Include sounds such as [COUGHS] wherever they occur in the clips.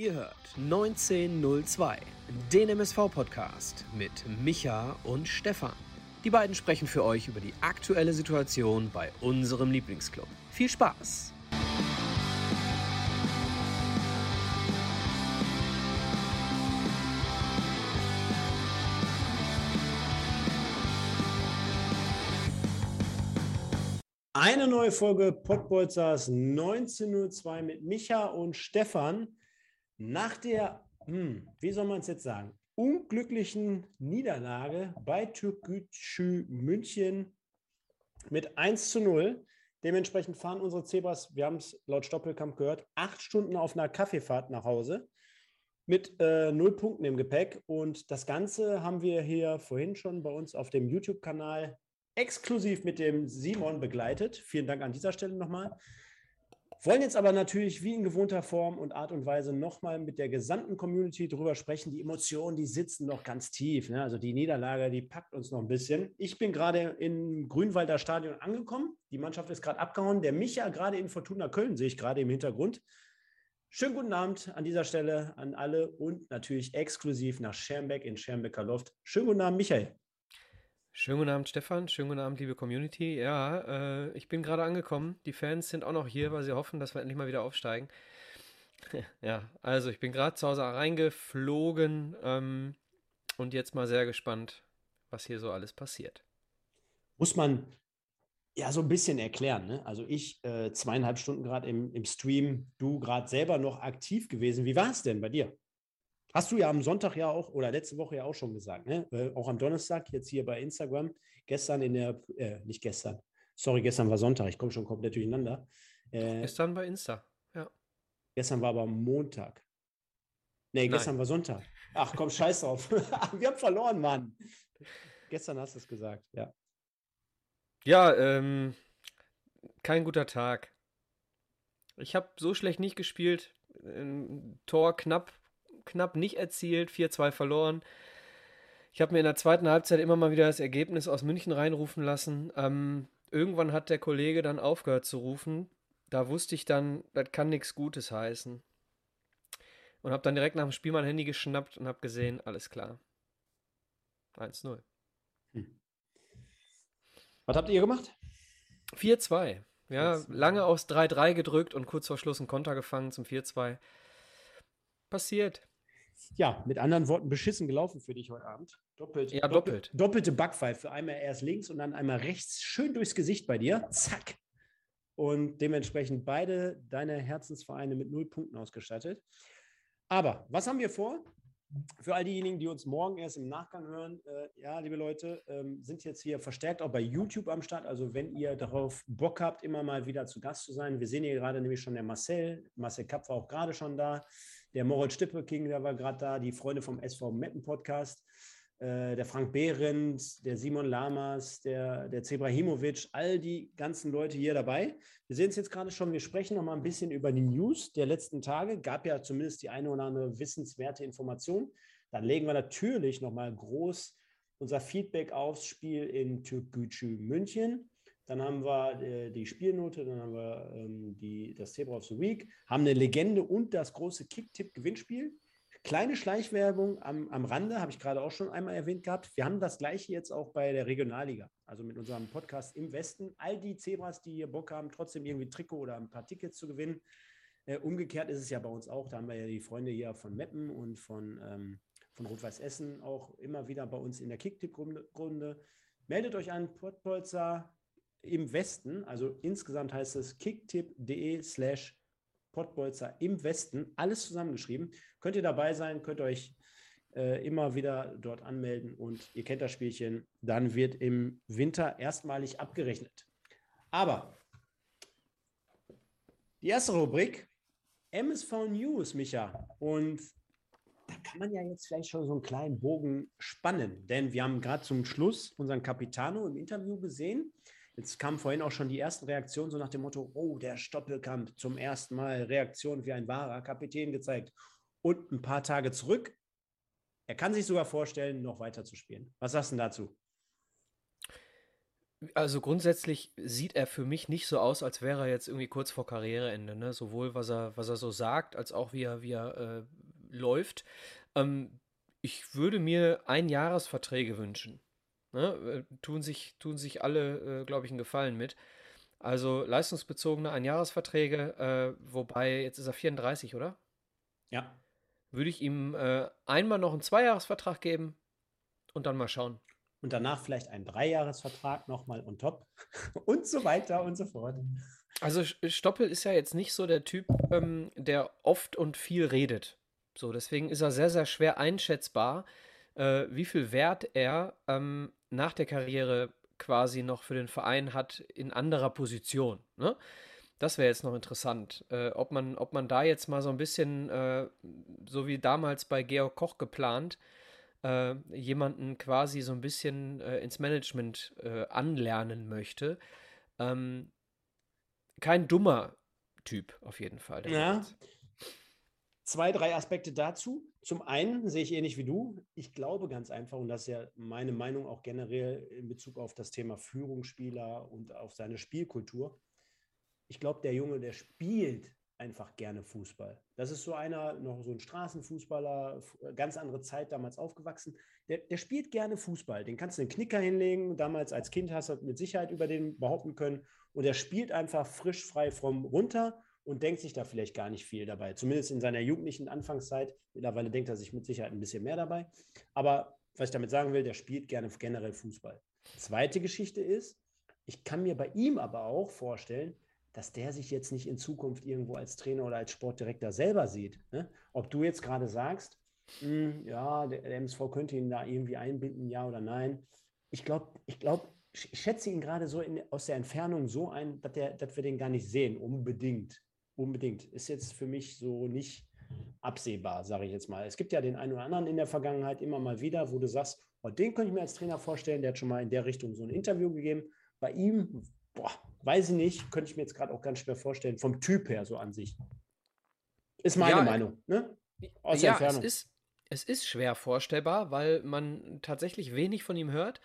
Ihr hört 1902, den MSV-Podcast mit Micha und Stefan. Die beiden sprechen für euch über die aktuelle Situation bei unserem Lieblingsclub. Viel Spaß! Eine neue Folge Pottbolzers 1902 mit Micha und Stefan. Nach der, hm, wie soll man es jetzt sagen, unglücklichen Niederlage bei Türkgücü München mit 1 zu 0. Dementsprechend fahren unsere Zebras, wir haben es laut Stoppelkamp gehört, acht Stunden auf einer Kaffeefahrt nach Hause mit äh, null Punkten im Gepäck. Und das Ganze haben wir hier vorhin schon bei uns auf dem YouTube-Kanal exklusiv mit dem Simon begleitet. Vielen Dank an dieser Stelle nochmal. Wollen jetzt aber natürlich wie in gewohnter Form und Art und Weise nochmal mit der gesamten Community drüber sprechen. Die Emotionen, die sitzen noch ganz tief. Ne? Also die Niederlage, die packt uns noch ein bisschen. Ich bin gerade im Grünwalder Stadion angekommen. Die Mannschaft ist gerade abgehauen. Der Micha gerade in Fortuna Köln sehe ich gerade im Hintergrund. Schönen guten Abend an dieser Stelle an alle und natürlich exklusiv nach Schermbeck in Schermbecker Loft. Schönen guten Abend, Michael. Schönen guten Abend, Stefan. Schönen guten Abend, liebe Community. Ja, äh, ich bin gerade angekommen. Die Fans sind auch noch hier, weil sie hoffen, dass wir endlich mal wieder aufsteigen. [LAUGHS] ja, also ich bin gerade zu Hause reingeflogen ähm, und jetzt mal sehr gespannt, was hier so alles passiert. Muss man ja so ein bisschen erklären. Ne? Also ich äh, zweieinhalb Stunden gerade im, im Stream, du gerade selber noch aktiv gewesen. Wie war es denn bei dir? Hast du ja am Sonntag ja auch oder letzte Woche ja auch schon gesagt, ne? Äh, auch am Donnerstag, jetzt hier bei Instagram, gestern in der, äh, nicht gestern, sorry, gestern war Sonntag, ich komme schon komplett durcheinander. Äh, gestern bei Insta, ja. Gestern war aber Montag. Nee, gestern Nein. war Sonntag. Ach komm, scheiß drauf. [LAUGHS] Wir haben verloren, Mann. Gestern hast du es gesagt, ja. Ja, ähm, kein guter Tag. Ich habe so schlecht nicht gespielt. Ein Tor knapp knapp nicht erzielt, 4-2 verloren. Ich habe mir in der zweiten Halbzeit immer mal wieder das Ergebnis aus München reinrufen lassen. Ähm, irgendwann hat der Kollege dann aufgehört zu rufen. Da wusste ich dann, das kann nichts Gutes heißen. Und habe dann direkt nach dem Spiel mein Handy geschnappt und habe gesehen, alles klar. 1-0. Hm. Was habt ihr gemacht? 4-2. Ja, lange aus 3-3 gedrückt und kurz vor Schluss einen Konter gefangen zum 4-2. Passiert ja, mit anderen Worten, beschissen gelaufen für dich heute Abend. Doppelt. Ja, doppelt. Doppelte Backpfeife. Einmal erst links und dann einmal rechts. Schön durchs Gesicht bei dir. Zack. Und dementsprechend beide deine Herzensvereine mit null Punkten ausgestattet. Aber was haben wir vor? Für all diejenigen, die uns morgen erst im Nachgang hören, äh, ja, liebe Leute, ähm, sind jetzt hier verstärkt auch bei YouTube am Start. Also wenn ihr darauf Bock habt, immer mal wieder zu Gast zu sein. Wir sehen hier gerade nämlich schon der Marcel. Marcel Kapp war auch gerade schon da. Der Moritz Stippe King, der war gerade da. Die Freunde vom SV Meppen Podcast. Äh, der Frank Behrendt, der Simon Lamas, der, der Zebrahimovic, all die ganzen Leute hier dabei. Wir sehen es jetzt gerade schon, wir sprechen noch mal ein bisschen über die News der letzten Tage. Gab ja zumindest die eine oder andere wissenswerte Information. Dann legen wir natürlich noch mal groß unser Feedback aufs Spiel in Türkgücü München. Dann haben wir äh, die Spielnote, dann haben wir ähm, die, das Zebra of the Week, haben eine Legende und das große Kick-Tipp-Gewinnspiel. Kleine Schleichwerbung am, am Rande, habe ich gerade auch schon einmal erwähnt gehabt. Wir haben das gleiche jetzt auch bei der Regionalliga, also mit unserem Podcast im Westen. All die Zebras, die hier Bock haben, trotzdem irgendwie Trikot oder ein paar Tickets zu gewinnen. Äh, umgekehrt ist es ja bei uns auch. Da haben wir ja die Freunde hier von Meppen und von, ähm, von Rot-Weiß Essen auch immer wieder bei uns in der Kicktipp-Runde. Meldet euch an, Pottbolzer im Westen. Also insgesamt heißt es kicktipp.de slash Pottbolzer im Westen, alles zusammengeschrieben. Könnt ihr dabei sein, könnt euch äh, immer wieder dort anmelden und ihr kennt das Spielchen. Dann wird im Winter erstmalig abgerechnet. Aber die erste Rubrik, MSV News, Micha. Und da kann man ja jetzt vielleicht schon so einen kleinen Bogen spannen, denn wir haben gerade zum Schluss unseren Capitano im Interview gesehen. Jetzt kamen vorhin auch schon die ersten Reaktionen so nach dem Motto, oh, der Stoppelkamp zum ersten Mal Reaktion wie ein wahrer Kapitän gezeigt. Und ein paar Tage zurück, er kann sich sogar vorstellen, noch weiter zu spielen. Was sagst du dazu? Also grundsätzlich sieht er für mich nicht so aus, als wäre er jetzt irgendwie kurz vor Karriereende, ne? Sowohl was er, was er so sagt, als auch wie er, wie er äh, läuft. Ähm, ich würde mir Einjahresverträge wünschen. Ne? Äh, tun, sich, tun sich alle, äh, glaube ich, einen Gefallen mit. Also leistungsbezogene Einjahresverträge, äh, wobei jetzt ist er 34, oder? Ja. Würde ich ihm äh, einmal noch einen Zweijahresvertrag geben und dann mal schauen und danach vielleicht einen Dreijahresvertrag nochmal on top [LAUGHS] und so weiter und so fort. Also Stoppel ist ja jetzt nicht so der Typ, ähm, der oft und viel redet. So, deswegen ist er sehr, sehr schwer einschätzbar, äh, wie viel Wert er ähm, nach der Karriere quasi noch für den Verein hat in anderer Position. Ne? Das wäre jetzt noch interessant, äh, ob, man, ob man da jetzt mal so ein bisschen, äh, so wie damals bei Georg Koch geplant, äh, jemanden quasi so ein bisschen äh, ins Management äh, anlernen möchte. Ähm, kein dummer Typ auf jeden Fall. Ja. Zwei, drei Aspekte dazu. Zum einen sehe ich ähnlich wie du. Ich glaube ganz einfach, und das ist ja meine Meinung auch generell in Bezug auf das Thema Führungsspieler und auf seine Spielkultur. Ich glaube, der Junge, der spielt einfach gerne Fußball. Das ist so einer, noch so ein Straßenfußballer, ganz andere Zeit damals aufgewachsen. Der, der spielt gerne Fußball. Den kannst du einen Knicker hinlegen. Damals als Kind hast du mit Sicherheit über den behaupten können. Und er spielt einfach frisch, frei vom runter und denkt sich da vielleicht gar nicht viel dabei. Zumindest in seiner jugendlichen Anfangszeit. Mittlerweile denkt er sich mit Sicherheit ein bisschen mehr dabei. Aber was ich damit sagen will, der spielt gerne generell Fußball. Zweite Geschichte ist, ich kann mir bei ihm aber auch vorstellen, dass der sich jetzt nicht in Zukunft irgendwo als Trainer oder als Sportdirektor selber sieht. Ne? Ob du jetzt gerade sagst, mh, hm, ja, der, der, MSV könnte ihn da irgendwie einbinden, ja oder nein. Ich glaube, ich glaube, ich schätze ihn gerade so in, aus der Entfernung so ein, dass, der, dass wir den gar nicht sehen, unbedingt. Unbedingt. Ist jetzt für mich so nicht absehbar, sage ich jetzt mal. Es gibt ja den einen oder anderen in der Vergangenheit immer mal wieder, wo du sagst, oh, den könnte ich mir als Trainer vorstellen, der hat schon mal in der Richtung so ein Interview gegeben. Bei ihm, boah, weiß ich nicht, könnte ich mir jetzt gerade auch ganz schwer vorstellen, vom Typ her so an sich. Ist meine ja, Meinung, ne? Aus ja, Entfernung. Es ist, es ist schwer vorstellbar, weil man tatsächlich wenig von ihm hört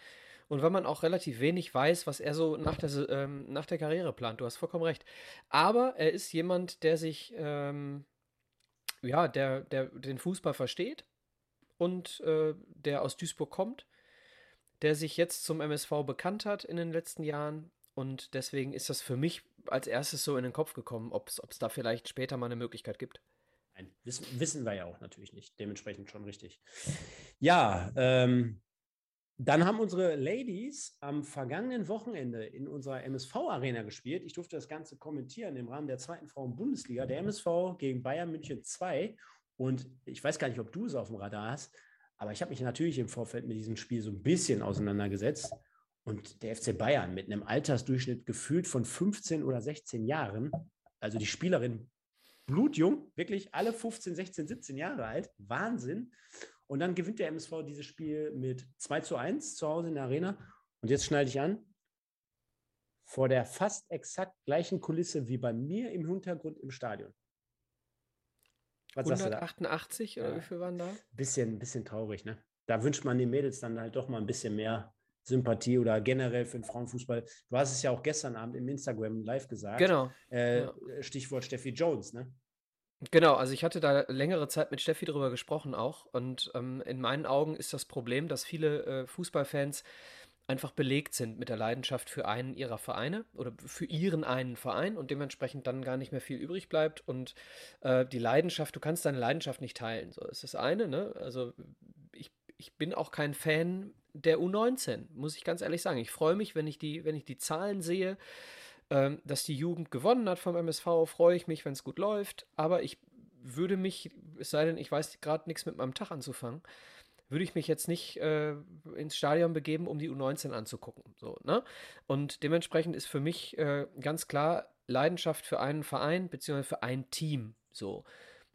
und weil man auch relativ wenig weiß, was er so nach der, ähm, nach der Karriere plant. Du hast vollkommen recht. Aber er ist jemand, der sich, ähm, ja, der, der den Fußball versteht und äh, der aus Duisburg kommt, der sich jetzt zum MSV bekannt hat in den letzten Jahren, und deswegen ist das für mich als erstes so in den Kopf gekommen, ob es da vielleicht später mal eine Möglichkeit gibt. Nein, wissen, wissen wir ja auch natürlich nicht. Dementsprechend schon richtig. Ja, ähm, dann haben unsere Ladies am vergangenen Wochenende in unserer MSV-Arena gespielt. Ich durfte das Ganze kommentieren im Rahmen der zweiten Frauen-Bundesliga, der MSV gegen Bayern München 2. Und ich weiß gar nicht, ob du es auf dem Radar hast, aber ich habe mich natürlich im Vorfeld mit diesem Spiel so ein bisschen auseinandergesetzt. Und der FC Bayern mit einem Altersdurchschnitt gefühlt von 15 oder 16 Jahren, also die Spielerin blutjung, wirklich alle 15, 16, 17 Jahre alt, Wahnsinn. Und dann gewinnt der MSV dieses Spiel mit 2 zu 1 zu Hause in der Arena. Und jetzt schneide ich an, vor der fast exakt gleichen Kulisse wie bei mir im Hintergrund im Stadion. Was 188 oder ja. wie viel waren da? Bisschen, bisschen traurig, ne? Da wünscht man den Mädels dann halt doch mal ein bisschen mehr Sympathie oder generell für den Frauenfußball. Du hast es ja auch gestern Abend im Instagram live gesagt. Genau. Äh, ja. Stichwort Steffi Jones, ne? Genau, also ich hatte da längere Zeit mit Steffi drüber gesprochen auch. Und ähm, in meinen Augen ist das Problem, dass viele äh, Fußballfans einfach belegt sind mit der Leidenschaft für einen ihrer Vereine oder für ihren einen Verein und dementsprechend dann gar nicht mehr viel übrig bleibt. Und äh, die Leidenschaft, du kannst deine Leidenschaft nicht teilen. So ist das eine, ne? Also ich, ich bin auch kein Fan der U19, muss ich ganz ehrlich sagen. Ich freue mich, wenn ich die, wenn ich die Zahlen sehe, ähm, dass die Jugend gewonnen hat vom MSV, freue ich mich, wenn es gut läuft. Aber ich würde mich, es sei denn, ich weiß gerade nichts mit meinem Tag anzufangen, würde ich mich jetzt nicht äh, ins Stadion begeben, um die U19 anzugucken. So, ne? Und dementsprechend ist für mich äh, ganz klar Leidenschaft für einen Verein beziehungsweise für ein Team. So.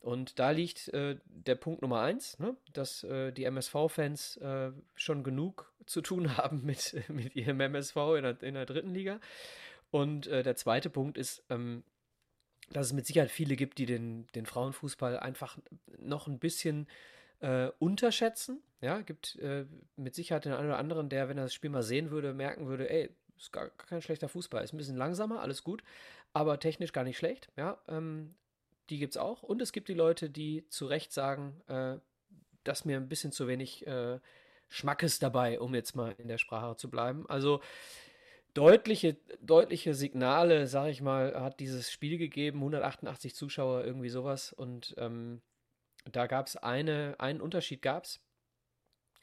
Und da liegt äh, der Punkt Nummer eins, ne? dass äh, die MSV-Fans äh, schon genug zu tun [LAUGHS] haben mit, mit ihrem MSV in der, in der dritten Liga. Und äh, der zweite Punkt ist, ähm, dass es mit Sicherheit viele gibt, die den, den Frauenfußball einfach noch ein bisschen äh, unterschätzen. Ja, gibt äh, mit Sicherheit den einen oder anderen, der, wenn er das Spiel mal sehen würde, merken würde, ey, ist gar kein schlechter Fußball. Ist ein bisschen langsamer, alles gut, aber technisch gar nicht schlecht. Ja, ähm, die gibt es auch. Und es gibt die Leute, die zu Recht sagen, äh, dass mir ein bisschen zu wenig äh, Schmackes dabei, um jetzt mal in der Sprache zu bleiben. Also deutliche, deutliche Signale, sag ich mal, hat dieses Spiel gegeben. 188 Zuschauer, irgendwie sowas. Und ähm, da gab es eine, einen Unterschied gab es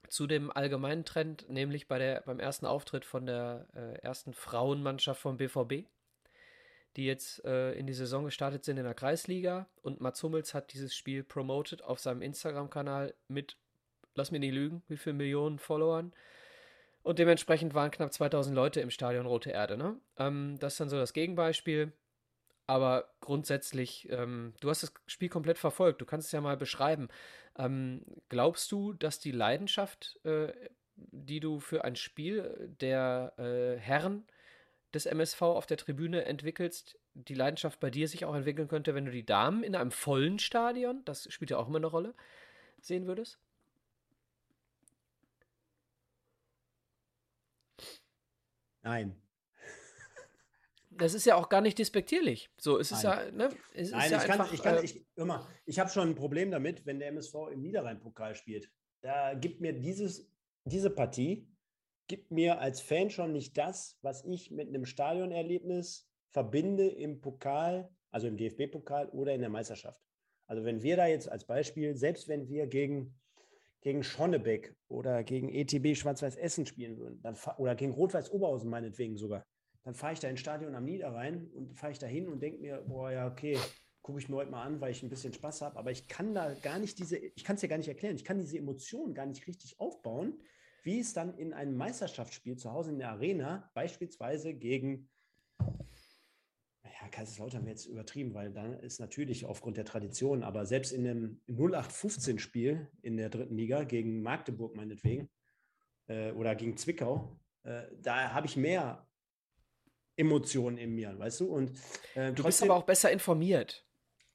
zu dem allgemeinen Trend, nämlich bei der, beim ersten Auftritt von der äh, ersten Frauenmannschaft vom BVB, die jetzt äh, in die Saison gestartet sind in der Kreisliga. Und Mats Hummels hat dieses Spiel promoted auf seinem Instagram-Kanal mit, lass mir nicht lügen, wie viele Millionen Followern. Und dementsprechend waren knapp 2000 Leute im Stadion Rote Erde. Ne? Ähm, das ist dann so das Gegenbeispiel. Aber grundsätzlich, ähm, du hast das Spiel komplett verfolgt. Du kannst es ja mal beschreiben. Ähm, glaubst du, dass die Leidenschaft, äh, die du für ein Spiel der äh, Herren des MSV auf der Tribüne entwickelst, die Leidenschaft bei dir sich auch entwickeln könnte, wenn du die Damen in einem vollen Stadion, das spielt ja auch immer eine Rolle, sehen würdest? Nein. Das ist ja auch gar nicht despektierlich. So, es ist Nein. ja, ne? Es Nein, ist ja ich kann, einfach, ich, kann, äh, ich, immer, ich habe schon ein Problem damit, wenn der MSV im Niederrhein-Pokal spielt. Da gibt mir dieses, diese Partie, gibt mir als Fan schon nicht das, was ich mit einem Stadionerlebnis verbinde im Pokal, also im DFB-Pokal oder in der Meisterschaft. Also wenn wir da jetzt als Beispiel, selbst wenn wir gegen, gegen Schonnebeck oder gegen ETB Schwarz-Weiß Essen spielen würden, dann, oder gegen Rot-Weiß Oberhausen meinetwegen sogar, dann fahre ich da ins Stadion am Niederrhein und fahre ich da hin und denke mir, boah, ja, okay, gucke ich mir heute mal an, weil ich ein bisschen Spaß habe. Aber ich kann da gar nicht diese, ich kann es dir gar nicht erklären, ich kann diese Emotionen gar nicht richtig aufbauen, wie es dann in einem Meisterschaftsspiel zu Hause in der Arena, beispielsweise gegen, ja, Kaiserslautern wäre jetzt übertrieben, weil dann ist natürlich aufgrund der Tradition, aber selbst in einem 0815-Spiel in der dritten Liga gegen Magdeburg meinetwegen äh, oder gegen Zwickau, äh, da habe ich mehr Emotionen in mir, weißt du? Und äh, du bist aber auch besser informiert.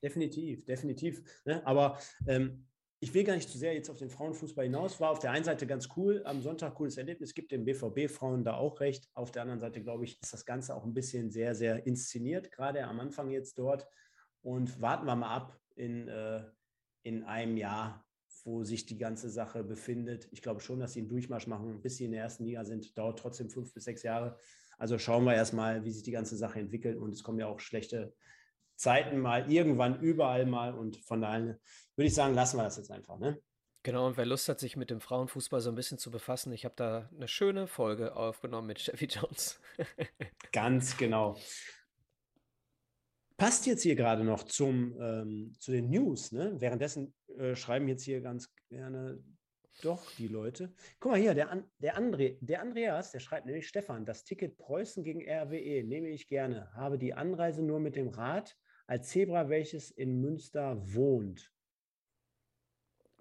Definitiv, definitiv. Ne? Aber ähm, ich will gar nicht zu sehr jetzt auf den Frauenfußball hinaus. War auf der einen Seite ganz cool, am Sonntag cooles Erlebnis, gibt den BVB-Frauen da auch recht. Auf der anderen Seite, glaube ich, ist das Ganze auch ein bisschen sehr, sehr inszeniert, gerade am Anfang jetzt dort. Und warten wir mal ab in, äh, in einem Jahr, wo sich die ganze Sache befindet. Ich glaube schon, dass sie einen Durchmarsch machen, bis sie in der ersten Liga sind. Dauert trotzdem fünf bis sechs Jahre. Also schauen wir erstmal, wie sich die ganze Sache entwickelt. Und es kommen ja auch schlechte Zeiten mal irgendwann überall mal. Und von daher würde ich sagen, lassen wir das jetzt einfach. Ne? Genau, und wer Lust hat, sich mit dem Frauenfußball so ein bisschen zu befassen, ich habe da eine schöne Folge aufgenommen mit Steffi Jones. [LAUGHS] Ganz genau. Passt jetzt hier gerade noch zum, ähm, zu den News. Ne? Währenddessen äh, schreiben jetzt hier ganz gerne doch die Leute. Guck mal hier, der, An der, André, der Andreas, der schreibt nämlich, Stefan, das Ticket Preußen gegen RWE nehme ich gerne. Habe die Anreise nur mit dem Rad als Zebra, welches in Münster wohnt.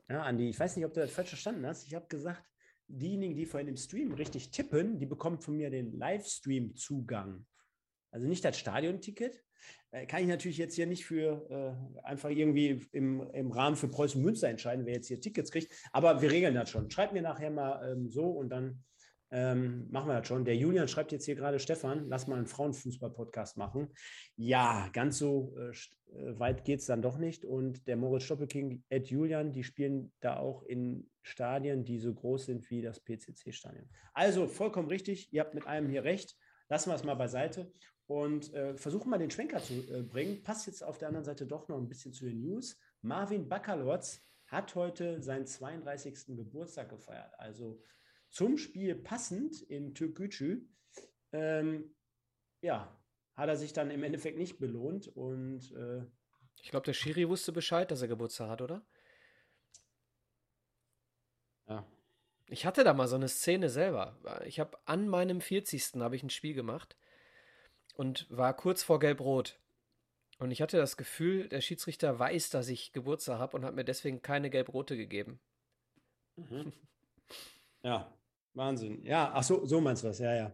Ja, Andi, ich weiß nicht, ob du das falsch verstanden hast. Ich habe gesagt, diejenigen, die vorhin im Stream richtig tippen, die bekommen von mir den Livestream-Zugang. Also nicht das Stadionticket. Äh, kann ich natürlich jetzt hier nicht für äh, einfach irgendwie im, im Rahmen für Preußen Münster entscheiden, wer jetzt hier Tickets kriegt. Aber wir regeln das schon. Schreibt mir nachher mal ähm, so und dann ähm, machen wir das schon. Der Julian schreibt jetzt hier gerade, Stefan, lass mal einen Frauenfußball-Podcast machen. Ja, ganz so äh, äh weit geht es dann doch nicht. Und der Moritz Stoppelking, Ed Julian, die spielen da auch in Stadien, die so groß sind wie das PCC-Stadion. Also vollkommen richtig, ihr habt mit einem hier recht. Lassen wir es mal beiseite und äh, versuchen mal den Schwenker zu äh, bringen. Passt jetzt auf der anderen Seite doch noch ein bisschen zu den News. Marvin Bakalotz hat heute seinen 32. Geburtstag gefeiert. Also zum Spiel passend in Türkgücü. Ähm, ja, hat er sich dann im Endeffekt nicht belohnt und äh, ich glaube, der Schiri wusste Bescheid, dass er Geburtstag hat, oder? Ja. Ich hatte da mal so eine Szene selber. Ich habe an meinem 40. habe ich ein Spiel gemacht und war kurz vor Gelb-Rot. Und ich hatte das Gefühl, der Schiedsrichter weiß, dass ich Geburtstag habe und hat mir deswegen keine Gelb-Rote gegeben. Mhm. Ja, Wahnsinn. Ja, ach so, so meinst du das, ja, ja.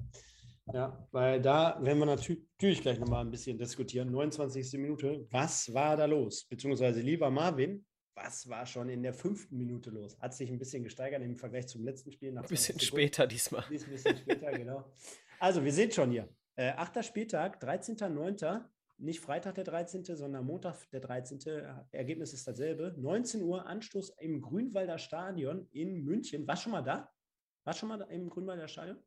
Ja, weil da werden wir natürlich gleich nochmal ein bisschen diskutieren. 29. Minute, was war da los? Beziehungsweise, lieber Marvin, was war schon in der fünften Minute los? Hat sich ein bisschen gesteigert im Vergleich zum letzten Spiel. Ein bisschen später diesmal. Ein bisschen später, [LAUGHS] genau. Also, wir sehen schon hier. Äh, achter Spieltag, 13.09. Nicht Freitag der 13., sondern Montag der 13. Ergebnis ist dasselbe. 19 Uhr Anstoß im Grünwalder Stadion in München. Warst schon mal da? Warst schon mal im Grünwalder Stadion?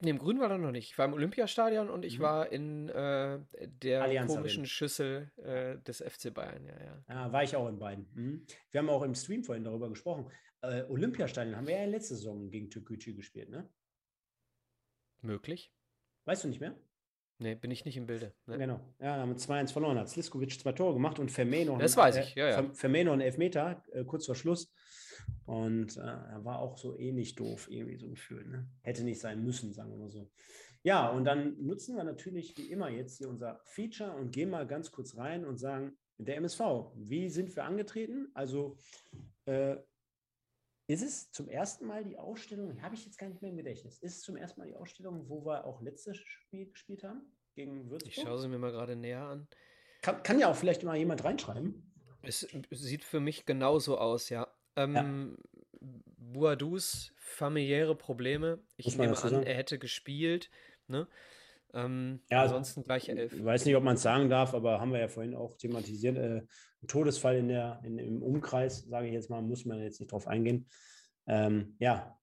Nee, im Grünwalder noch nicht. Ich war im Olympiastadion und ich mhm. war in äh, der Allianz komischen Arena. Schüssel äh, des FC Bayern. Ja, ja. ja, war ich auch in beiden. Mhm. Wir haben auch im Stream vorhin darüber gesprochen. Äh, Olympiastadion haben wir ja letzte Saison gegen Türkgücü gespielt, ne? Möglich. Weißt du nicht mehr? Nee, bin ich nicht im Bilde. Nee. Genau. Ja, haben 2-1 verloren. Hat Sliskovic zwei Tore gemacht und Vermeer noch. Das weiß ich, ja, ja. Vermeer noch einen Elfmeter, äh, kurz vor Schluss. Und äh, er war auch so ähnlich doof, irgendwie so gefühlt. Ne? Hätte nicht sein müssen, sagen wir mal so. Ja, und dann nutzen wir natürlich wie immer jetzt hier unser Feature und gehen mal ganz kurz rein und sagen, der MSV, wie sind wir angetreten? Also äh, ist es zum ersten Mal die Ausstellung, habe ich jetzt gar nicht mehr im Gedächtnis, ist es zum ersten Mal die Ausstellung, wo wir auch letztes Spiel gespielt haben gegen Würzburg? Ich schaue sie mir mal gerade näher an. Kann, kann ja auch vielleicht mal jemand reinschreiben. Es sieht für mich genauso aus, ja. Ähm, ja. Boadus familiäre Probleme. Ich nehme an, er hätte gespielt. Ne? Ähm, ja, ansonsten gleich elf. Ich weiß nicht, ob man es sagen darf, aber haben wir ja vorhin auch thematisiert. Äh, ein Todesfall in der, in, im Umkreis, sage ich jetzt mal, muss man jetzt nicht drauf eingehen. Ähm, ja,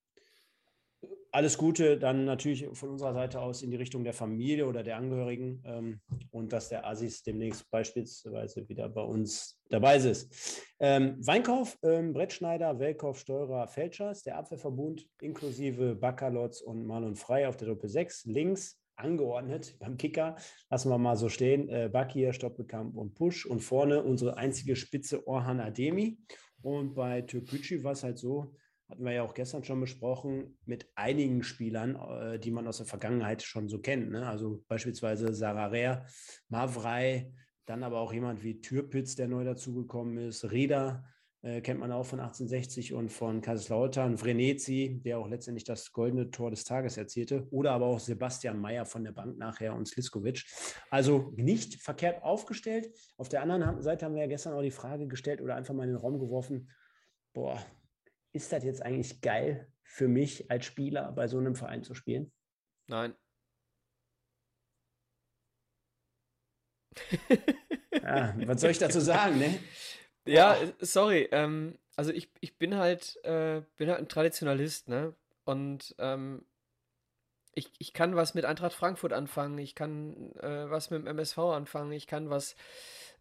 alles Gute dann natürlich von unserer Seite aus in die Richtung der Familie oder der Angehörigen ähm, und dass der Assis demnächst beispielsweise wieder bei uns dabei ist. Ähm, Weinkauf, ähm, Brettschneider, Wellkauf, Steurer, Fälschers, der Abwehrverbund inklusive Bakalotz und Marlon Frei auf der Doppel 6. Links angeordnet beim Kicker. Lassen wir mal so stehen. Äh, Bakir, Stoppelkamp und Push. Und vorne unsere einzige Spitze Orhan Ademi. Und bei Türkgücü war es halt so, hatten wir ja auch gestern schon besprochen, mit einigen Spielern, äh, die man aus der Vergangenheit schon so kennt. Ne? Also beispielsweise Sarare, Mavrei, dann aber auch jemand wie Türpitz, der neu dazugekommen ist, Rieder, äh, kennt man auch von 1860 und von Kaiserslautern, Vrenetzi, der auch letztendlich das goldene Tor des Tages erzielte, oder aber auch Sebastian Mayer von der Bank nachher und Sliskovic. Also nicht verkehrt aufgestellt. Auf der anderen Seite haben wir ja gestern auch die Frage gestellt oder einfach mal in den Raum geworfen, boah, ist das jetzt eigentlich geil für mich als Spieler bei so einem Verein zu spielen? Nein. ja, [LAUGHS] was soll ich dazu sagen, ne? Ja, sorry. Ähm, also ich, ich bin halt, äh, bin halt ein Traditionalist, ne? Und ähm, ich, ich kann was mit Eintracht Frankfurt anfangen, ich kann äh, was mit dem MSV anfangen, ich kann was,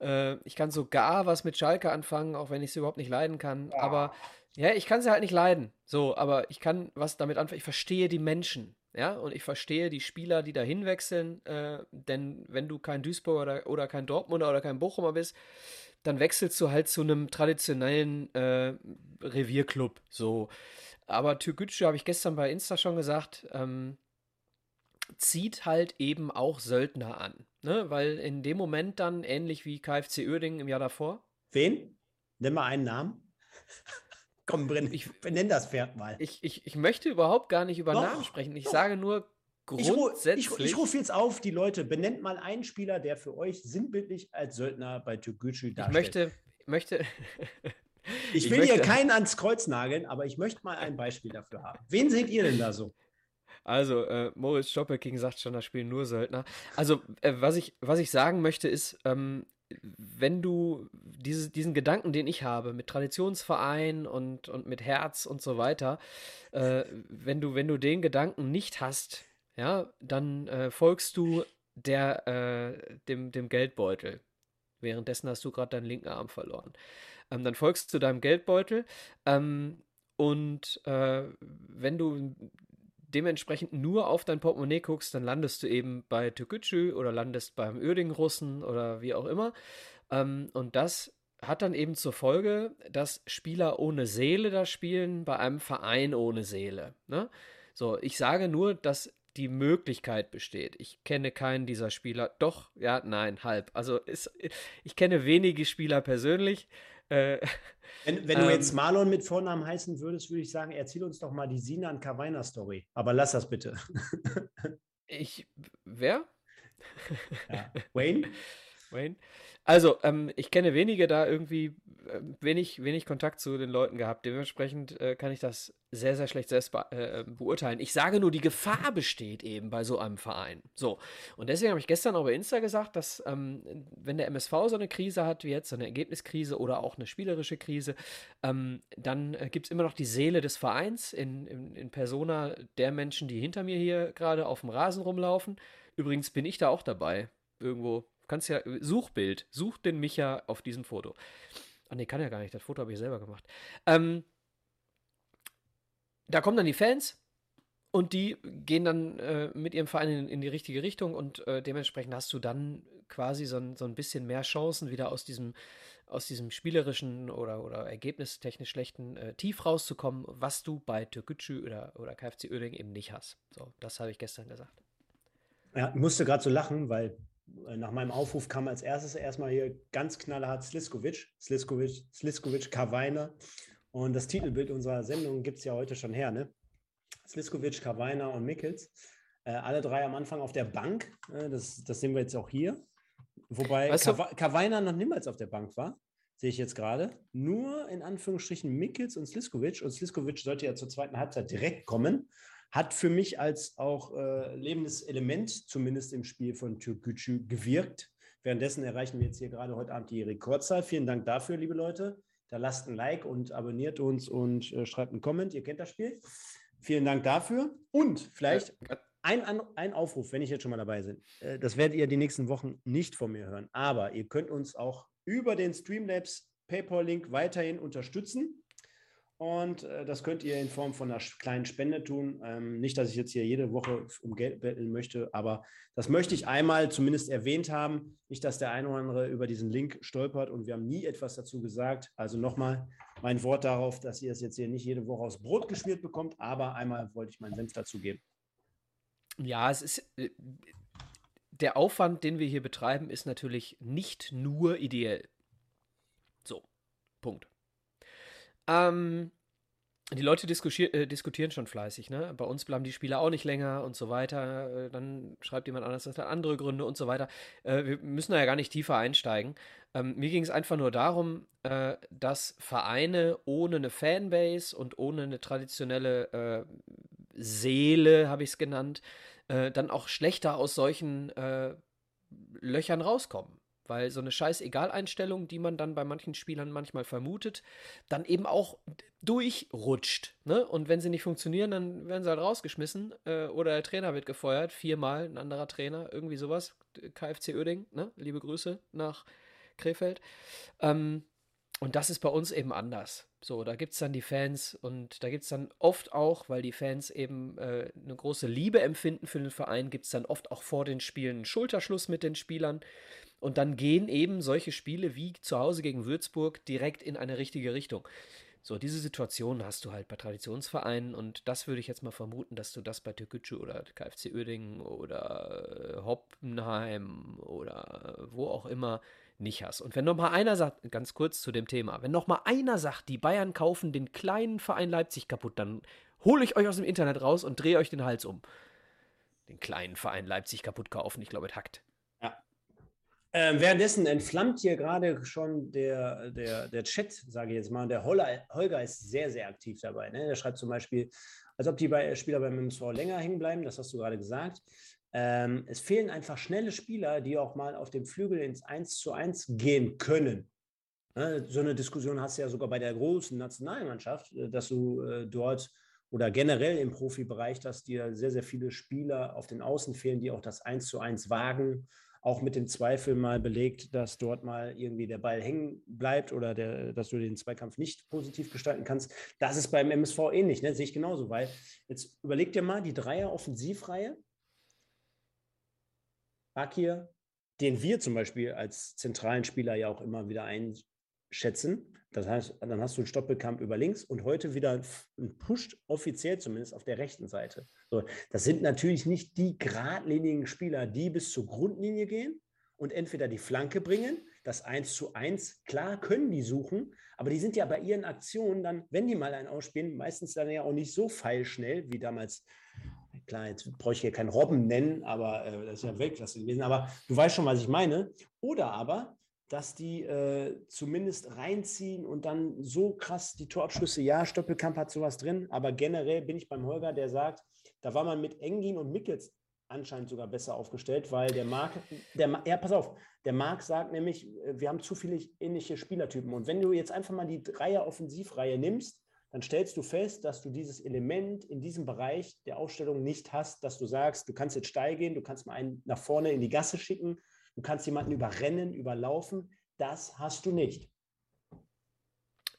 äh, ich kann sogar was mit Schalke anfangen, auch wenn ich sie überhaupt nicht leiden kann. Ja. Aber ja, ich kann sie halt nicht leiden. So, aber ich kann was damit anfangen. Ich verstehe die Menschen. Ja, und ich verstehe die Spieler, die da hinwechseln, äh, denn wenn du kein Duisburg oder, oder kein Dortmunder oder kein Bochumer bist, dann wechselst du halt zu einem traditionellen äh, Revierclub. So. Aber Türkgücü, habe ich gestern bei Insta schon gesagt, ähm, zieht halt eben auch Söldner an. Ne? Weil in dem Moment dann, ähnlich wie KfC Uerdingen im Jahr davor. Wen? Nimm mal einen Namen. [LAUGHS] Komm, Brenn, ich benenn das Pferd mal. Ich, ich, ich möchte überhaupt gar nicht über doch, Namen sprechen. Ich doch. sage nur grundsätzlich. Ich, ich, ich rufe jetzt auf, die Leute, benennt mal einen Spieler, der für euch sinnbildlich als Söldner bei Türkgücü darstellt. Ich möchte, ich möchte ich will möchte, hier keinen ans Kreuz nageln, aber ich möchte mal ein Beispiel dafür haben. Wen seht ihr denn da so? Also, äh, Moritz Stoppelking sagt schon, da spielen nur Söldner. Also, äh, was, ich, was ich sagen möchte, ist, ähm, wenn du diese, diesen Gedanken, den ich habe, mit Traditionsverein und, und mit Herz und so weiter, äh, wenn, du, wenn du den Gedanken nicht hast, ja, dann äh, folgst du der, äh, dem, dem Geldbeutel. Währenddessen hast du gerade deinen linken Arm verloren. Ähm, dann folgst du deinem Geldbeutel ähm, und äh, wenn du dementsprechend nur auf dein Portemonnaie guckst, dann landest du eben bei Türkgücü oder landest beim Uerdingen-Russen oder wie auch immer. Ähm, und das hat dann eben zur Folge, dass Spieler ohne Seele da spielen bei einem Verein ohne Seele. Ne? So, ich sage nur, dass die Möglichkeit besteht. Ich kenne keinen dieser Spieler. Doch, ja, nein, halb. Also ist, ich kenne wenige Spieler persönlich. Äh, wenn, wenn ähm, du jetzt Marlon mit Vornamen heißen würdest, würde ich sagen, erzähl uns doch mal die Sinan Kavaina Story. Aber lass das bitte. ich, wer? Ja. Wayne? [LAUGHS] Wayne. Also, ähm, ich kenne wenige da irgendwie, äh, wenig, wenig Kontakt zu den Leuten gehabt. Dementsprechend äh, kann ich das sehr, sehr schlecht selbst be äh, beurteilen. Ich sage nur, die Gefahr besteht eben bei so einem Verein. So. Und deswegen habe ich gestern auch bei Insta gesagt, dass, ähm, wenn der MSV so eine Krise hat wie jetzt, so eine Ergebniskrise oder auch eine spielerische Krise, ähm, dann äh, gibt es immer noch die Seele des Vereins in, in, in Persona der Menschen, die hinter mir hier gerade auf dem Rasen rumlaufen. Übrigens bin ich da auch dabei. Irgendwo kannst ja, Suchbild, such den Micha auf diesem Foto. Ah, nee, kann ja gar nicht, das Foto habe ich selber gemacht. Ähm, da kommen dann die Fans und die gehen dann äh, mit ihrem Verein in, in, die richtige Richtung und äh, dementsprechend hast du dann quasi so ein, so ein bisschen mehr Chancen, wieder aus diesem, aus diesem spielerischen oder, oder ergebnistechnisch schlechten äh, Tief rauszukommen, was du bei Türkgücü oder, oder KFC Oerding eben nicht hast. So, das habe ich gestern gesagt. Ja, ich musste gerade so lachen, weil nach meinem Aufruf kam als erstes erstmal hier ganz knallhart Sliskovic, Sliskovic, Sliskovic, Kavaina. Und das Titelbild unserer Sendung gibt es ja heute schon her, ne? Sliskovic, Kavaina und Mickels. Äh, alle drei am Anfang auf der Bank. Äh, das, das sehen wir jetzt auch hier. Wobei weißt Kavaina noch niemals auf der Bank war, sehe ich jetzt gerade. Nur in Anführungsstrichen Mickels und Sliskovic. Und Sliskovic sollte ja zur zweiten Halbzeit direkt kommen hat für mich als auch äh, lebendes Element, zumindest im Spiel von Türkgücü, gewirkt. Währenddessen erreichen wir jetzt hier gerade heute Abend die Rekordzahl. Vielen Dank dafür, liebe Leute. Da lasst ein Like und abonniert uns und äh, schreibt einen Comment. Ihr kennt das Spiel. Vielen Dank dafür. Und vielleicht ein, ein Aufruf, wenn ich jetzt schon mal dabei bin. Äh, das werdet ihr die nächsten Wochen nicht von mir hören. Aber ihr könnt uns auch über den Streamlabs PayPal-Link weiterhin unterstützen. Und äh, das könnt ihr in Form von einer kleinen Spende tun. Ähm, nicht, dass ich jetzt hier jede Woche um Geld betteln möchte, aber das möchte ich einmal zumindest erwähnt haben. Nicht, dass der eine oder andere über diesen Link stolpert und wir haben nie etwas dazu gesagt. Also nochmal mein Wort darauf, dass ihr es jetzt hier nicht jede Woche aus Brot geschmiert bekommt, aber einmal wollte ich meinen Senf dazu geben. Ja, es ist. Äh, der Aufwand, den wir hier betreiben, ist natürlich nicht nur ideell. So, Punkt. Ähm, die Leute äh, diskutieren schon fleißig, ne? Bei uns bleiben die Spieler auch nicht länger und so weiter. Äh, dann schreibt jemand anders, das hat andere Gründe und so weiter. Äh, wir müssen da ja gar nicht tiefer einsteigen. Ähm, mir ging es einfach nur darum, äh, dass Vereine ohne eine Fanbase und ohne eine traditionelle äh, Seele, habe ich es genannt, dann auch schlechter aus solchen Löchern rauskommen weil so eine scheiß Egaleinstellung, die man dann bei manchen Spielern manchmal vermutet, dann eben auch durchrutscht. Ne? Und wenn sie nicht funktionieren, dann werden sie halt rausgeschmissen äh, oder der Trainer wird gefeuert, viermal ein anderer Trainer, irgendwie sowas. KFC Oerding, ne? liebe Grüße nach Krefeld. Ähm, und das ist bei uns eben anders. So, da gibt es dann die Fans und da gibt es dann oft auch, weil die Fans eben äh, eine große Liebe empfinden für den Verein, gibt es dann oft auch vor den Spielen einen Schulterschluss mit den Spielern. Und dann gehen eben solche Spiele wie zu Hause gegen Würzburg direkt in eine richtige Richtung. So, diese Situation hast du halt bei Traditionsvereinen und das würde ich jetzt mal vermuten, dass du das bei Türkgücü oder KFC Uerdingen oder äh, Hoppenheim oder wo auch immer nicht hast. Und wenn noch mal einer sagt, ganz kurz zu dem Thema, wenn noch mal einer sagt, die Bayern kaufen den kleinen Verein Leipzig kaputt, dann hole ich euch aus dem Internet raus und drehe euch den Hals um. Den kleinen Verein Leipzig kaputt kaufen, ich glaube, es hackt. Ähm, währenddessen entflammt hier gerade schon der, der, der Chat, sage ich jetzt mal. Der Holger, Holger ist sehr, sehr aktiv dabei. Ne? Der schreibt zum Beispiel, als ob die Spieler beim MSV länger hängen bleiben, das hast du gerade gesagt. Ähm, es fehlen einfach schnelle Spieler, die auch mal auf dem Flügel ins 1 zu 1 gehen können. Ne? So eine Diskussion hast du ja sogar bei der großen Nationalmannschaft, äh, dass du äh, dort oder generell im Profibereich, dass dir sehr, sehr viele Spieler auf den Außen fehlen, die auch das 1 zu 1 wagen auch mit dem Zweifel mal belegt, dass dort mal irgendwie der Ball hängen bleibt oder der, dass du den Zweikampf nicht positiv gestalten kannst. Das ist beim MSV ähnlich, ne? sehe ich genauso, weil jetzt überleg dir mal die Dreier-Offensivreihe. Bakir, den wir zum Beispiel als zentralen Spieler ja auch immer wieder einschätzen. Das heißt, dann hast du einen Stoppelkamp über links und heute wieder ein Push, offiziell zumindest, auf der rechten Seite. So, das sind natürlich nicht die geradlinigen Spieler, die bis zur Grundlinie gehen und entweder die Flanke bringen, das 1 zu 1, klar können die suchen, aber die sind ja bei ihren Aktionen dann, wenn die mal einen ausspielen, meistens dann ja auch nicht so feilschnell wie damals klar, jetzt brauche ich hier keinen Robben nennen, aber äh, das ist ja Weltklasse gewesen. Aber du weißt schon, was ich meine. Oder aber, dass die äh, zumindest reinziehen und dann so krass die Torabschlüsse, ja, Stoppelkamp hat sowas drin, aber generell bin ich beim Holger, der sagt, da war man mit Engin und Mickels anscheinend sogar besser aufgestellt, weil der Marc, der, ja, pass auf, der Marc sagt nämlich, äh, wir haben zu viele ähnliche Spielertypen. Und wenn du jetzt einfach mal die Dreier-Offensivreihe nimmst, dann stellst du fest, dass du dieses Element in diesem Bereich der Aufstellung nicht hast, dass du sagst, du kannst jetzt steil gehen, du kannst mal einen nach vorne in die Gasse schicken, du kannst jemanden überrennen, überlaufen. Das hast du nicht.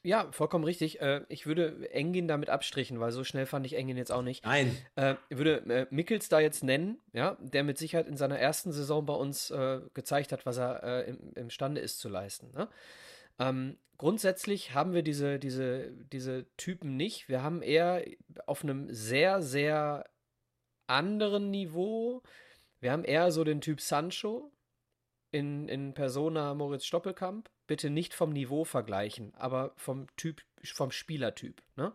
Ja, vollkommen richtig. Äh, ich würde Engin damit abstrichen, weil so schnell fand ich Engin jetzt auch nicht. Nein. Äh, ich würde äh, Mickels da jetzt nennen, ja, der mit Sicherheit in seiner ersten Saison bei uns gezeigt hat, was er im, imstande ist zu leisten. Ne? Ähm, grundsätzlich haben wir diese, diese, diese Typen nicht. Wir haben eher auf einem sehr, sehr anderen Niveau. Wir haben eher so den Typ Sancho in, in Persona Moritz Stoppelkamp bitte nicht vom Niveau vergleichen, aber vom Typ, vom Spielertyp. Ne?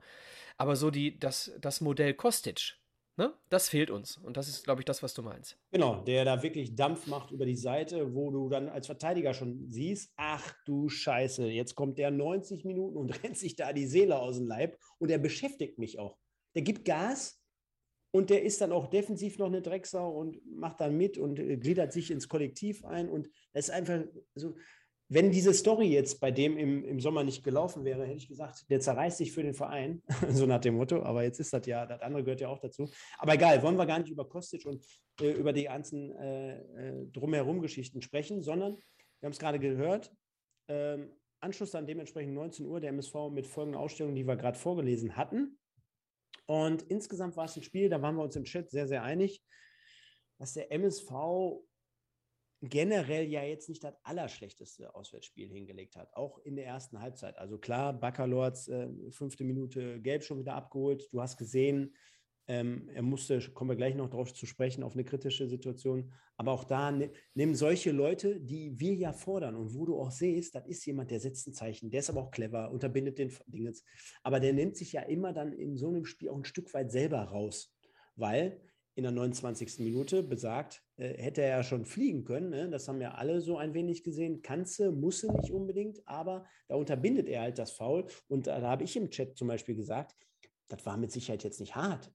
Aber so die, das, das Modell Kostic, ne? das fehlt uns. Und das ist, glaube ich, das, was du meinst. Genau, der da wirklich Dampf macht über die Seite, wo du dann als Verteidiger schon siehst, ach du Scheiße, jetzt kommt der 90 Minuten und [LAUGHS] rennt sich da die Seele aus dem Leib und der beschäftigt mich auch. Der gibt Gas, und der ist dann auch defensiv noch eine Drecksau und macht dann mit und äh, gliedert sich ins Kollektiv ein. Und das ist einfach so, wenn diese Story jetzt bei dem im, im Sommer nicht gelaufen wäre, hätte ich gesagt, der zerreißt sich für den Verein, [LAUGHS] so nach dem Motto. Aber jetzt ist das ja, das andere gehört ja auch dazu. Aber egal, wollen wir gar nicht über Kostic und äh, über die ganzen äh, äh, Drumherum-Geschichten sprechen, sondern wir haben es gerade gehört. Ähm, Anschluss dann dementsprechend 19 Uhr der MSV mit folgenden Ausstellungen, die wir gerade vorgelesen hatten. Und insgesamt war es ein Spiel, da waren wir uns im Chat sehr, sehr einig, dass der MSV generell ja jetzt nicht das allerschlechteste Auswärtsspiel hingelegt hat, auch in der ersten Halbzeit. Also klar, Baccalords äh, fünfte Minute gelb schon wieder abgeholt. Du hast gesehen, ähm, er musste, kommen wir gleich noch darauf zu sprechen, auf eine kritische Situation. Aber auch da ne, nehmen solche Leute, die wir ja fordern und wo du auch siehst, das ist jemand, der setzt ein Zeichen, der ist aber auch clever, unterbindet den Dingens. Aber der nimmt sich ja immer dann in so einem Spiel auch ein Stück weit selber raus, weil in der 29. Minute besagt, äh, hätte er ja schon fliegen können. Ne? Das haben ja alle so ein wenig gesehen. Kannste, musse nicht unbedingt, aber da unterbindet er halt das Foul. Und da, da habe ich im Chat zum Beispiel gesagt, das war mit Sicherheit jetzt nicht hart.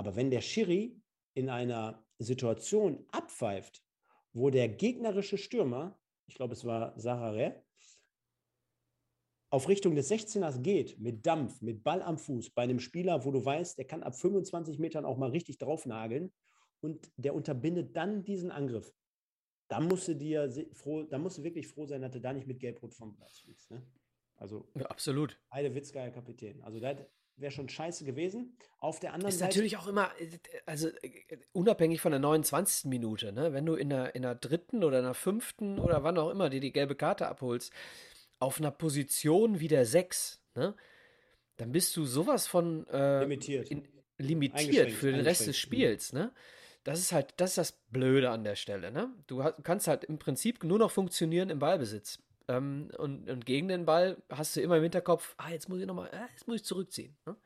Aber wenn der Schiri in einer Situation abpfeift, wo der gegnerische Stürmer, ich glaube, es war Sarare, auf Richtung des 16ers geht, mit Dampf, mit Ball am Fuß, bei einem Spieler, wo du weißt, der kann ab 25 Metern auch mal richtig draufnageln und der unterbindet dann diesen Angriff. Da musst du dir froh, da musst du wirklich froh sein, dass du da nicht mit Gelb-Rot vom Platz fliegst. Ne? Also ja, absolut. Heide Witzgeier Kapitän. Also das wäre schon scheiße gewesen. Auf der anderen ist Seite. Ist natürlich auch immer, also unabhängig von der 29. Minute, ne? wenn du in der, in der dritten oder in der fünften oder wann auch immer dir die gelbe Karte abholst, auf einer Position wie der 6, ne, dann bist du sowas von äh, limitiert, in, limitiert für den Rest des mhm. Spiels. Ne? Das ist halt, das ist das Blöde an der Stelle. Ne? Du kannst halt im Prinzip nur noch funktionieren im Ballbesitz. Ähm, und, und, gegen den Ball hast du immer im Hinterkopf, ah, jetzt muss ich nochmal, äh, jetzt muss ich zurückziehen. Ne?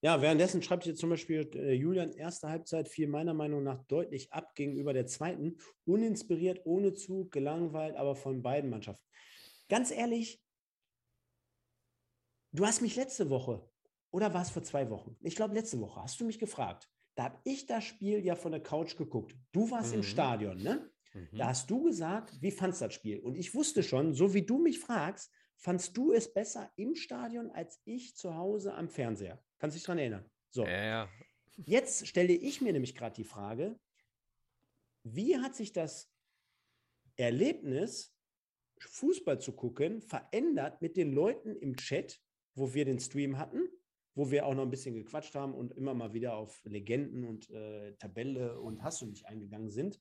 Ja, währenddessen schreibt hier zum Beispiel äh, Julian, erste Halbzeit fiel meiner Meinung nach deutlich ab gegenüber der zweiten. Uninspiriert, ohne Zug, gelangweilt, aber von beiden Mannschaften. Ganz ehrlich, du hast mich letzte Woche oder war es vor zwei Wochen? Ich glaube, letzte Woche hast du mich gefragt. Da habe ich das Spiel ja von der Couch geguckt. Du warst mhm. im Stadion, ne? Mhm. Da hast du gesagt, wie fandst du das Spiel? Und ich wusste schon, so wie du mich fragst, fandst du es besser im Stadion als ich zu Hause am Fernseher? Kannst du dich daran erinnern? So. Ja, ja. Jetzt stelle ich mir nämlich gerade die Frage, wie hat sich das Erlebnis Fußball zu gucken, verändert mit den Leuten im Chat, wo wir den Stream hatten, wo wir auch noch ein bisschen gequatscht haben und immer mal wieder auf Legenden und äh, Tabelle und hast du nicht eingegangen sind.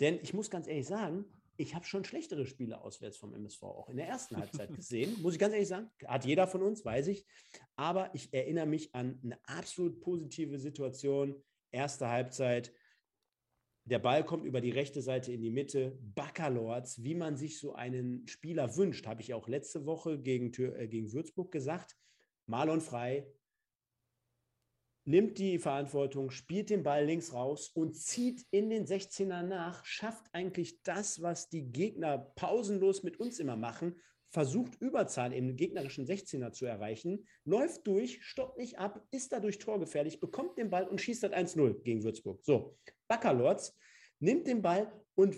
Denn ich muss ganz ehrlich sagen, ich habe schon schlechtere Spiele auswärts vom MSV auch in der ersten Halbzeit [LAUGHS] gesehen, muss ich ganz ehrlich sagen. Hat jeder von uns, weiß ich. Aber ich erinnere mich an eine absolut positive Situation. Erste Halbzeit, der Ball kommt über die rechte Seite in die Mitte. Baccalords, wie man sich so einen Spieler wünscht, habe ich auch letzte Woche gegen, äh, gegen Würzburg gesagt. Marlon Frei, nimmt die Verantwortung, spielt den Ball links raus und zieht in den 16er nach, schafft eigentlich das, was die Gegner pausenlos mit uns immer machen, versucht Überzahl im gegnerischen 16er zu erreichen, läuft durch, stoppt nicht ab, ist dadurch torgefährlich, bekommt den Ball und schießt das 1-0 gegen Würzburg. So, Baccalords nimmt den Ball und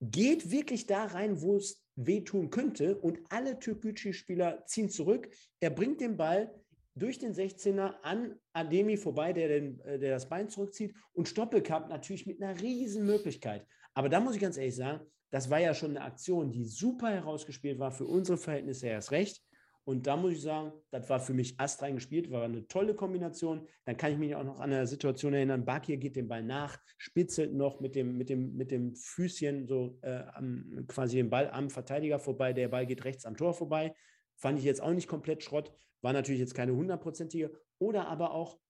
geht wirklich da rein, wo es wehtun könnte und alle Türkgücü-Spieler ziehen zurück. Er bringt den Ball durch den 16er an Ademi vorbei, der, den, äh, der das Bein zurückzieht und Stoppelkamp natürlich mit einer riesen Möglichkeit. Aber da muss ich ganz ehrlich sagen, das war ja schon eine Aktion, die super herausgespielt war für unsere Verhältnisse erst recht. Und da muss ich sagen, das war für mich astrein gespielt, war eine tolle Kombination. Dann kann ich mich auch noch an eine Situation erinnern, Bakir geht den Ball nach, spitzelt noch mit dem, mit dem, mit dem Füßchen so äh, am, quasi den Ball am Verteidiger vorbei, der Ball geht rechts am Tor vorbei. Fand ich jetzt auch nicht komplett Schrott, war natürlich jetzt keine hundertprozentige. Oder aber auch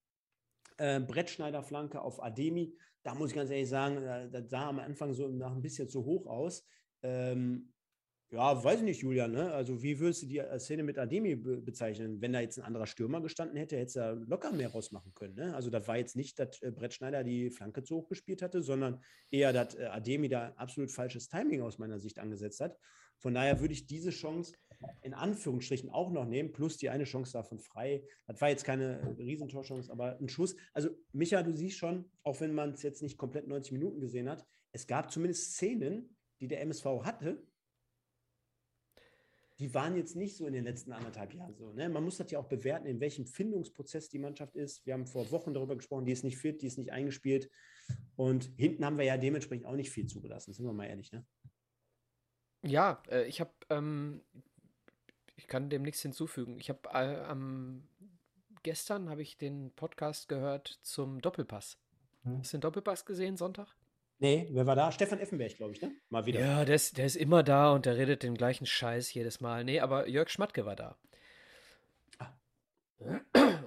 äh, Brettschneiderflanke auf Ademi. Da muss ich ganz ehrlich sagen, äh, das sah am Anfang so nach ein bisschen zu hoch aus. Ähm, ja, weiß ich nicht, Julian. Ne? Also, wie würdest du die äh, Szene mit Ademi be bezeichnen? Wenn da jetzt ein anderer Stürmer gestanden hätte, hätte er locker mehr rausmachen können. Ne? Also, das war jetzt nicht, dass äh, Brett Schneider die Flanke zu hoch gespielt hatte, sondern eher, dass äh, Ademi da absolut falsches Timing aus meiner Sicht angesetzt hat. Von daher würde ich diese Chance in Anführungsstrichen auch noch nehmen, plus die eine Chance davon frei. Das war jetzt keine Riesentorchance, aber ein Schuss. Also, Micha, du siehst schon, auch wenn man es jetzt nicht komplett 90 Minuten gesehen hat, es gab zumindest Szenen, die der MSV hatte, die waren jetzt nicht so in den letzten anderthalb Jahren so. Ne? Man muss das ja auch bewerten, in welchem Findungsprozess die Mannschaft ist. Wir haben vor Wochen darüber gesprochen, die ist nicht fit, die ist nicht eingespielt. Und hinten haben wir ja dementsprechend auch nicht viel zugelassen, sind wir mal ehrlich. Ne? Ja, äh, ich habe, ähm, ich kann dem nichts hinzufügen. Ich habe äh, am gestern habe ich den Podcast gehört zum Doppelpass. Hm. Hast du den Doppelpass gesehen Sonntag? Nee, wer war da? Stefan Effenberg, glaube ich, ne? Mal wieder. Ja, der ist, der ist immer da und der redet den gleichen Scheiß jedes Mal. Nee, aber Jörg Schmatke war da. Ah.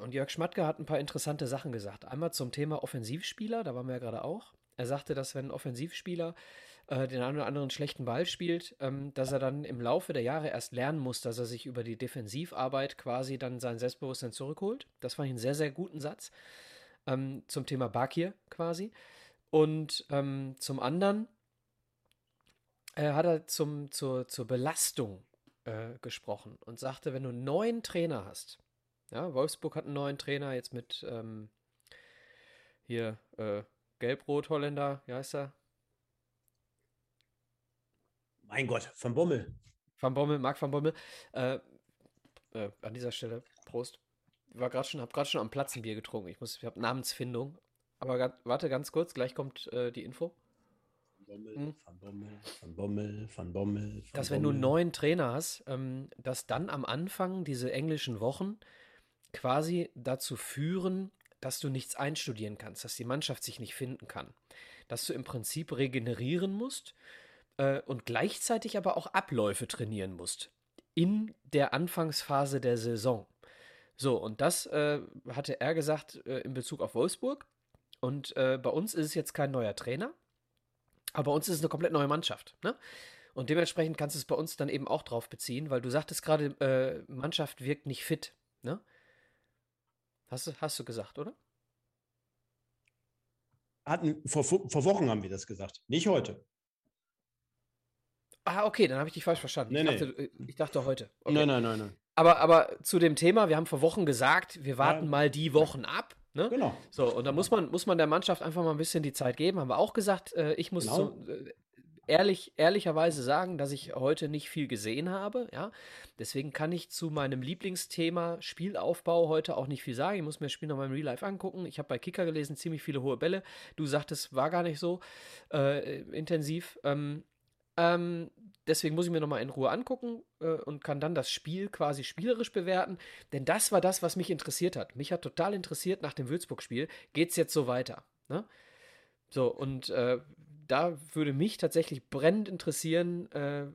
Und Jörg Schmatke hat ein paar interessante Sachen gesagt. Einmal zum Thema Offensivspieler, da waren wir ja gerade auch. Er sagte, dass wenn ein Offensivspieler äh, den einen oder anderen schlechten Ball spielt, ähm, dass er dann im Laufe der Jahre erst lernen muss, dass er sich über die Defensivarbeit quasi dann sein Selbstbewusstsein zurückholt. Das fand ich einen sehr, sehr guten Satz. Ähm, zum Thema Bakir quasi. Und ähm, zum anderen äh, hat er zum, zur, zur Belastung äh, gesprochen und sagte, wenn du einen neuen Trainer hast, ja, Wolfsburg hat einen neuen Trainer jetzt mit ähm, hier äh, Gelb-Rot-Holländer, wie heißt er? Mein Gott, Van Bommel. Van Bommel, Marc Van Bommel. Äh, äh, an dieser Stelle, Prost. Ich war gerade schon, habe gerade schon am Platz ein Bier getrunken. Ich muss, ich habe Namensfindung. Aber warte ganz kurz, gleich kommt äh, die Info. Bommel, hm. Van Bommel, Van Bommel, Van Bommel. Van dass wenn du einen neuen Trainer hast, ähm, dass dann am Anfang diese englischen Wochen quasi dazu führen, dass du nichts einstudieren kannst, dass die Mannschaft sich nicht finden kann, dass du im Prinzip regenerieren musst äh, und gleichzeitig aber auch Abläufe trainieren musst in der Anfangsphase der Saison. So, und das äh, hatte er gesagt äh, in Bezug auf Wolfsburg. Und äh, bei uns ist es jetzt kein neuer Trainer, aber bei uns ist es eine komplett neue Mannschaft. Ne? Und dementsprechend kannst du es bei uns dann eben auch drauf beziehen, weil du sagtest gerade, äh, Mannschaft wirkt nicht fit. Ne? Hast, du, hast du gesagt, oder? Hatten, vor, vor Wochen haben wir das gesagt, nicht heute. Ah, okay, dann habe ich dich falsch verstanden. Nee, ich, dachte, nee. Äh, ich dachte heute. Okay. Nein, nein, nein, nein. Aber, aber zu dem Thema, wir haben vor Wochen gesagt, wir warten ja. mal die Wochen ab. Ne? Genau. So, und da muss man, muss man der Mannschaft einfach mal ein bisschen die Zeit geben. Haben wir auch gesagt, äh, ich muss genau. so, äh, ehrlich, ehrlicherweise sagen, dass ich heute nicht viel gesehen habe. Ja? Deswegen kann ich zu meinem Lieblingsthema Spielaufbau heute auch nicht viel sagen. Ich muss mir das Spiel noch mal im Real Life angucken. Ich habe bei Kicker gelesen, ziemlich viele hohe Bälle. Du sagtest, war gar nicht so äh, intensiv. Ähm, ähm, deswegen muss ich mir nochmal in Ruhe angucken äh, und kann dann das Spiel quasi spielerisch bewerten. Denn das war das, was mich interessiert hat. Mich hat total interessiert nach dem Würzburg-Spiel, geht es jetzt so weiter? Ne? So, und äh, da würde mich tatsächlich brennend interessieren, äh,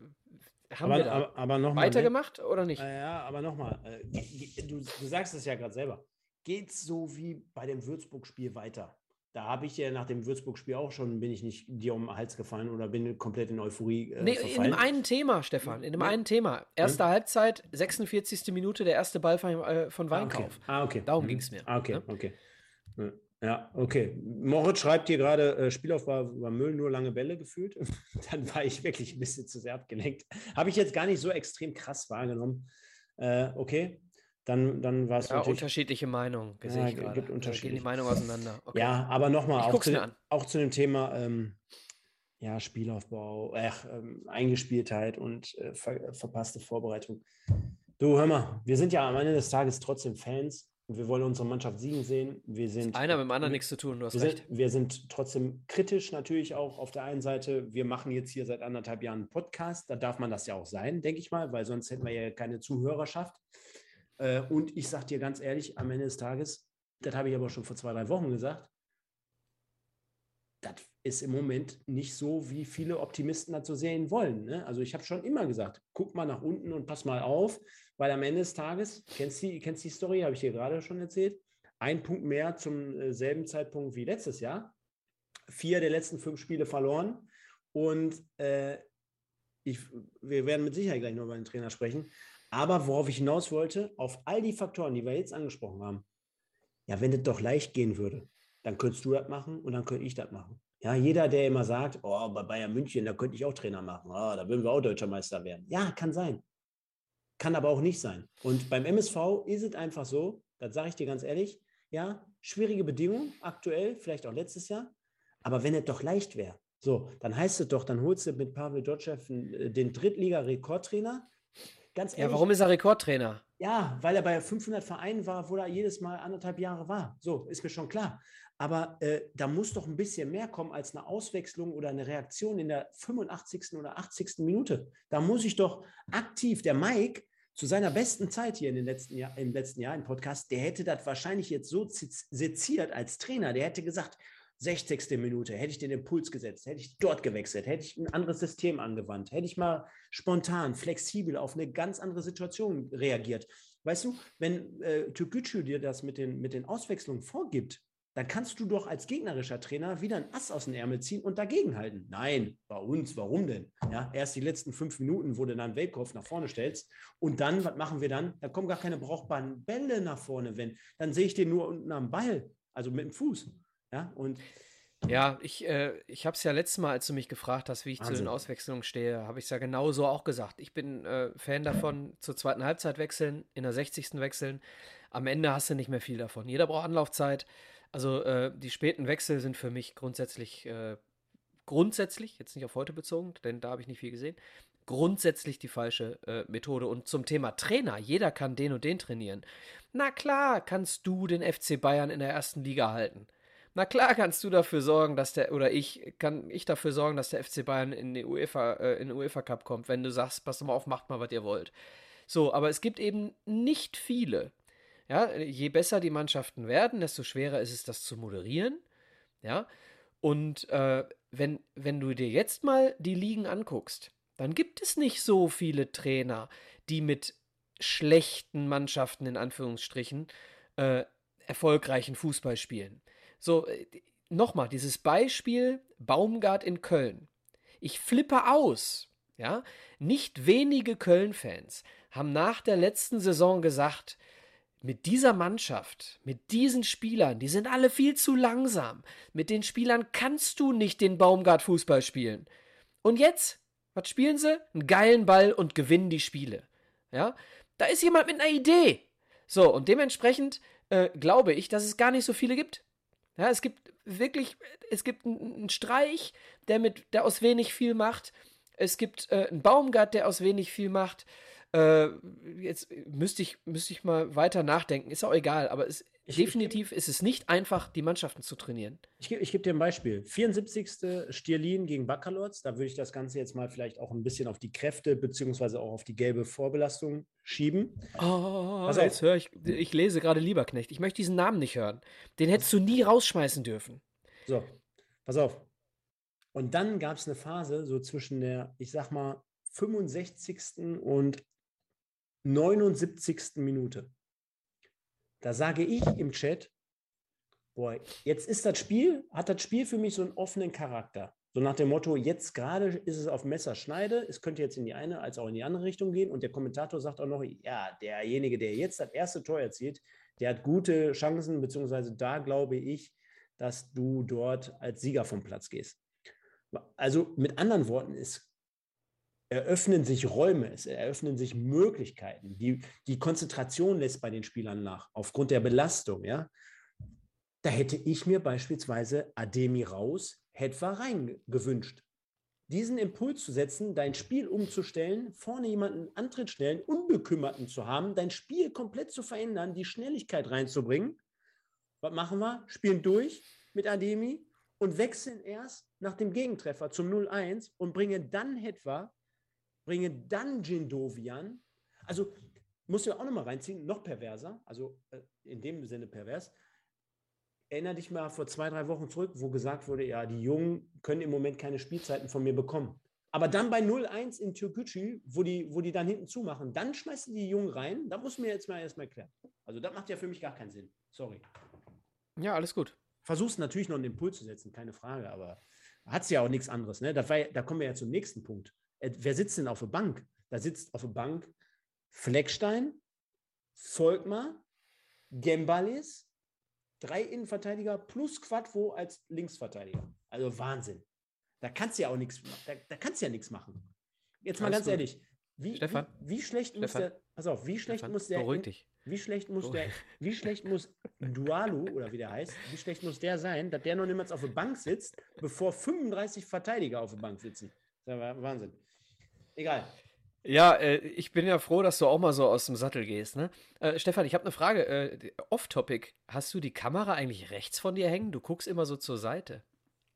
haben aber, wir da aber, aber noch weitergemacht mal, ne? oder nicht? Ja, aber nochmal, äh, du, du sagst es ja gerade selber. Geht es so wie bei dem Würzburg-Spiel weiter? Da habe ich ja nach dem Würzburg-Spiel auch schon, bin ich nicht dir um den Hals gefallen oder bin komplett in Euphorie. Äh, nee, verfallen. in dem einen Thema, Stefan, in dem ja. einen Thema. Erste ja. Halbzeit, 46. Minute, der erste Ball von, äh, von Weinkauf. Ah, okay. Ah, okay. Darum mhm. ging es mir. Ah, okay, ne? okay. Ja, okay. Moritz schreibt hier gerade, äh, Spielaufbau war Müll, nur lange Bälle gefühlt. [LAUGHS] Dann war ich wirklich ein bisschen zu sehr abgelenkt. Habe ich jetzt gar nicht so extrem krass wahrgenommen. Äh, okay, dann, dann war es ja, unterschiedliche Meinungen, ja, gerade. Gibt unterschiedliche. Gehen die Meinungen auseinander. Okay. Ja, aber nochmal, auch, zu, auch zu dem Thema ähm, ja, Spielaufbau, äh, Eingespieltheit und äh, ver verpasste Vorbereitung. Du, hör mal, wir sind ja am Ende des Tages trotzdem Fans und wir wollen unsere Mannschaft siegen sehen. Wir sind, Einer mit dem anderen nichts zu tun, du hast wir recht. Sind, wir sind trotzdem kritisch natürlich auch auf der einen Seite. Wir machen jetzt hier seit anderthalb Jahren einen Podcast. Da darf man das ja auch sein, denke ich mal, weil sonst hätten wir ja keine Zuhörerschaft. Äh, und ich sage dir ganz ehrlich, am Ende des Tages, das habe ich aber schon vor zwei, drei Wochen gesagt, das ist im Moment nicht so, wie viele Optimisten dazu sehen wollen. Ne? Also ich habe schon immer gesagt, guck mal nach unten und pass mal auf, weil am Ende des Tages, kennst du kennst die Story, habe ich dir gerade schon erzählt, ein Punkt mehr zum äh, selben Zeitpunkt wie letztes Jahr. Vier der letzten fünf Spiele verloren. Und äh, ich, wir werden mit Sicherheit gleich noch über den Trainer sprechen. Aber worauf ich hinaus wollte, auf all die Faktoren, die wir jetzt angesprochen haben, ja, wenn es doch leicht gehen würde, dann könntest du das machen und dann könnte ich das machen. Ja, jeder, der immer sagt, oh, bei Bayern München, da könnte ich auch Trainer machen, oh, da würden wir auch Deutscher Meister werden. Ja, kann sein. Kann aber auch nicht sein. Und beim MSV ist es einfach so, das sage ich dir ganz ehrlich, ja, schwierige Bedingungen aktuell, vielleicht auch letztes Jahr, aber wenn es doch leicht wäre, so, dann heißt es doch, dann holst du mit Pavel Dotschew äh, den Drittliga-Rekordtrainer. Ganz ehrlich. Ja, warum ist er Rekordtrainer? Ja, weil er bei 500 Vereinen war, wo er jedes Mal anderthalb Jahre war. So, ist mir schon klar. Aber äh, da muss doch ein bisschen mehr kommen als eine Auswechslung oder eine Reaktion in der 85. oder 80. Minute. Da muss ich doch aktiv, der Mike, zu seiner besten Zeit hier in den letzten Jahr, im letzten Jahr im Podcast, der hätte das wahrscheinlich jetzt so seziert als Trainer. Der hätte gesagt, 60. Minute, hätte ich den Impuls gesetzt, hätte ich dort gewechselt, hätte ich ein anderes System angewandt, hätte ich mal spontan, flexibel auf eine ganz andere Situation reagiert. Weißt du, wenn äh, Türkgücü dir das mit den, mit den Auswechslungen vorgibt, dann kannst du doch als gegnerischer Trainer wieder ein Ass aus dem Ärmel ziehen und dagegenhalten. Nein, bei uns, warum denn? Ja, erst die letzten fünf Minuten, wo du dann Weltkopf nach vorne stellst und dann, was machen wir dann? Da kommen gar keine brauchbaren Bälle nach vorne, wenn. Dann sehe ich den nur unten am Ball, also mit dem Fuß. Ja, und ja, ich, äh, ich habe es ja letztes Mal, als du mich gefragt hast, wie ich Wahnsinn. zu den Auswechslungen stehe, habe ich es ja genauso auch gesagt. Ich bin äh, Fan davon, zur zweiten Halbzeit wechseln, in der 60. wechseln. Am Ende hast du nicht mehr viel davon. Jeder braucht Anlaufzeit. Also äh, die späten Wechsel sind für mich grundsätzlich, äh, grundsätzlich, jetzt nicht auf heute bezogen, denn da habe ich nicht viel gesehen, grundsätzlich die falsche äh, Methode. Und zum Thema Trainer, jeder kann den und den trainieren. Na klar, kannst du den FC Bayern in der ersten Liga halten. Na klar kannst du dafür sorgen, dass der, oder ich, kann ich dafür sorgen, dass der FC Bayern in den UEFA, äh, in den UEFA Cup kommt, wenn du sagst, pass mal auf, macht mal, was ihr wollt. So, aber es gibt eben nicht viele, ja, je besser die Mannschaften werden, desto schwerer ist es, das zu moderieren. Ja, und äh, wenn, wenn du dir jetzt mal die Ligen anguckst, dann gibt es nicht so viele Trainer, die mit schlechten Mannschaften in Anführungsstrichen äh, erfolgreichen Fußball spielen. So, äh, nochmal, dieses Beispiel Baumgart in Köln. Ich flippe aus. Ja, nicht wenige Köln-Fans haben nach der letzten Saison gesagt, mit dieser Mannschaft, mit diesen Spielern, die sind alle viel zu langsam. Mit den Spielern kannst du nicht den Baumgart-Fußball spielen. Und jetzt, was spielen sie? Einen geilen Ball und gewinnen die Spiele. Ja, da ist jemand mit einer Idee. So, und dementsprechend äh, glaube ich, dass es gar nicht so viele gibt. Ja, es gibt wirklich, es gibt einen Streich, der mit, der aus wenig viel macht. Es gibt äh, einen Baumgart, der aus wenig viel macht. Äh, jetzt müsste ich, müsste ich mal weiter nachdenken. Ist auch egal, aber es, ich, definitiv ich, ist es nicht einfach, die Mannschaften zu trainieren. Ich, ich gebe dir ein Beispiel. 74. Stierlin gegen Baccalords. Da würde ich das Ganze jetzt mal vielleicht auch ein bisschen auf die Kräfte beziehungsweise auch auf die gelbe Vorbelastung schieben. Oh, also jetzt höre ich, ich lese gerade Lieberknecht. Ich möchte diesen Namen nicht hören. Den hättest du nie rausschmeißen dürfen. So, pass auf. Und dann gab es eine Phase so zwischen der, ich sag mal, 65. und 79. Minute. Da sage ich im Chat, boah, jetzt ist das Spiel, hat das Spiel für mich so einen offenen Charakter. So nach dem Motto, jetzt gerade ist es auf Messerschneide, es könnte jetzt in die eine als auch in die andere Richtung gehen. Und der Kommentator sagt auch noch, ja, derjenige, der jetzt das erste Tor erzielt, der hat gute Chancen, beziehungsweise da glaube ich, dass du dort als Sieger vom Platz gehst. Also mit anderen Worten, es eröffnen sich Räume, es eröffnen sich Möglichkeiten. Die, die Konzentration lässt bei den Spielern nach, aufgrund der Belastung. Ja? Da hätte ich mir beispielsweise Ademi raus, Hetwa rein gewünscht. Diesen Impuls zu setzen, dein Spiel umzustellen, vorne jemanden Antritt stellen, Unbekümmerten zu haben, dein Spiel komplett zu verändern, die Schnelligkeit reinzubringen. Was machen wir? Spielen durch mit Ademi und wechseln erst nach dem Gegentreffer zum 0-1 und bringen dann Hetwa bringe dann Jindovian. Also muss ja auch nochmal reinziehen, noch perverser, also äh, in dem Sinne pervers. Erinner dich mal vor zwei, drei Wochen zurück, wo gesagt wurde, ja, die Jungen können im Moment keine Spielzeiten von mir bekommen. Aber dann bei 0-1 in Türkgücü, wo die, wo die dann hinten zumachen, dann schmeißen die Jungen rein. Da muss mir jetzt mal erstmal erklären. Also das macht ja für mich gar keinen Sinn. Sorry. Ja, alles gut. Versuchst natürlich noch einen Impuls zu setzen, keine Frage, aber hat es ja auch nichts anderes. Ne? Da, war, da kommen wir ja zum nächsten Punkt. Äh, wer sitzt denn auf der Bank? Da sitzt auf der Bank Fleckstein, Volkmar, Gembalis, drei Innenverteidiger plus Quadvo als Linksverteidiger. Also Wahnsinn. Da kannst du ja auch nichts, da, da kannst du ja nichts machen. Jetzt mal Alles ganz gut. ehrlich, wie, Stefan, wie, wie schlecht Stefan, muss der, pass auf, wie schlecht Stefan, muss der, beruhig dich. wie schlecht muss der, wie schlecht muss Dualu oder wie der heißt, wie schlecht muss der sein, dass der noch niemals auf der Bank sitzt, bevor 35 Verteidiger auf der Bank sitzen. Das ja Wahnsinn. Egal. Ja, äh, ich bin ja froh, dass du auch mal so aus dem Sattel gehst. Ne? Äh, Stefan, ich habe eine Frage. Äh, Off-Topic. Hast du die Kamera eigentlich rechts von dir hängen? Du guckst immer so zur Seite.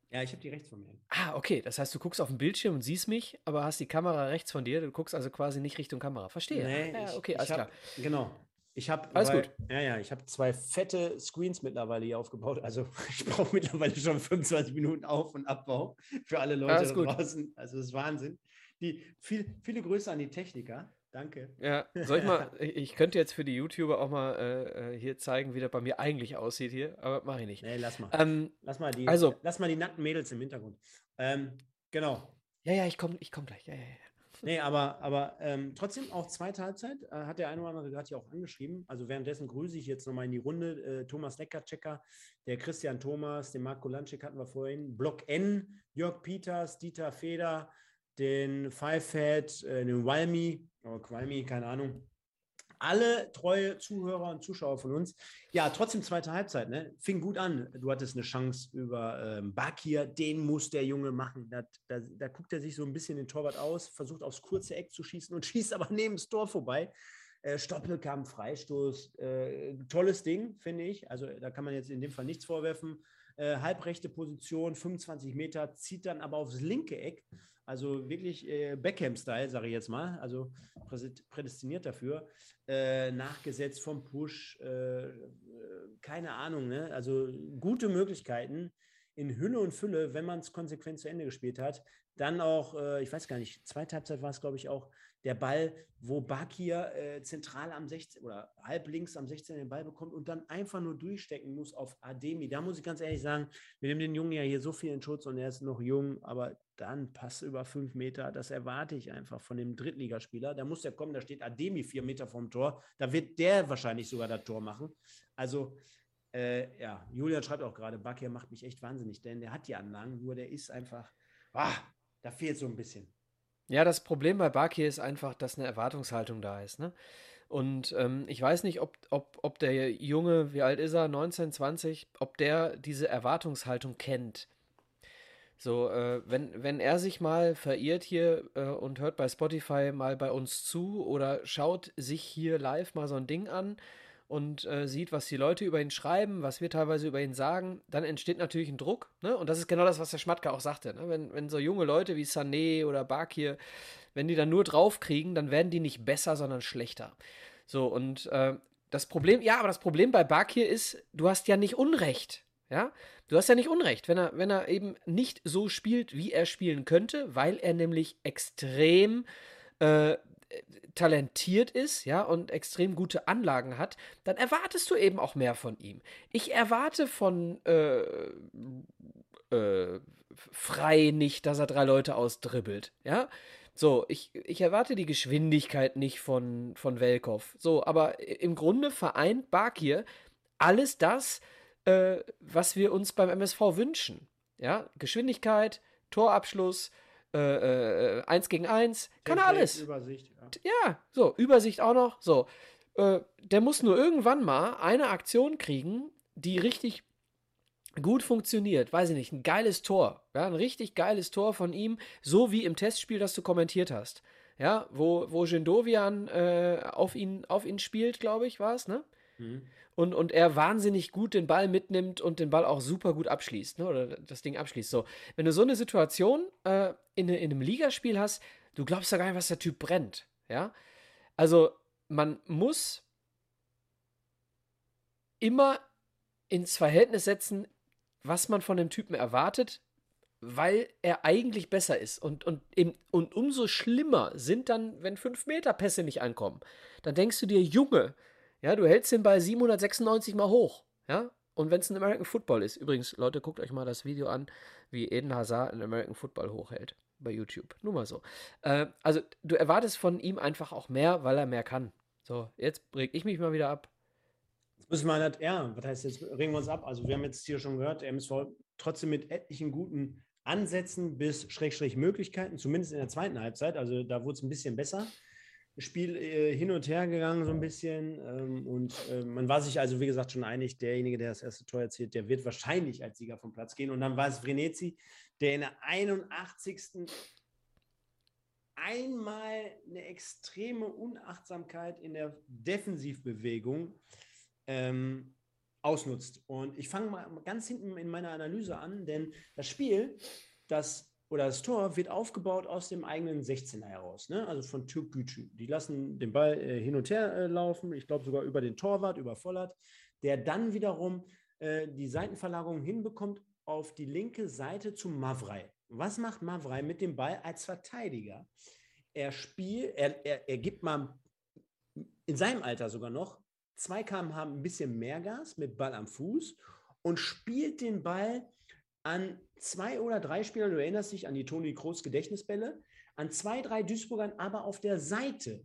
Ja, ich habe die rechts von mir. Ah, okay. Das heißt, du guckst auf den Bildschirm und siehst mich, aber hast die Kamera rechts von dir. Du guckst also quasi nicht Richtung Kamera. Verstehe. Nee, ja, okay, ich, alles ich hab, klar. Genau. Ich habe alles gut. Ja, ja, ich habe zwei fette Screens mittlerweile hier aufgebaut. Also [LAUGHS] ich brauche mittlerweile schon 25 Minuten Auf- und Abbau für alle Leute da draußen. Also das ist Wahnsinn. Die, viel, viele Grüße an die Techniker. Danke. Ja, soll ich mal, [LAUGHS] ich könnte jetzt für die YouTuber auch mal äh, äh, hier zeigen, wie das bei mir eigentlich aussieht hier, aber mache ich nicht. Nee, lass mal. Ähm, lass mal die, also, lass mal die nackten Mädels im Hintergrund. Ähm, genau. Ja, ja, ich komme ich komm gleich. Ja, ja, ja. Nee, aber, aber ähm, trotzdem auch zweite Halbzeit, äh, hat der eine oder andere gerade hier auch angeschrieben. Also währenddessen grüße ich jetzt nochmal in die Runde äh, Thomas Leckerchecker, der Christian Thomas, den Marco Lanschek hatten wir vorhin, Block N, Jörg Peters, Dieter Feder, den Five-Head, äh, den Walmi, oder Qualmi, keine Ahnung. Alle treue Zuhörer und Zuschauer von uns. Ja, trotzdem zweite Halbzeit, ne? Fing gut an. Du hattest eine Chance über ähm, Bakir, den muss der Junge machen. Da, da, da guckt er sich so ein bisschen den Torwart aus, versucht aufs kurze Eck zu schießen und [LAUGHS] schießt aber neben das Tor vorbei. Äh, Stoppel Freistoß. Äh, tolles Ding, finde ich. Also da kann man jetzt in dem Fall nichts vorwerfen. Äh, halbrechte Position, 25 Meter, zieht dann aber aufs linke Eck also wirklich äh, Beckham-Style, sage ich jetzt mal. Also prädestiniert dafür. Äh, nachgesetzt vom Push. Äh, äh, keine Ahnung. Ne? Also gute Möglichkeiten in Hülle und Fülle, wenn man es konsequent zu Ende gespielt hat. Dann auch, äh, ich weiß gar nicht, zweite Halbzeit war es, glaube ich, auch der Ball, wo Bakir äh, zentral am 16 oder halb links am 16 den Ball bekommt und dann einfach nur durchstecken muss auf Ademi. Da muss ich ganz ehrlich sagen, wir nehmen den Jungen ja hier so viel in Schutz und er ist noch jung, aber dann Pass über fünf Meter, das erwarte ich einfach von dem Drittligaspieler. Da muss der kommen, da steht Ademi vier Meter vom Tor, da wird der wahrscheinlich sogar das Tor machen. Also äh, ja, Julian schreibt auch gerade, Bakir macht mich echt wahnsinnig, denn der hat die Anlagen, nur der ist einfach, ah, da fehlt so ein bisschen. Ja, das Problem bei Bakir ist einfach, dass eine Erwartungshaltung da ist. Ne? Und ähm, ich weiß nicht, ob, ob, ob der Junge, wie alt ist er, 19, 20, ob der diese Erwartungshaltung kennt. So, äh, wenn, wenn er sich mal verirrt hier äh, und hört bei Spotify mal bei uns zu oder schaut sich hier live mal so ein Ding an und äh, sieht, was die Leute über ihn schreiben, was wir teilweise über ihn sagen, dann entsteht natürlich ein Druck. Ne? Und das ist genau das, was der Schmatke auch sagte. Ne? Wenn, wenn so junge Leute wie Sané oder Bakir, wenn die dann nur draufkriegen, dann werden die nicht besser, sondern schlechter. So, und äh, das Problem, ja, aber das Problem bei Bakir ist, du hast ja nicht Unrecht. Ja, du hast ja nicht Unrecht, wenn er, wenn er eben nicht so spielt, wie er spielen könnte, weil er nämlich extrem äh, talentiert ist, ja, und extrem gute Anlagen hat, dann erwartest du eben auch mehr von ihm. Ich erwarte von äh, äh, Frei nicht, dass er drei Leute ausdribbelt, ja. So, ich, ich erwarte die Geschwindigkeit nicht von, von Velkov. So, aber im Grunde vereint Bakir alles das, äh, was wir uns beim MSV wünschen. Ja, Geschwindigkeit, Torabschluss, äh, äh, 1 gegen 1, kann er alles. Übersicht, ja. ja, so, Übersicht auch noch. So, äh, der muss nur irgendwann mal eine Aktion kriegen, die richtig gut funktioniert. Weiß ich nicht, ein geiles Tor. Ja, ein richtig geiles Tor von ihm, so wie im Testspiel, das du kommentiert hast. Ja, wo, wo Jindovian äh, auf, ihn, auf ihn spielt, glaube ich, war es, ne? Mhm. Und, und er wahnsinnig gut den Ball mitnimmt und den Ball auch super gut abschließt, ne? Oder das Ding abschließt. So, wenn du so eine Situation äh, in, in einem Ligaspiel hast, du glaubst ja gar nicht, was der Typ brennt. Ja. Also, man muss immer ins Verhältnis setzen, was man von dem Typen erwartet, weil er eigentlich besser ist. Und, und, eben, und umso schlimmer sind dann, wenn 5-Meter-Pässe nicht ankommen. Dann denkst du dir, Junge, ja, du hältst den Ball 796 mal hoch. Ja, und wenn es ein American Football ist, übrigens, Leute, guckt euch mal das Video an, wie Eden Hazard einen American Football hochhält bei YouTube. Nur mal so. Äh, also, du erwartest von ihm einfach auch mehr, weil er mehr kann. So, jetzt reg ich mich mal wieder ab. Jetzt müssen wir halt, ja, was heißt jetzt, regen wir uns ab. Also, wir haben jetzt hier schon gehört, MSV trotzdem mit etlichen guten Ansätzen bis Schrägstrich Möglichkeiten, zumindest in der zweiten Halbzeit. Also, da wurde es ein bisschen besser. Spiel äh, hin und her gegangen, so ein bisschen. Ähm, und äh, man war sich also, wie gesagt, schon einig, derjenige, der das erste Tor erzielt, der wird wahrscheinlich als Sieger vom Platz gehen. Und dann war es Vrenetzi, der in der 81 einmal eine extreme Unachtsamkeit in der Defensivbewegung ähm, ausnutzt. Und ich fange mal ganz hinten in meiner Analyse an, denn das Spiel, das oder das Tor wird aufgebaut aus dem eigenen 16er heraus, ne? also von Türk Gücü. Die lassen den Ball äh, hin und her äh, laufen, ich glaube sogar über den Torwart, über Vollert, der dann wiederum äh, die Seitenverlagerung hinbekommt auf die linke Seite zu Mavrei. Was macht Mavrei mit dem Ball als Verteidiger? Er spielt, er, er, er gibt mal in seinem Alter sogar noch, zwei km haben ein bisschen mehr Gas mit Ball am Fuß und spielt den Ball an zwei oder drei Spielern, du erinnerst dich an die Toni Kroos Gedächtnisbälle, an zwei, drei Duisburgern, aber auf der Seite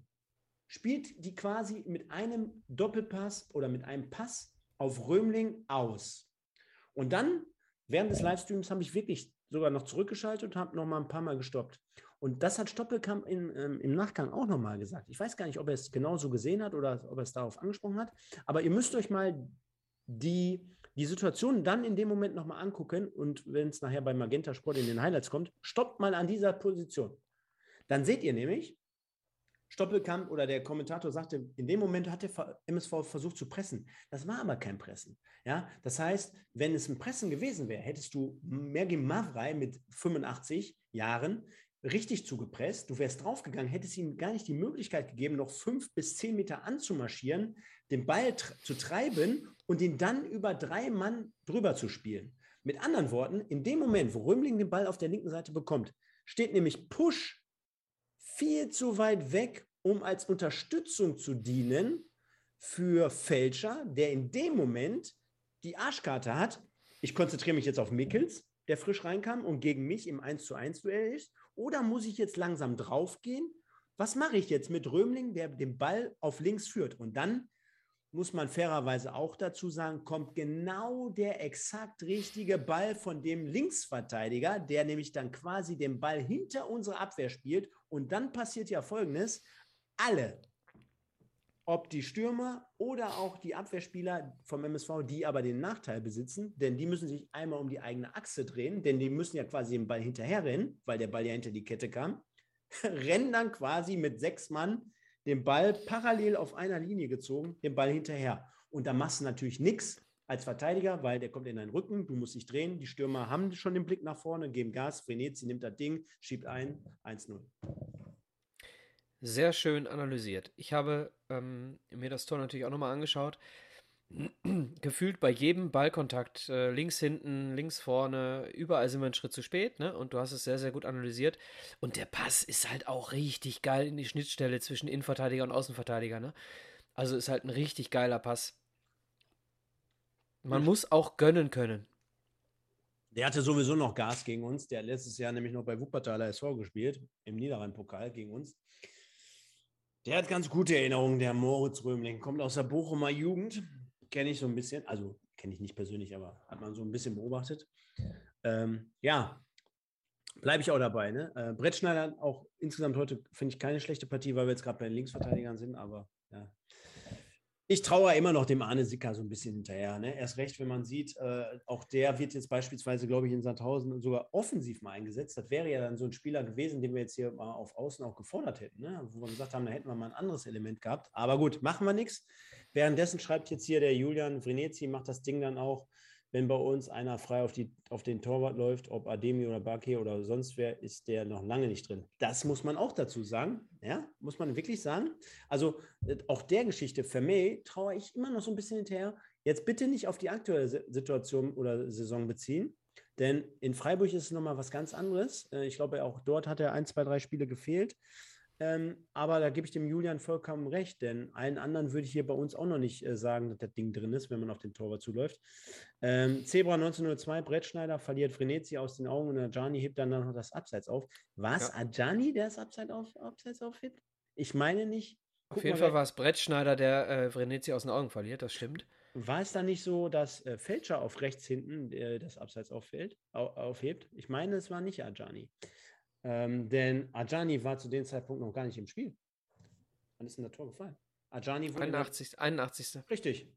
spielt die quasi mit einem Doppelpass oder mit einem Pass auf Römling aus. Und dann, während des Livestreams, habe ich wirklich sogar noch zurückgeschaltet und habe noch mal ein paar Mal gestoppt. Und das hat Stoppelkamp in, ähm, im Nachgang auch noch mal gesagt. Ich weiß gar nicht, ob er es genauso gesehen hat oder ob er es darauf angesprochen hat. Aber ihr müsst euch mal die, die Situation dann in dem Moment noch mal angucken. Und wenn es nachher bei Magenta Sport in den Highlights kommt, stoppt mal an dieser Position. Dann seht ihr nämlich, Stoppelkamp oder der Kommentator sagte, in dem Moment hat der MSV versucht zu pressen. Das war aber kein Pressen. Ja, das heißt, wenn es ein Pressen gewesen wäre, hättest du Mergim Mavrei mit 85 Jahren richtig zugepresst, du wärst draufgegangen, hättest ihm gar nicht die Möglichkeit gegeben, noch fünf bis zehn Meter anzumarschieren, den Ball zu treiben und ihn dann über drei Mann drüber zu spielen. Mit anderen Worten, in dem Moment, wo Römling den Ball auf der linken Seite bekommt, steht nämlich Push viel zu weit weg, um als Unterstützung zu dienen für Fälscher, der in dem Moment die Arschkarte hat. Ich konzentriere mich jetzt auf Mickels, der frisch reinkam und gegen mich im 1 zu 1 Duell ist. Oder muss ich jetzt langsam draufgehen? Was mache ich jetzt mit Römling, der den Ball auf links führt? Und dann muss man fairerweise auch dazu sagen, kommt genau der exakt richtige Ball von dem Linksverteidiger, der nämlich dann quasi den Ball hinter unsere Abwehr spielt. Und dann passiert ja Folgendes. Alle ob die Stürmer oder auch die Abwehrspieler vom MSV, die aber den Nachteil besitzen, denn die müssen sich einmal um die eigene Achse drehen, denn die müssen ja quasi den Ball hinterherrennen, weil der Ball ja hinter die Kette kam, [LAUGHS] rennen dann quasi mit sechs Mann den Ball parallel auf einer Linie gezogen, den Ball hinterher. Und da machst du natürlich nichts als Verteidiger, weil der kommt in deinen Rücken, du musst dich drehen, die Stürmer haben schon den Blick nach vorne, geben Gas, Venezi nimmt das Ding, schiebt ein, 1-0. Sehr schön analysiert. Ich habe ähm, mir das Tor natürlich auch nochmal angeschaut. Gefühlt bei jedem Ballkontakt, äh, links hinten, links vorne, überall sind wir einen Schritt zu spät, ne? Und du hast es sehr, sehr gut analysiert. Und der Pass ist halt auch richtig geil in die Schnittstelle zwischen Innenverteidiger und Außenverteidiger, ne? Also ist halt ein richtig geiler Pass. Man mhm. muss auch gönnen können. Der hatte sowieso noch Gas gegen uns. Der hat letztes Jahr nämlich noch bei Wuppertaler SV gespielt, im Niederrhein-Pokal gegen uns. Der hat ganz gute Erinnerungen, der Moritz Römling. Kommt aus der Bochumer Jugend. Kenne ich so ein bisschen. Also kenne ich nicht persönlich, aber hat man so ein bisschen beobachtet. Ähm, ja, bleibe ich auch dabei. Ne? Äh, Brettschneider auch insgesamt heute, finde ich, keine schlechte Partie, weil wir jetzt gerade bei den Linksverteidigern sind, aber ja. Ich traue immer noch dem Arne Sicker so ein bisschen hinterher. Ne? Erst recht, wenn man sieht, äh, auch der wird jetzt beispielsweise, glaube ich, in Sandhausen sogar offensiv mal eingesetzt. Das wäre ja dann so ein Spieler gewesen, den wir jetzt hier mal auf Außen auch gefordert hätten. Ne? Wo wir gesagt haben, da hätten wir mal ein anderes Element gehabt. Aber gut, machen wir nichts. Währenddessen schreibt jetzt hier der Julian Vrenetzi, macht das Ding dann auch wenn bei uns einer frei auf, die, auf den Torwart läuft, ob Ademi oder Bake oder sonst wer, ist der noch lange nicht drin. Das muss man auch dazu sagen. Ja, muss man wirklich sagen. Also äh, auch der Geschichte Vermey traue ich immer noch so ein bisschen hinterher. Jetzt bitte nicht auf die aktuelle Situation oder Saison beziehen, denn in Freiburg ist es nochmal was ganz anderes. Äh, ich glaube, auch dort hat er ein, zwei, drei Spiele gefehlt. Ähm, aber da gebe ich dem Julian vollkommen recht, denn allen anderen würde ich hier bei uns auch noch nicht äh, sagen, dass das Ding drin ist, wenn man auf den Torwart zuläuft. Ähm, Zebra 1902, Brettschneider verliert Frenetzi aus den Augen und Ajani hebt dann noch das Abseits auf. Was? Ja. Ajani, der das Abseits, auf, Abseits aufhebt? Ich meine nicht. Guck auf jeden Fall war es Brettschneider, der äh, Frenetzi aus den Augen verliert, das stimmt. War es da nicht so, dass äh, Fälscher auf rechts hinten äh, das Abseits auffällt, au, aufhebt? Ich meine, es war nicht Ajani. Ähm, denn Ajani war zu dem Zeitpunkt noch gar nicht im Spiel. Wann ist denn das Tor gefallen? Ajani wurde 81. 81. Richtig.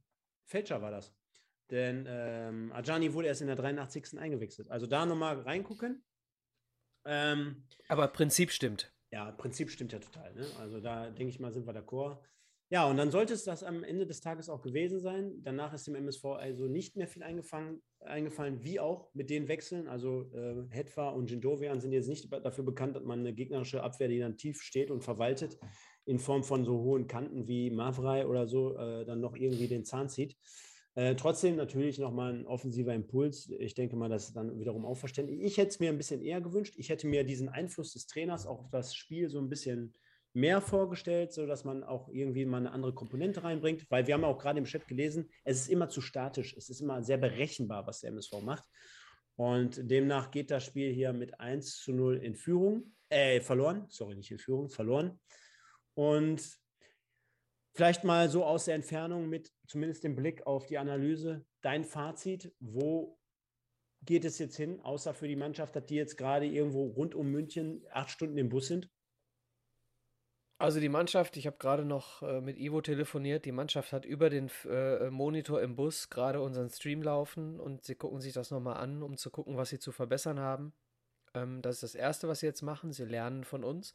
Fälscher war das. Denn ähm, Ajani wurde erst in der 83. eingewechselt. Also da nochmal reingucken. Ähm, Aber Prinzip stimmt. Ja, Prinzip stimmt ja total. Ne? Also da denke ich mal, sind wir d'accord. Ja, und dann sollte es das am Ende des Tages auch gewesen sein. Danach ist dem MSV also nicht mehr viel eingefallen, wie auch mit den Wechseln. Also äh, Hetwa und Jindovian sind jetzt nicht dafür bekannt, dass man eine gegnerische Abwehr, die dann tief steht und verwaltet, in Form von so hohen Kanten wie Mavrei oder so, äh, dann noch irgendwie den Zahn zieht. Äh, trotzdem natürlich nochmal ein offensiver Impuls. Ich denke mal, das ist dann wiederum auch verständlich. Ich hätte es mir ein bisschen eher gewünscht. Ich hätte mir diesen Einfluss des Trainers auch auf das Spiel so ein bisschen mehr vorgestellt, sodass man auch irgendwie mal eine andere Komponente reinbringt, weil wir haben auch gerade im Chat gelesen, es ist immer zu statisch, es ist immer sehr berechenbar, was der MSV macht. Und demnach geht das Spiel hier mit 1 zu 0 in Führung, äh, verloren, sorry, nicht in Führung, verloren. Und vielleicht mal so aus der Entfernung mit zumindest dem Blick auf die Analyse, dein Fazit, wo geht es jetzt hin, außer für die Mannschaft, dass die jetzt gerade irgendwo rund um München acht Stunden im Bus sind? Also die Mannschaft, ich habe gerade noch äh, mit Ivo telefoniert, die Mannschaft hat über den äh, Monitor im Bus gerade unseren Stream laufen und sie gucken sich das nochmal an, um zu gucken, was sie zu verbessern haben. Ähm, das ist das Erste, was sie jetzt machen. Sie lernen von uns.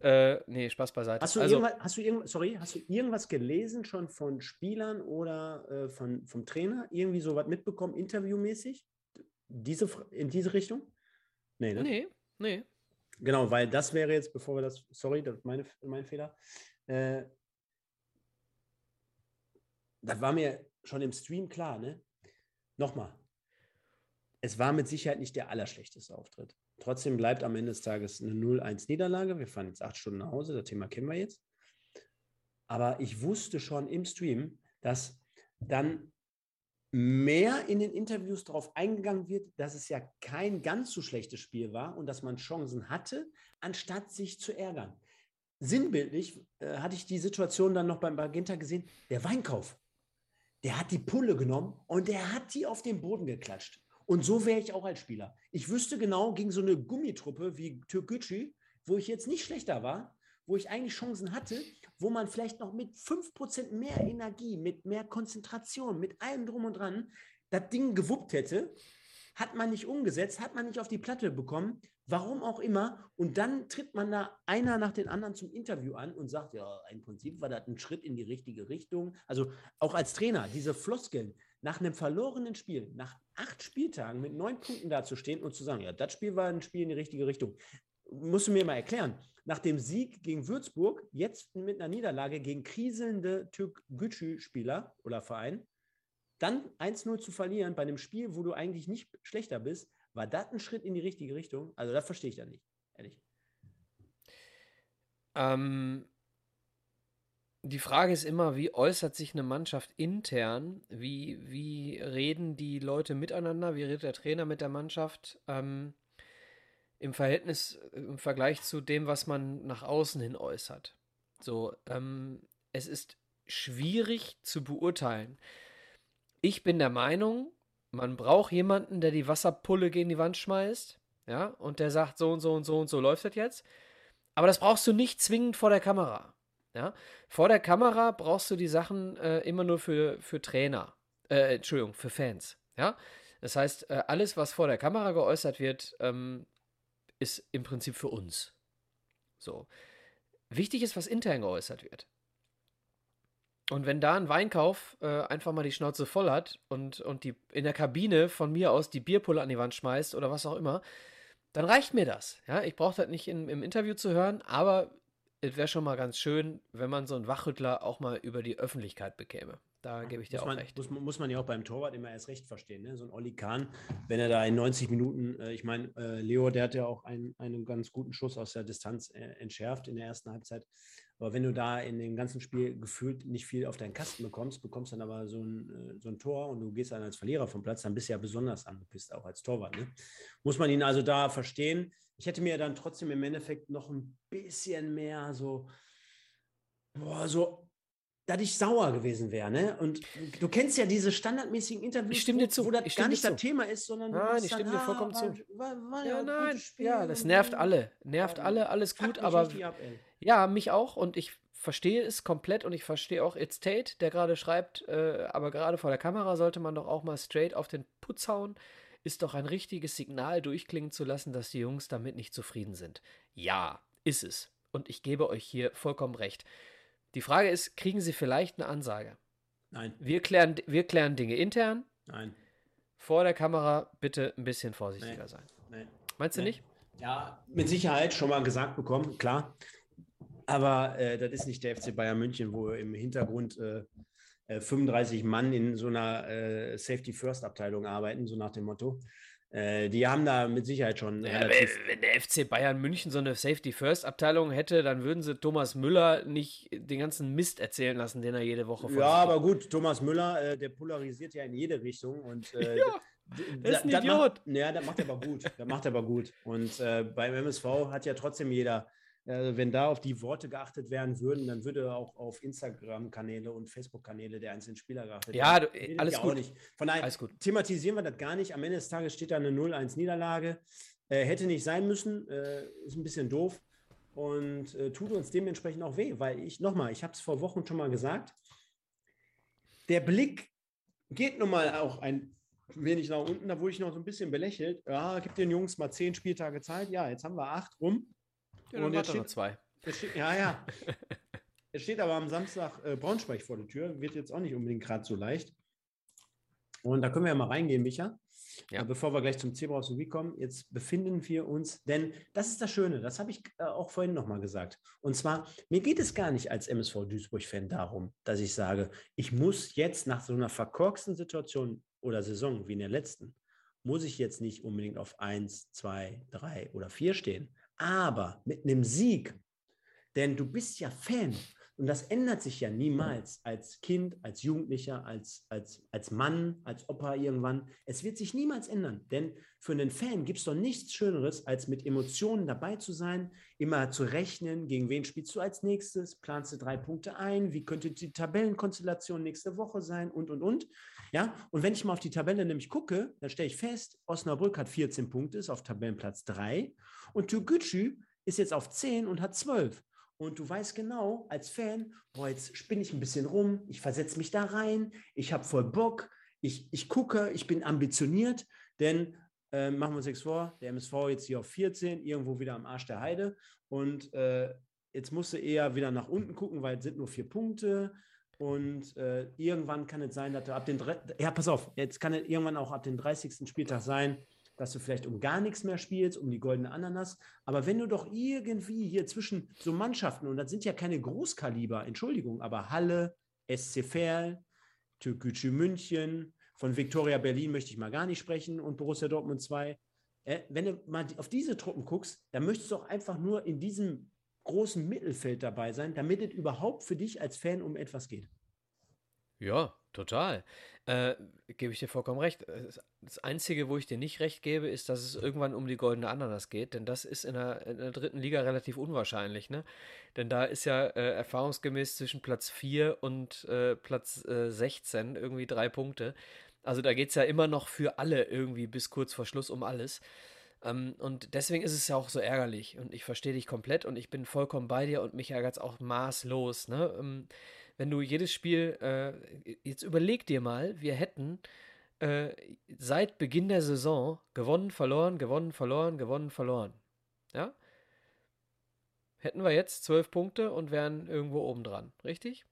Äh, nee, Spaß beiseite. Hast du, also, irgendwas, hast, du irgend, sorry, hast du irgendwas gelesen schon von Spielern oder äh, von, vom Trainer? Irgendwie so was mitbekommen, interviewmäßig? Diese, in diese Richtung? Nee, ne? Nee, nee. Genau, weil das wäre jetzt, bevor wir das, sorry, das ist meine, mein Fehler. Äh, das war mir schon im Stream klar, ne? Nochmal. Es war mit Sicherheit nicht der allerschlechteste Auftritt. Trotzdem bleibt am Ende des Tages eine 0-1-Niederlage. Wir fahren jetzt acht Stunden nach Hause, das Thema kennen wir jetzt. Aber ich wusste schon im Stream, dass dann mehr in den Interviews darauf eingegangen wird, dass es ja kein ganz so schlechtes Spiel war und dass man Chancen hatte, anstatt sich zu ärgern. Sinnbildlich äh, hatte ich die Situation dann noch beim Magenta gesehen, der Weinkauf. Der hat die Pulle genommen und der hat die auf den Boden geklatscht. Und so wäre ich auch als Spieler. Ich wüsste genau gegen so eine Gummitruppe wie Türkgücü, wo ich jetzt nicht schlechter war, wo ich eigentlich Chancen hatte, wo man vielleicht noch mit 5% mehr Energie, mit mehr Konzentration, mit allem drum und dran das Ding gewuppt hätte, hat man nicht umgesetzt, hat man nicht auf die Platte bekommen, warum auch immer. Und dann tritt man da einer nach den anderen zum Interview an und sagt, ja, im Prinzip war das ein Schritt in die richtige Richtung. Also auch als Trainer, diese Floskeln, nach einem verlorenen Spiel, nach acht Spieltagen mit neun Punkten dazustehen und zu sagen, ja, das Spiel war ein Spiel in die richtige Richtung. Musst du mir mal erklären nach dem Sieg gegen Würzburg, jetzt mit einer Niederlage gegen kriselnde Türk-Gücü-Spieler oder Verein, dann 1-0 zu verlieren bei einem Spiel, wo du eigentlich nicht schlechter bist, war das ein Schritt in die richtige Richtung? Also das verstehe ich dann nicht, ehrlich. Ähm, die Frage ist immer, wie äußert sich eine Mannschaft intern? Wie, wie reden die Leute miteinander? Wie redet der Trainer mit der Mannschaft? Ähm, Im Verhältnis, im Vergleich zu dem, was man nach außen hin äußert. So, ähm, es ist schwierig zu beurteilen. Ich bin der Meinung, man braucht jemanden, der die Wasserpulle gegen die Wand schmeißt, ja, und der sagt, so und so und so und so läuft das jetzt. Aber das brauchst du nicht zwingend vor der Kamera. Ja? Vor der Kamera brauchst du die Sachen äh, immer nur für, für Trainer. Äh, Entschuldigung, für Fans. Ja? Das heißt, äh, alles, was vor der Kamera geäußert wird, ähm, ist im Prinzip für uns. So. Wichtig ist, was intern geäußert wird. Und wenn da ein Weinkauf äh, einfach mal die Schnauze voll hat und, und die in der Kabine von mir aus die Bierpulle an die Wand schmeißt oder was auch immer, dann reicht mir das. Ja, ich brauche das nicht in, im Interview zu hören, aber es wäre schon mal ganz schön, wenn man so einen Wachrüttler auch mal über die Öffentlichkeit bekäme. Da gebe ich dir muss auch man, recht. Muss, muss man ja auch beim Torwart immer erst recht verstehen. Ne? So ein Olli Kahn, wenn er da in 90 Minuten, äh, ich meine, äh, Leo, der hat ja auch einen, einen ganz guten Schuss aus der Distanz äh, entschärft in der ersten Halbzeit. Aber wenn du da in dem ganzen Spiel gefühlt nicht viel auf deinen Kasten bekommst, bekommst dann aber so ein, äh, so ein Tor und du gehst dann als Verlierer vom Platz, dann bist du ja besonders angepisst, auch als Torwart. Ne? Muss man ihn also da verstehen. Ich hätte mir dann trotzdem im Endeffekt noch ein bisschen mehr so, boah, so dass ich sauer gewesen wäre. Ne? Und du kennst ja diese standardmäßigen Interviews, Ich stimme dir zu. wo das gar nicht das. Thema ist, sondern Nein, ich stimme dann, dir vollkommen ah, zu. War, war Ja, ein nein, ja, das nervt alle. Nervt Ja, alle, alles gut, aber ab, ja, mich auch und ich verstehe es komplett und ich verstehe auch It's Tate, der gerade schreibt, äh, aber gerade vor der Kamera sollte man doch auch mal straight auf den Putz hauen. Ist doch ein richtiges Signal durchklingen zu lassen, dass die Jungs damit nicht zufrieden sind. Ja, ist es. Und ich gebe euch hier vollkommen recht. Die Frage ist, kriegen sie vielleicht eine Ansage? Nein, Wir klären, wir klären Dinge intern. nein, Vor der Kamera bitte ein bisschen vorsichtiger Nee. sein. nein. Meinst du Nee. nicht? Ja, mit Sicherheit schon mal gesagt bekommen, klar. Aber äh, das ist nicht der FC Bayern München, wo im Hintergrund äh, äh, 35 Mann in so einer äh, Safety-First-Abteilung arbeiten, so nach dem Motto. Äh, die haben da mit Sicherheit schon Ja, relativ. wenn der FC Bayern München so eine Safety First Abteilung hätte, dann würden sie Thomas Müller nicht den ganzen Mist erzählen lassen, den er jede Woche von Ja, aber gut, Thomas Müller, äh, der polarisiert ja in jede Richtung und äh, [LAUGHS] Ja, d- der ist ein das Macht, Idiot. ja, das macht er aber gut. Das macht er aber gut. Und äh, beim MSV hat ja trotzdem jeder, äh, wenn da auf die Worte geachtet werden würden, dann würde auch auf Instagram-Kanäle und Facebook-Kanäle der einzelnen Spieler geachtet Ja, werden. du- alles ja gut. Nicht. Von daher Alles gut. thematisieren wir das gar nicht. Am Ende des Tages steht da eine 0-1-Niederlage. Äh, hätte nicht sein müssen, äh, ist ein bisschen doof und äh, tut uns dementsprechend auch weh, weil ich, nochmal, ich habe es vor Wochen schon mal gesagt, der Blick geht nun mal auch ein wenig nach unten, da wurde ich noch so ein bisschen belächelt. Ja, gib den Jungs mal zehn Spieltage Zeit. Ja, jetzt haben wir acht rum. Ja, Und jetzt noch steht- zwei. Es steht, ja, ja. [LAUGHS] es steht aber am Samstag äh, Braunschweig vor der Tür. Wird jetzt auch nicht unbedingt gerade so leicht. Und da können wir ja mal reingehen, Micha. Ja. Äh, Bevor wir gleich zum Zebra aus Wie kommen, jetzt befinden wir uns, denn das ist das Schöne, das habe ich äh, auch vorhin nochmal gesagt. Und zwar, mir geht es gar nicht als MSV Duisburg-Fan darum, dass ich sage, ich muss jetzt nach so einer verkorksten Situation oder Saison wie in der letzten, muss ich jetzt nicht unbedingt auf 1, 2, 3 oder 4 stehen. Aber mit einem Sieg, denn du bist ja Fan und das ändert sich ja niemals als Kind, als Jugendlicher, als, als, als Mann, als Opa irgendwann. Es wird sich niemals ändern, denn für einen Fan gibt es doch nichts Schöneres, als mit Emotionen dabei zu sein, immer zu rechnen, gegen wen spielst du als nächstes, planst du drei Punkte ein, wie könnte die Tabellenkonstellation nächste Woche sein und, und, und. Ja, und wenn ich mal auf die Tabelle nämlich gucke, dann stelle ich fest, Osnabrück hat 14 Punkte, ist auf Tabellenplatz 3 und Türkgücü ist jetzt auf 10 und hat 12. Und du weißt genau, als Fan, boah, jetzt spinne ich ein bisschen rum, ich versetze mich da rein, ich habe voll Bock, ich, ich gucke, ich bin ambitioniert, denn äh, machen wir uns nichts vor, der MSV jetzt hier auf 14, irgendwo wieder am Arsch der Heide und äh, jetzt musst du eher wieder nach unten gucken, weil es sind nur vier Punkte und äh, irgendwann kann es sein, dass du ab den, ja pass auf, jetzt kann es irgendwann auch ab dem 30. Spieltag sein, dass du vielleicht um gar nichts mehr spielst, um die goldene Ananas. Aber wenn du doch irgendwie hier zwischen so Mannschaften, und das sind ja keine Großkaliber, Entschuldigung, aber Halle, SC Verl, Türkgücü München, von Viktoria Berlin möchte ich mal gar nicht sprechen und Borussia Dortmund 2. Äh, wenn du mal auf diese Truppen guckst, dann möchtest du auch einfach nur in diesem großen Mittelfeld dabei sein, damit es überhaupt für dich als Fan um etwas geht. Ja, total. Äh, gebe ich dir vollkommen recht. Das Einzige, wo ich dir nicht recht gebe, ist, dass es irgendwann um die goldene Ananas geht, denn das ist in der, in der dritten Liga relativ unwahrscheinlich, ne? Denn da ist ja äh, erfahrungsgemäß zwischen Platz 4 und äh, Platz äh, 16 irgendwie drei Punkte. Also da geht es ja immer noch für alle irgendwie bis kurz vor Schluss um alles. Ähm, und deswegen ist es ja auch so ärgerlich. Und ich verstehe dich komplett und ich bin vollkommen bei dir und mich ärgert es auch maßlos. Ne? Ähm, wenn du jedes Spiel, äh, jetzt überleg dir mal, wir hätten äh, seit Beginn der Saison gewonnen, verloren, gewonnen, verloren, gewonnen, verloren. Ja? Hätten wir jetzt zwölf Punkte und wären irgendwo oben dran, richtig?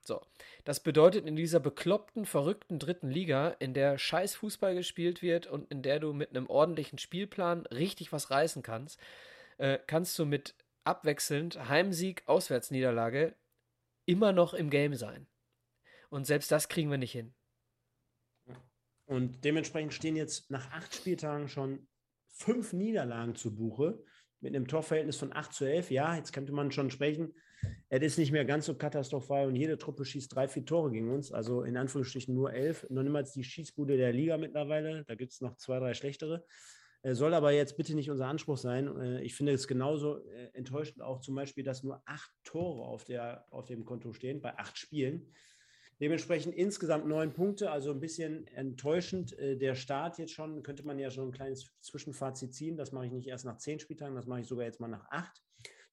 So, das bedeutet in dieser bekloppten, verrückten dritten Liga, in der scheiß Fußball gespielt wird und in der du mit einem ordentlichen Spielplan richtig was reißen kannst, äh, kannst du mit abwechselnd Heimsieg, Auswärtsniederlage immer noch im Game sein. Und selbst das kriegen wir nicht hin. Und dementsprechend stehen jetzt nach acht Spieltagen schon fünf Niederlagen zu Buche mit einem Torverhältnis von 8 zu 11. Ja, jetzt könnte man schon sprechen, es ist nicht mehr ganz so katastrophal und jede Truppe schießt drei, vier Tore gegen uns. Also in Anführungsstrichen nur elf. Noch niemals die Schießbude der Liga mittlerweile. Da gibt es noch zwei, drei schlechtere. Äh, soll aber jetzt bitte nicht unser Anspruch sein. Äh, ich finde es genauso äh, enttäuschend auch zum Beispiel, dass nur acht Tore auf, der, auf dem Konto stehen bei acht Spielen. Dementsprechend insgesamt neun Punkte, also ein bisschen enttäuschend. Der Start jetzt schon, könnte man ja schon ein kleines Zwischenfazit ziehen. Das mache ich nicht erst nach zehn Spieltagen, das mache ich sogar jetzt mal nach acht.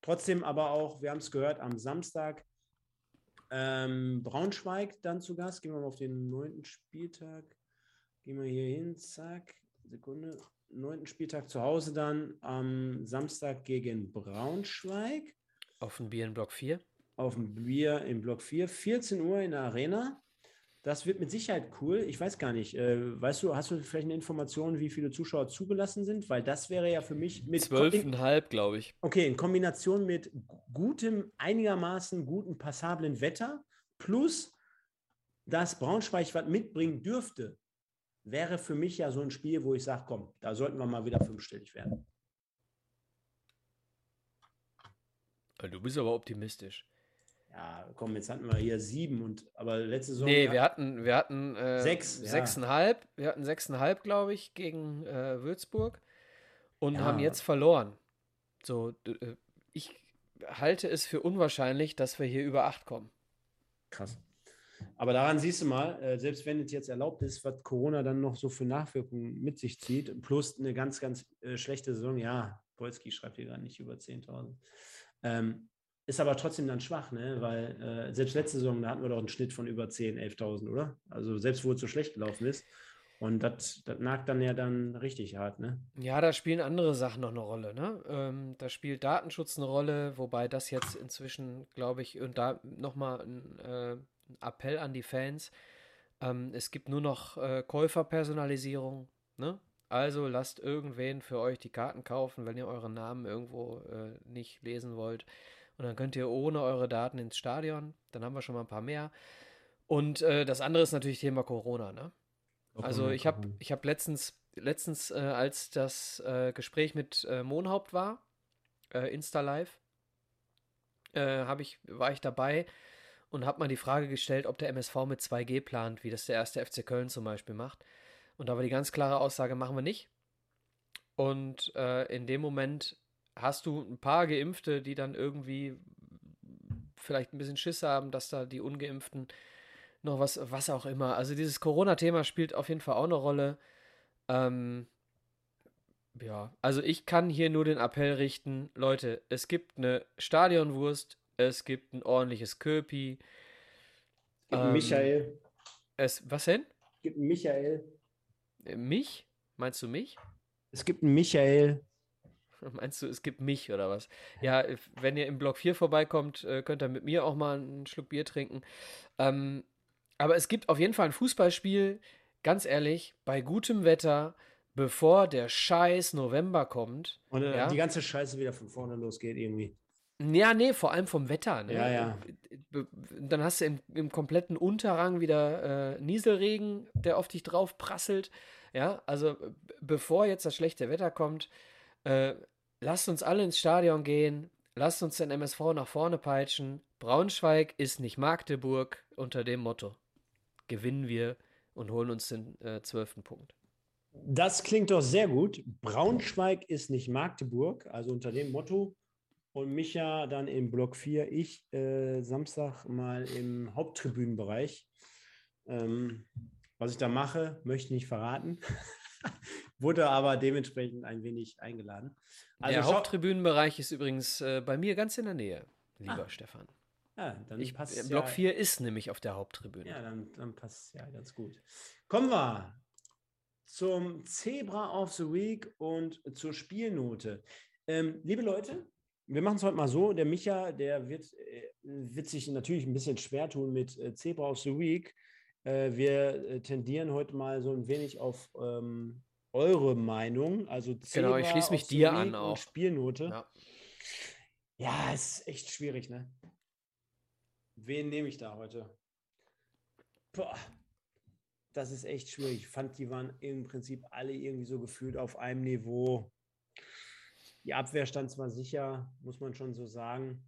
Trotzdem aber auch, wir haben es gehört, am Samstag ähm, Braunschweig dann zu Gast. Gehen wir mal auf den neunten Spieltag. Gehen wir hier hin, zack, Sekunde. Neunten Spieltag zu Hause dann am Samstag gegen Braunschweig. Auf dem Bier in Block 4. Auf dem Bier in Block 4. 14 Uhr in der Arena. Das wird mit Sicherheit cool. Ich weiß gar nicht. Äh, weißt du, hast du vielleicht eine Information, wie viele Zuschauer zugelassen sind? Weil das wäre ja für mich mit. Zwölfeinhalb, glaube ich. Okay, in Kombination mit gutem, einigermaßen guten, passablen Wetter plus dass Braunschweig was mitbringen dürfte, wäre für mich ja so ein Spiel, wo ich sage, komm, da sollten wir mal wieder fünfstellig werden. Du bist aber optimistisch. Ja, komm, jetzt hatten wir hier sieben und aber letzte Saison. Nee, wir hatten, wir hatten äh, sechs, sechseinhalb. Ja. Wir hatten sechseinhalb, glaube ich, gegen äh, Würzburg und ja. haben jetzt verloren. So, äh, ich halte es für unwahrscheinlich, dass wir hier über acht kommen. Krass. Aber daran siehst du mal, äh, selbst wenn es jetzt erlaubt ist, was Corona dann noch so für Nachwirkungen mit sich zieht, plus eine ganz, ganz äh, schlechte Saison, ja, Polski schreibt hier gerade nicht über 10.000. Ähm, ist aber trotzdem dann schwach, ne? weil äh, selbst letzte Saison, da hatten wir doch einen Schnitt von über 10.000, 11.000, oder? Also selbst wo es so schlecht gelaufen ist. Und das nagt dann ja dann richtig hart, ne? Ja, da spielen andere Sachen noch eine Rolle, ne? Ähm, da spielt Datenschutz eine Rolle, wobei das jetzt inzwischen, glaube ich, und da nochmal ein, äh, Appell an die Fans. Ähm, es gibt nur noch äh, Käuferpersonalisierung, ne? Also lasst irgendwen für euch die Karten kaufen, wenn ihr euren Namen irgendwo äh, nicht lesen wollt. Und dann könnt ihr ohne eure Daten ins Stadion. Dann haben wir schon mal ein paar mehr. Und äh, das andere ist natürlich Thema Corona. Ne? Also ich habe ich hab letztens, letztens äh, als das äh, Gespräch mit äh, Monhaupt war, äh, Insta Live, ich, war ich dabei und habe mal die Frage gestellt, ob der MSV mit 2G plant, wie das der erste FC Köln zum Beispiel macht. Und da war die ganz klare Aussage, machen wir nicht. Und äh, in dem Moment hast du ein paar Geimpfte, die dann irgendwie vielleicht ein bisschen Schiss haben, dass da die Ungeimpften noch was, was auch immer. Also dieses Corona-Thema spielt auf jeden Fall auch eine Rolle. Ähm, ja, also ich kann hier nur den Appell richten, Leute, es gibt eine Stadionwurst, es gibt ein ordentliches Köpi. Es gibt ähm, Michael. Es, was denn? Es gibt Michael. Äh, mich? Meinst du mich? Es gibt einen Michael. [LAUGHS] Meinst du, es gibt mich oder was? Ja, wenn ihr im Block 4 vorbeikommt, äh, könnt ihr mit mir auch mal einen Schluck Bier trinken. Ähm, aber es gibt auf jeden Fall ein Fußballspiel, ganz ehrlich, bei gutem Wetter, bevor der scheiß November kommt. Und äh, ja? die ganze Scheiße wieder von vorne losgeht irgendwie. Ja, nee, vor allem vom Wetter. Ne? Ja, ja. Dann hast du im, im kompletten Unterrang wieder äh, Nieselregen, der auf dich drauf prasselt. Ja, also bevor jetzt das schlechte Wetter kommt, äh, lasst uns alle ins Stadion gehen, lasst uns den MSV nach vorne peitschen. Braunschweig ist nicht Magdeburg unter dem Motto. Gewinnen wir und holen uns den äh, zwölften Punkt. Das klingt doch sehr gut. Braunschweig ist nicht Magdeburg, also unter dem Motto. Und Micha dann im Block 4, ich äh, Samstag mal im Haupttribünenbereich. Ähm, was ich da mache, möchte ich nicht verraten. [LAUGHS] Wurde aber dementsprechend ein wenig eingeladen. Also der Haupttribünenbereich ist übrigens äh, bei mir ganz in der Nähe, lieber ah. Stefan. Ja, dann ich, passt Block ja, 4 ist nämlich auf der Haupttribüne. Ja, dann, dann passt es ja ganz gut. Kommen wir zum Zebra of the Week und zur Spielnote. Ähm, liebe Leute, wir machen es heute mal so. Der Micha, der wird, äh, wird sich natürlich ein bisschen schwer tun mit äh, Zebra of the Week. Äh, wir tendieren heute mal so ein wenig auf ähm, eure Meinung. Also Zebra genau, ich schließe mich dir an auch. Spielnote. Ja. ja, ist echt schwierig, ne? Wen nehme ich da heute? Boah, das ist echt schwierig. Ich fand, die waren im Prinzip alle irgendwie so gefühlt auf einem Niveau. Die Abwehr stand zwar sicher, muss man schon so sagen.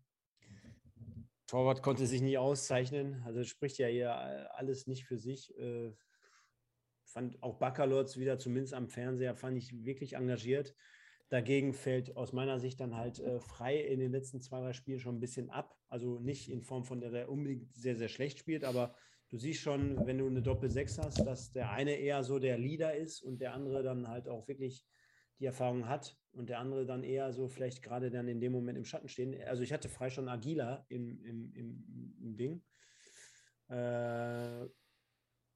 Torwart konnte sich nie auszeichnen. Also spricht ja hier alles nicht für sich. Äh, fand auch Baccalords wieder, zumindest am Fernseher, fand ich wirklich engagiert. Dagegen fällt aus meiner Sicht dann halt äh, frei in den letzten zwei, drei Spielen schon ein bisschen ab. Also nicht in Form von der, der unbedingt sehr, sehr schlecht spielt, aber du siehst schon, wenn du eine Doppel-Sechs hast, dass der eine eher so der Leader ist und der andere dann halt auch wirklich die Erfahrung hat und der andere dann eher so vielleicht gerade dann in dem Moment im Schatten stehen. Also ich hatte frei schon Agila im, im, im, im Ding. Äh,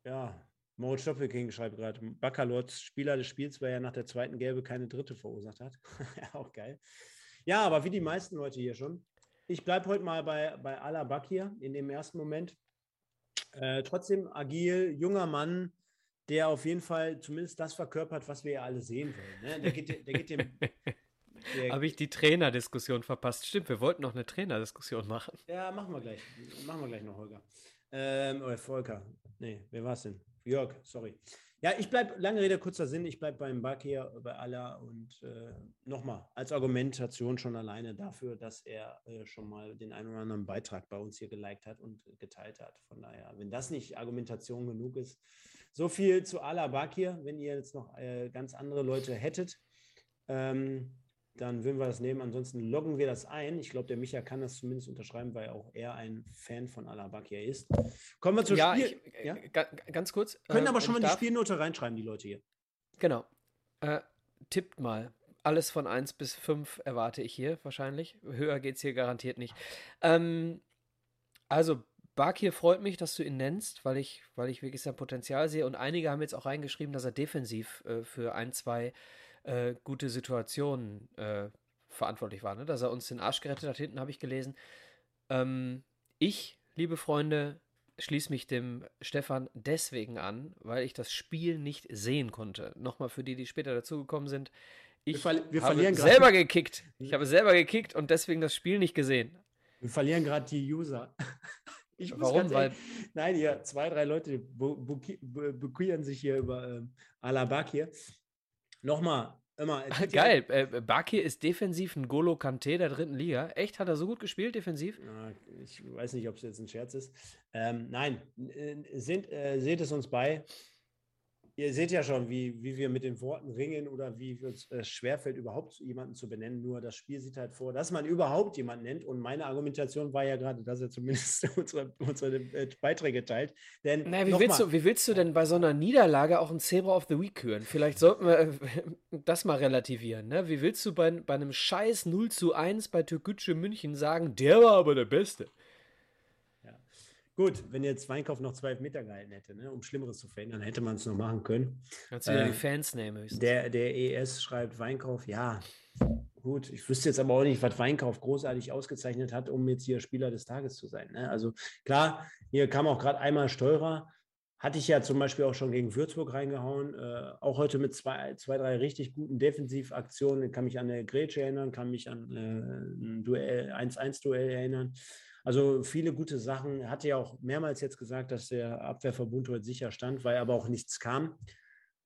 ja, Moritz Stoppelking schreibt gerade, Baccalords Spieler des Spiels, weil er nach der zweiten Gelbe keine dritte verursacht hat. [LAUGHS] auch geil. Ja, aber wie die meisten Leute hier schon. Ich bleibe heute mal bei, bei Alabak hier in dem ersten Moment. Äh, trotzdem agil, junger Mann, der auf jeden Fall zumindest das verkörpert, was wir ja alle sehen wollen. Ne? Der geht, der geht dem. [LAUGHS] Habe ich die Trainerdiskussion verpasst? Stimmt, wir wollten noch eine Trainerdiskussion machen. Ja, machen wir gleich. Machen wir gleich noch, Holger. Ähm, oder Volker. Nee, wer war es denn? Jörg, sorry. Ja, ich bleibe, lange Rede, kurzer Sinn, ich bleibe beim Bakir, bei Allah und äh, nochmal als Argumentation schon alleine dafür, dass er äh, schon mal den einen oder anderen Beitrag bei uns hier geliked hat und geteilt hat. Von daher, wenn das nicht Argumentation genug ist, so viel zu Allah Bakir, wenn ihr jetzt noch äh, ganz andere Leute hättet. Ähm, dann würden wir das nehmen. Ansonsten loggen wir das ein. Ich glaube, der Micha kann das zumindest unterschreiben, weil auch er ein Fan von Alabakia ist. Kommen wir zur ja, Spiel. Ich, ja? ganz kurz. Können äh, aber schon mal die Spielnote reinschreiben, die Leute hier. Genau. Äh, tippt mal. Alles von 1 bis 5 erwarte ich hier wahrscheinlich. Höher geht es hier garantiert nicht. Ähm, also, Bakir freut mich, dass du ihn nennst, weil ich, weil ich wirklich sein Potenzial sehe. Und einige haben jetzt auch reingeschrieben, dass er defensiv äh, für ein, zwei äh, gute Situationen äh, verantwortlich war, ne? dass er uns den Arsch gerettet hat. Hinten habe ich gelesen. Ähm, ich, liebe Freunde, schließe mich dem Stefan deswegen an, weil ich das Spiel nicht sehen konnte. Nochmal für die, die später dazugekommen sind. Ich wir, wir habe selber gekickt. Ich habe selber gekickt und deswegen das Spiel nicht gesehen. Wir verlieren gerade die User. Warum? Weil nein, hier zwei, drei Leute bukieren sich hier über ähm, Alabak hier. Nochmal, immer. Geil, ja, äh, Bakir ist defensiv ein Golo Kante der dritten Liga. Echt? Hat er so gut gespielt defensiv? Ja, ich weiß nicht, ob es jetzt ein Scherz ist. Ähm, nein, sind, äh, seht es uns bei ihr seht ja schon, wie, wie wir mit den Worten ringen oder wie es äh, schwerfällt, überhaupt jemanden zu benennen. Nur das Spiel sieht halt vor, dass man überhaupt jemanden nennt. Und meine Argumentation war ja gerade, dass er zumindest [LAUGHS] unsere, unsere äh, Beiträge teilt. Denn, naja, wie, willst du, wie willst du denn bei so einer Niederlage auch ein Zebra of the Week hören? Vielleicht sollten wir äh, das mal relativieren. Ne? Wie willst du bei, bei einem Scheiß 0 zu 1 bei Türkgücü München sagen, der war aber der Beste? Gut, wenn jetzt Weinkauf noch zwei Meter gehalten hätte, ne, um Schlimmeres zu verhindern, hätte man es noch machen können. Kannst du äh, die Fans nehmen höchstens. Der, der ES schreibt Weinkauf, ja, gut. Ich wüsste jetzt aber auch nicht, was Weinkauf großartig ausgezeichnet hat, um jetzt hier Spieler des Tages zu sein. Ne? Also klar, hier kam auch gerade einmal Steurer. Hatte ich ja zum Beispiel auch schon gegen Würzburg reingehauen. Äh, auch heute mit zwei, zwei, drei richtig guten Defensivaktionen. Kann mich an eine Grätsche erinnern, kann mich an äh, ein Duell, 1-1-Duell erinnern. Also viele gute Sachen. Hatte ja auch mehrmals jetzt gesagt, dass der Abwehrverbund heute sicher stand, weil aber auch nichts kam.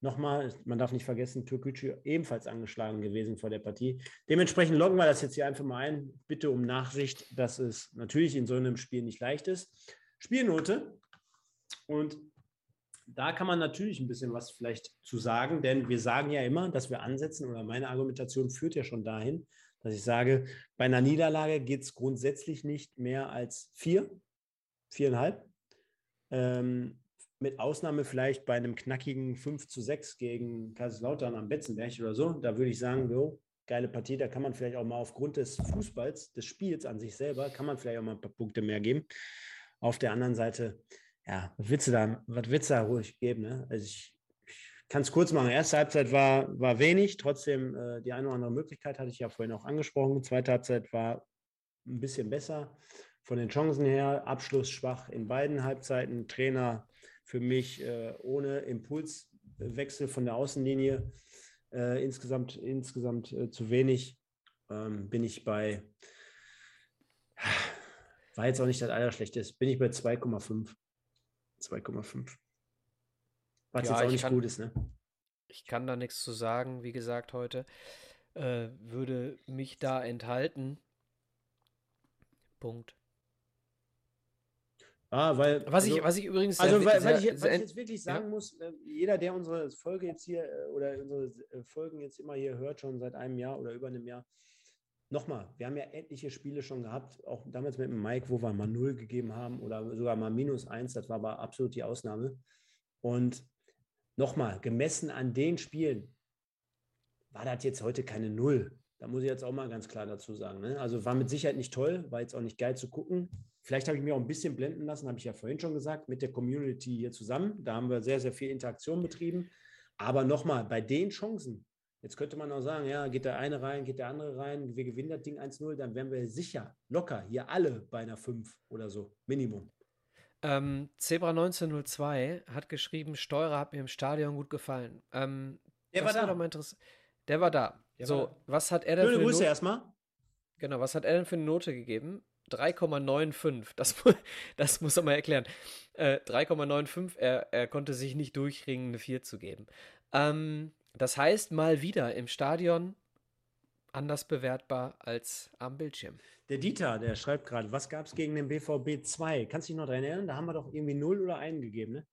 Nochmal, man darf nicht vergessen, Türkgücü ebenfalls angeschlagen gewesen vor der Partie. Dementsprechend loggen wir das jetzt hier einfach mal ein. Bitte um Nachsicht, dass es natürlich in so einem Spiel nicht leicht ist. Spielnote. Und da kann man natürlich ein bisschen was vielleicht zu sagen, denn wir sagen ja immer, dass wir ansetzen oder meine Argumentation führt ja schon dahin, dass ich sage, bei einer Niederlage geht es grundsätzlich nicht mehr als vier, viereinhalb. Ähm, mit Ausnahme vielleicht bei einem knackigen 5 zu 6 gegen Kaiserslautern am Betzenberg oder so. Da würde ich sagen, jo, geile Partie, da kann man vielleicht auch mal aufgrund des Fußballs, des Spiels an sich selber, kann man vielleicht auch mal ein paar Punkte mehr geben. Auf der anderen Seite, ja, was willst du da, was willst du da ruhig geben? Ne? Also ich, kann es kurz machen. Erste Halbzeit war, war wenig, trotzdem äh, die eine oder andere Möglichkeit hatte ich ja vorhin auch angesprochen. Zweite Halbzeit war ein bisschen besser von den Chancen her, Abschluss schwach in beiden Halbzeiten, Trainer für mich äh, ohne Impulswechsel von der Außenlinie äh, insgesamt, insgesamt äh, zu wenig. Ähm, bin ich bei, war jetzt auch nicht das Allerschlechteste, bin ich bei 2,5. 2,5. Was ja, jetzt auch nicht kann, gut ist, ne? Ich kann da nichts zu sagen, wie gesagt, heute. Äh, würde mich da enthalten. Punkt. Ah, weil, was, also, ich, was ich übrigens. Also, weil, weil, ich, was ich jetzt wirklich sagen ja. muss, äh, jeder, der unsere Folge jetzt hier äh, oder unsere äh, Folgen jetzt immer hier hört, schon seit einem Jahr oder über einem Jahr, nochmal, wir haben ja etliche Spiele schon gehabt, auch damals mit dem Mike, wo wir mal null gegeben haben oder sogar mal minus eins, das war aber absolut die Ausnahme. Und nochmal, gemessen an den Spielen, war das jetzt heute keine Null. Da muss ich jetzt auch mal ganz klar dazu sagen. Ne? Also war mit Sicherheit nicht toll, war jetzt auch nicht geil zu gucken. Vielleicht habe ich mir auch ein bisschen blenden lassen, habe ich ja vorhin schon gesagt, mit der Community hier zusammen. Da haben wir sehr, sehr viel Interaktion betrieben. Aber nochmal, bei den Chancen, jetzt könnte man auch sagen, ja, geht der eine rein, geht der andere rein, wir gewinnen das Ding 1-0, dann wären wir sicher, locker, hier alle bei einer 5 oder so, Minimum. Ähm, Zebra 1902 hat geschrieben, Steurer hat mir im Stadion gut gefallen. Ähm, der war da. War der war da. Der so, war was hat er denn Schöne Grüße erstmal. Genau, was hat er denn für eine Note gegeben? 3,95. Das, [LAUGHS] das muss er mal erklären. Äh, 3,95. Er, er konnte sich nicht durchringen, eine 4 zu geben. Ähm, das heißt, mal wieder im Stadion anders bewertbar als am Bildschirm. Der Dieter, der schreibt gerade, was gab es gegen den BVB 2? Kannst du dich noch daran erinnern? Da haben wir doch irgendwie 0 oder 1 gegeben, ne?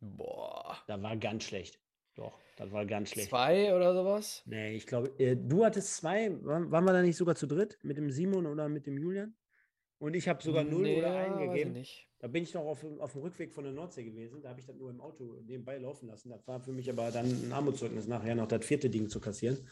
Boah. Da war ganz schlecht. Doch, das war ganz schlecht. Zwei oder sowas? Nee, ich glaube, äh, du hattest zwei. Waren, waren wir da nicht sogar zu dritt? Mit dem Simon oder mit dem Julian? Und ich habe sogar null nee, oder einen gegeben. Nicht. Da bin ich noch auf, auf dem Rückweg von der Nordsee gewesen. Da habe ich das nur im Auto nebenbei laufen lassen. Das war für mich aber dann ein Armutszeugnis, nachher noch das vierte Ding zu kassieren.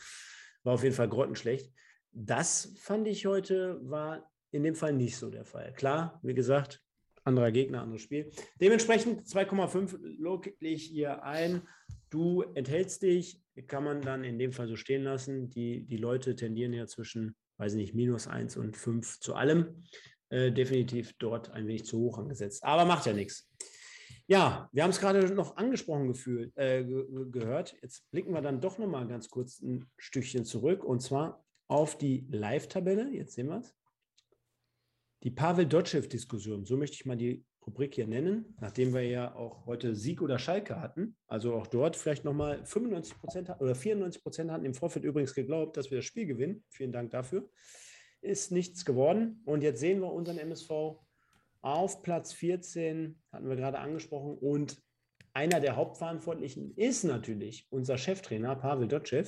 War auf jeden Fall grottenschlecht. Das fand ich heute, war in dem Fall nicht so der Fall. Klar, wie gesagt, anderer Gegner, anderes Spiel. Dementsprechend 2,5 log ich hier ein. Du enthältst dich, kann man dann in dem Fall so stehen lassen. Die, die Leute tendieren ja zwischen, weiß nicht, minus 1 und 5 zu allem. Äh, definitiv dort ein wenig zu hoch angesetzt. Aber macht ja nichts. Ja, wir haben es gerade noch angesprochen gefühlt, äh, gehört. Jetzt blicken wir dann doch noch mal ganz kurz ein Stückchen zurück und zwar auf die Live-Tabelle. Jetzt sehen wir es. Die Pavel Dotschew-Diskussion, so möchte ich mal die Rubrik hier nennen, nachdem wir ja auch heute Sieg oder Schalke hatten, also auch dort vielleicht nochmal 95 Prozent oder 94 Prozent hatten im Vorfeld übrigens geglaubt, dass wir das Spiel gewinnen. Vielen Dank dafür. Ist nichts geworden. Und jetzt sehen wir unseren MSV auf Platz 14, hatten wir gerade angesprochen. Und einer der Hauptverantwortlichen ist natürlich unser Cheftrainer Pavel Dotschew,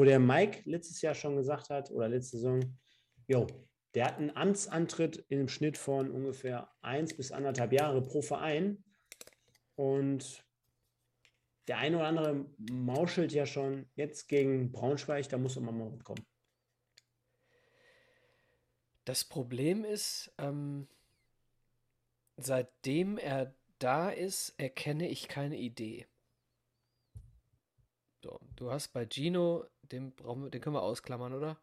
wo der Mike letztes Jahr schon gesagt hat oder letzte Saison, jo, der hat einen Amtsantritt im Schnitt von ungefähr eins bis anderthalb Jahre pro Verein. Und der eine oder andere mauschelt ja schon jetzt gegen Braunschweig, da muss immer mal kommen. Das Problem ist, ähm, seitdem er da ist, erkenne ich keine Idee. So, du hast bei Gino, den, brauchen den können wir ausklammern, oder?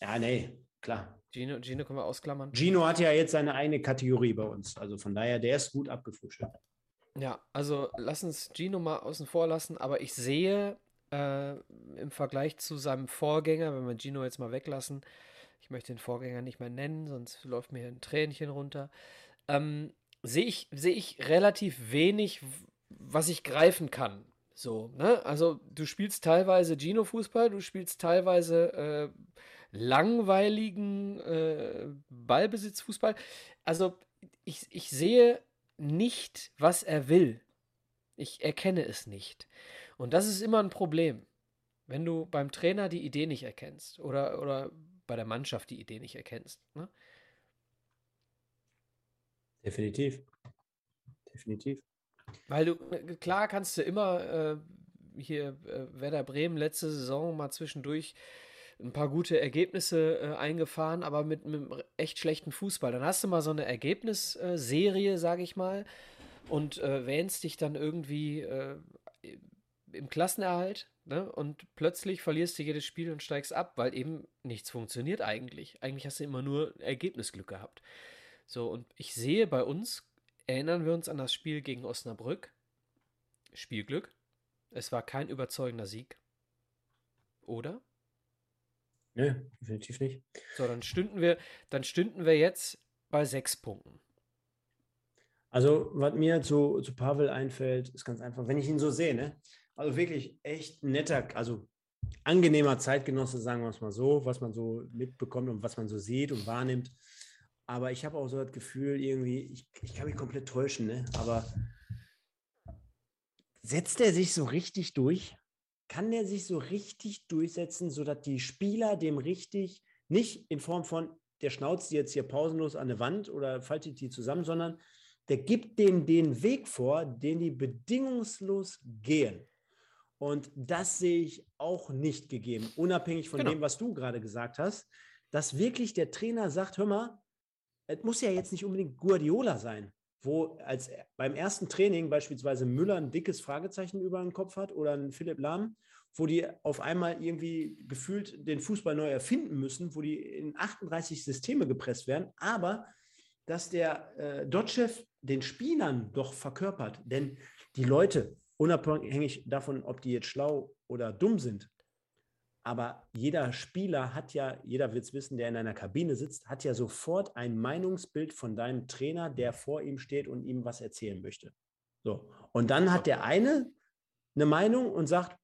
Ja, nee, klar. Gino, Gino können wir ausklammern. Gino hat ja jetzt seine eigene Kategorie bei uns. Also von daher, der ist gut abgefrühstückt. Ja, also lass uns Gino mal außen vor lassen, aber ich sehe äh, im Vergleich zu seinem Vorgänger, wenn wir Gino jetzt mal weglassen, ich möchte den Vorgänger nicht mehr nennen, sonst läuft mir ein Tränchen runter, ähm, sehe ich, seh ich relativ wenig, was ich greifen kann. So, ne? Also du spielst teilweise Gino-Fußball, du spielst teilweise äh, langweiligen äh, Ballbesitzfußball. Also ich, ich sehe nicht, was er will. Ich erkenne es nicht. Und das ist immer ein Problem, wenn du beim Trainer die Idee nicht erkennst oder, oder bei der Mannschaft die Idee nicht erkennst. Ne? Definitiv. Definitiv. Weil du, äh, klar kannst du immer äh, hier äh, Werder Bremen letzte Saison mal zwischendurch ein paar gute Ergebnisse äh, eingefahren, aber mit, einem echt schlechten Fußball. Dann hast du mal so eine Ergebnisserie, sage ich mal, und äh, wähnst dich dann irgendwie äh, im Klassenerhalt ne? und plötzlich verlierst du jedes Spiel und steigst ab, weil eben nichts funktioniert eigentlich. Eigentlich hast du immer nur Ergebnisglück gehabt. So, und ich sehe bei uns, erinnern wir uns an das Spiel gegen Osnabrück. Spielglück. Es war kein überzeugender Sieg. Oder? Nee, definitiv nicht. So, dann stünden wir, dann stünden wir jetzt bei sechs Punkten. Also, was mir zu, zu Pavel einfällt, ist ganz einfach, wenn ich ihn so sehe, ne? Also wirklich echt netter, also angenehmer Zeitgenosse, sagen wir es mal so, was man so mitbekommt und was man so sieht und wahrnimmt. Aber ich habe auch so das Gefühl, irgendwie, ich, ich kann mich komplett täuschen, ne? Aber setzt er sich so richtig durch? kann der sich so richtig durchsetzen, sodass die Spieler dem richtig, nicht in Form von, der schnauzt jetzt hier pausenlos an der Wand oder faltet die zusammen, sondern der gibt denen den Weg vor, den die bedingungslos gehen. Und das sehe ich auch nicht gegeben, unabhängig von genau. dem, was du gerade gesagt hast, dass wirklich der Trainer sagt, hör mal, es muss ja jetzt nicht unbedingt Guardiola sein wo als beim ersten Training beispielsweise Müller ein dickes Fragezeichen über den Kopf hat oder ein Philipp Lahm, wo die auf einmal irgendwie gefühlt den Fußball neu erfinden müssen, wo die in 38 Systeme gepresst werden, aber dass der äh, Dotschew den Spielern doch verkörpert. Denn die Leute, unabhängig davon, ob die jetzt schlau oder dumm sind, aber jeder Spieler hat ja, jeder wird es wissen, der in einer Kabine sitzt, hat ja sofort ein Meinungsbild von deinem Trainer, der vor ihm steht und ihm was erzählen möchte. So. Und dann hat der eine eine Meinung und sagt,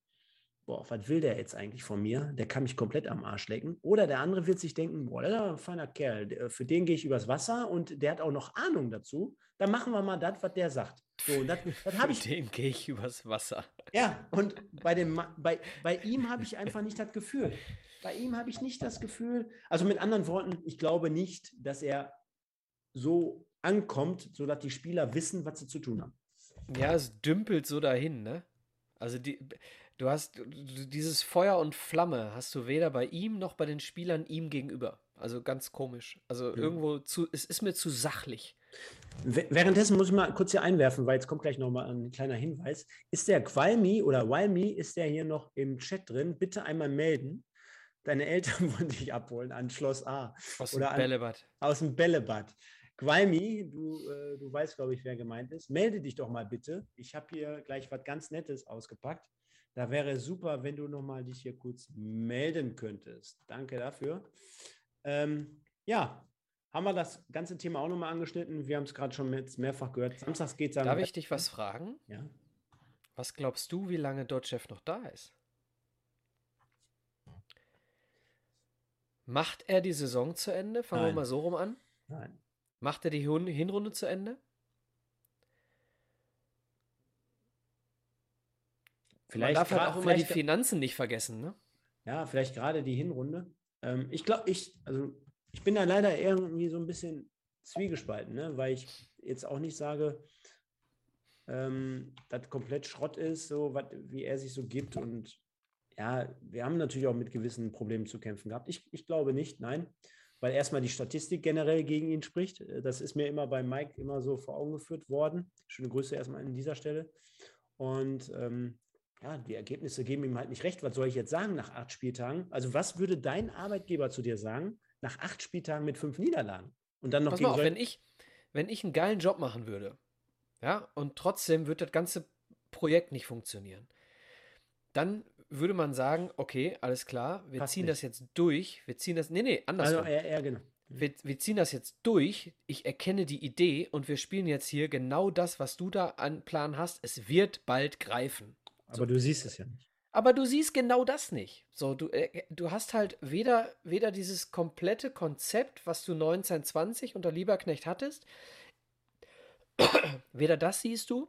boah, was will der jetzt eigentlich von mir? Der kann mich komplett am Arsch lecken. Oder der andere wird sich denken, boah, der ist ein feiner Kerl, für den gehe ich übers Wasser und der hat auch noch Ahnung dazu. Dann machen wir mal das, was der sagt. So, und das, das habe ich. Für den gehe ich übers Wasser. Ja, und bei, dem, bei, bei ihm habe ich einfach nicht das Gefühl. Bei ihm habe ich nicht das Gefühl, also mit anderen Worten, ich glaube nicht, dass er so ankommt, sodass die Spieler wissen, was sie zu tun haben. Ja, es dümpelt so dahin, ne? Also die, Du hast dieses Feuer und Flamme hast du weder bei ihm noch bei den Spielern ihm gegenüber. Also ganz komisch. Also ja. irgendwo zu, es ist mir zu sachlich. Währenddessen muss ich mal kurz hier einwerfen, weil jetzt kommt gleich nochmal ein kleiner Hinweis. Ist der Qualmi oder Walmi, ist der hier noch im Chat drin? Bitte einmal melden. Deine Eltern [LAUGHS] wollen dich abholen an Schloss A. Aus dem Bällebad. Aus dem Bällebad. Qualmi, du, äh, du weißt, glaube ich, wer gemeint ist. Melde dich doch mal bitte. Ich habe hier gleich was ganz Nettes ausgepackt. Da wäre super, wenn du nochmal dich hier kurz melden könntest. Danke dafür. Ähm, ja, haben wir das ganze Thema auch nochmal angeschnitten. Wir haben es gerade schon jetzt mehrfach gehört. Samstags geht es Darf ich dich was fragen? Ja. Was glaubst du, wie lange Dotchev noch da ist? Macht er die Saison zu Ende? Fangen Nein. wir mal so rum an. Nein. Macht er die Hinrunde zu Ende? Vielleicht Man darf halt auch immer die Finanzen nicht vergessen, ne? Ja, vielleicht gerade die Hinrunde. Ähm, ich glaube, ich, also ich bin da leider irgendwie so ein bisschen zwiegespalten, ne? weil ich jetzt auch nicht sage, ähm, dass komplett Schrott ist, so wat, wie er sich so gibt. Und ja, wir haben natürlich auch mit gewissen Problemen zu kämpfen gehabt. Ich, ich glaube nicht, nein, weil erstmal die Statistik generell gegen ihn spricht. Das ist mir immer bei Mike immer so vor Augen geführt worden. Schöne Grüße erstmal an dieser Stelle. Und ähm, ja, die Ergebnisse geben ihm halt nicht recht. Was soll ich jetzt sagen nach acht Spieltagen? Also, was würde dein Arbeitgeber zu dir sagen nach acht Spieltagen mit fünf Niederlagen? Und dann noch Pass mal auf, wenn ich, wenn ich einen geilen Job machen würde, ja, und trotzdem wird das ganze Projekt nicht funktionieren, dann würde man sagen, okay, alles klar, wir Passt ziehen nicht. das jetzt durch, wir ziehen das, nee, nee, andersrum. Also, ja, ja, genau. wir, wir ziehen das jetzt durch, ich erkenne die Idee und wir spielen jetzt hier genau das, was du da an Plan hast. Es wird bald greifen. Aber du siehst es ja nicht. Aber du siehst genau das nicht. So, du, äh, du hast halt weder, weder dieses komplette Konzept, was du 1920 unter Lieberknecht hattest, [COUGHS] weder das siehst du,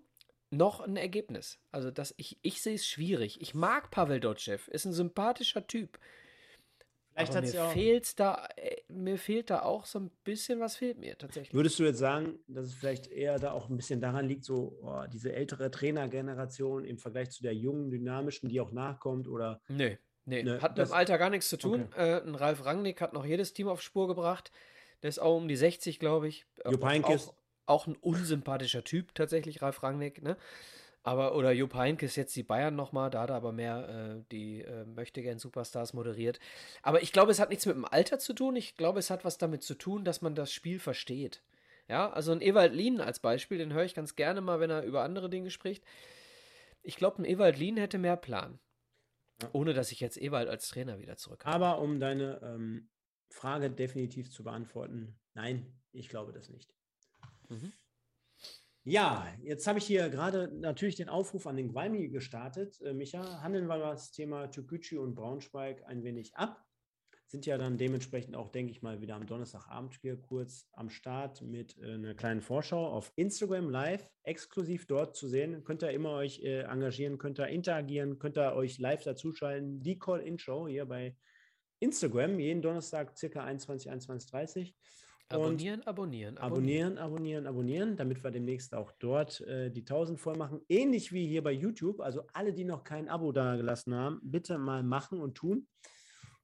noch ein Ergebnis. Also das, ich, ich sehe es schwierig. Ich mag Pavel Dotschew, ist ein sympathischer Typ. Vielleicht Aber mir, ja fehlt's da, äh, mir fehlt da auch so ein bisschen, was fehlt mir tatsächlich. Würdest du jetzt sagen, dass es vielleicht eher da auch ein bisschen daran liegt, so oh, diese ältere Trainergeneration im Vergleich zu der jungen, dynamischen, die auch nachkommt? Oder? Nee, nee. nee hat mit dem Alter gar nichts zu tun. Okay. Äh, ein Ralf Rangnick hat noch jedes Team auf Spur gebracht. Der ist auch um die 60, glaube ich. Jupp Heynckes. Auch, auch ein unsympathischer Typ tatsächlich, Ralf Rangnick, ne? Aber, oder Jupp Heynckes jetzt die Bayern nochmal, da hat er aber mehr äh, die äh, möchte gern Superstars moderiert. Aber ich glaube, es hat nichts mit dem Alter zu tun. Ich glaube, es hat was damit zu tun, dass man das Spiel versteht. Ja, also ein Ewald Lien als Beispiel, den höre ich ganz gerne mal, wenn er über andere Dinge spricht. Ich glaube, ein Ewald Lien hätte mehr Plan. Ja. Ohne dass ich jetzt Ewald als Trainer wieder zurück habe. Aber um deine ähm, Frage definitiv zu beantworten, nein, ich glaube das nicht. Mhm. Ja, jetzt habe ich hier gerade natürlich den Aufruf an den Gwalmi gestartet. Äh, Micha, handeln wir das Thema Türkgücü und Braunschweig ein wenig ab. Sind ja dann dementsprechend auch, denke ich mal, wieder am Donnerstagabend hier kurz am Start mit äh, einer kleinen Vorschau auf Instagram live, exklusiv dort zu sehen. Könnt ihr immer euch äh, engagieren, könnt ihr interagieren, könnt ihr euch live dazuschalten. Die Call-In-Show hier bei Instagram, jeden Donnerstag circa 21, 21.30 Uhr. Abonnieren, abonnieren, abonnieren, abonnieren, abonnieren, damit wir demnächst auch dort äh, die 1000 voll machen. Ähnlich wie hier bei YouTube. Also alle, die noch kein Abo da gelassen haben, bitte mal machen und tun.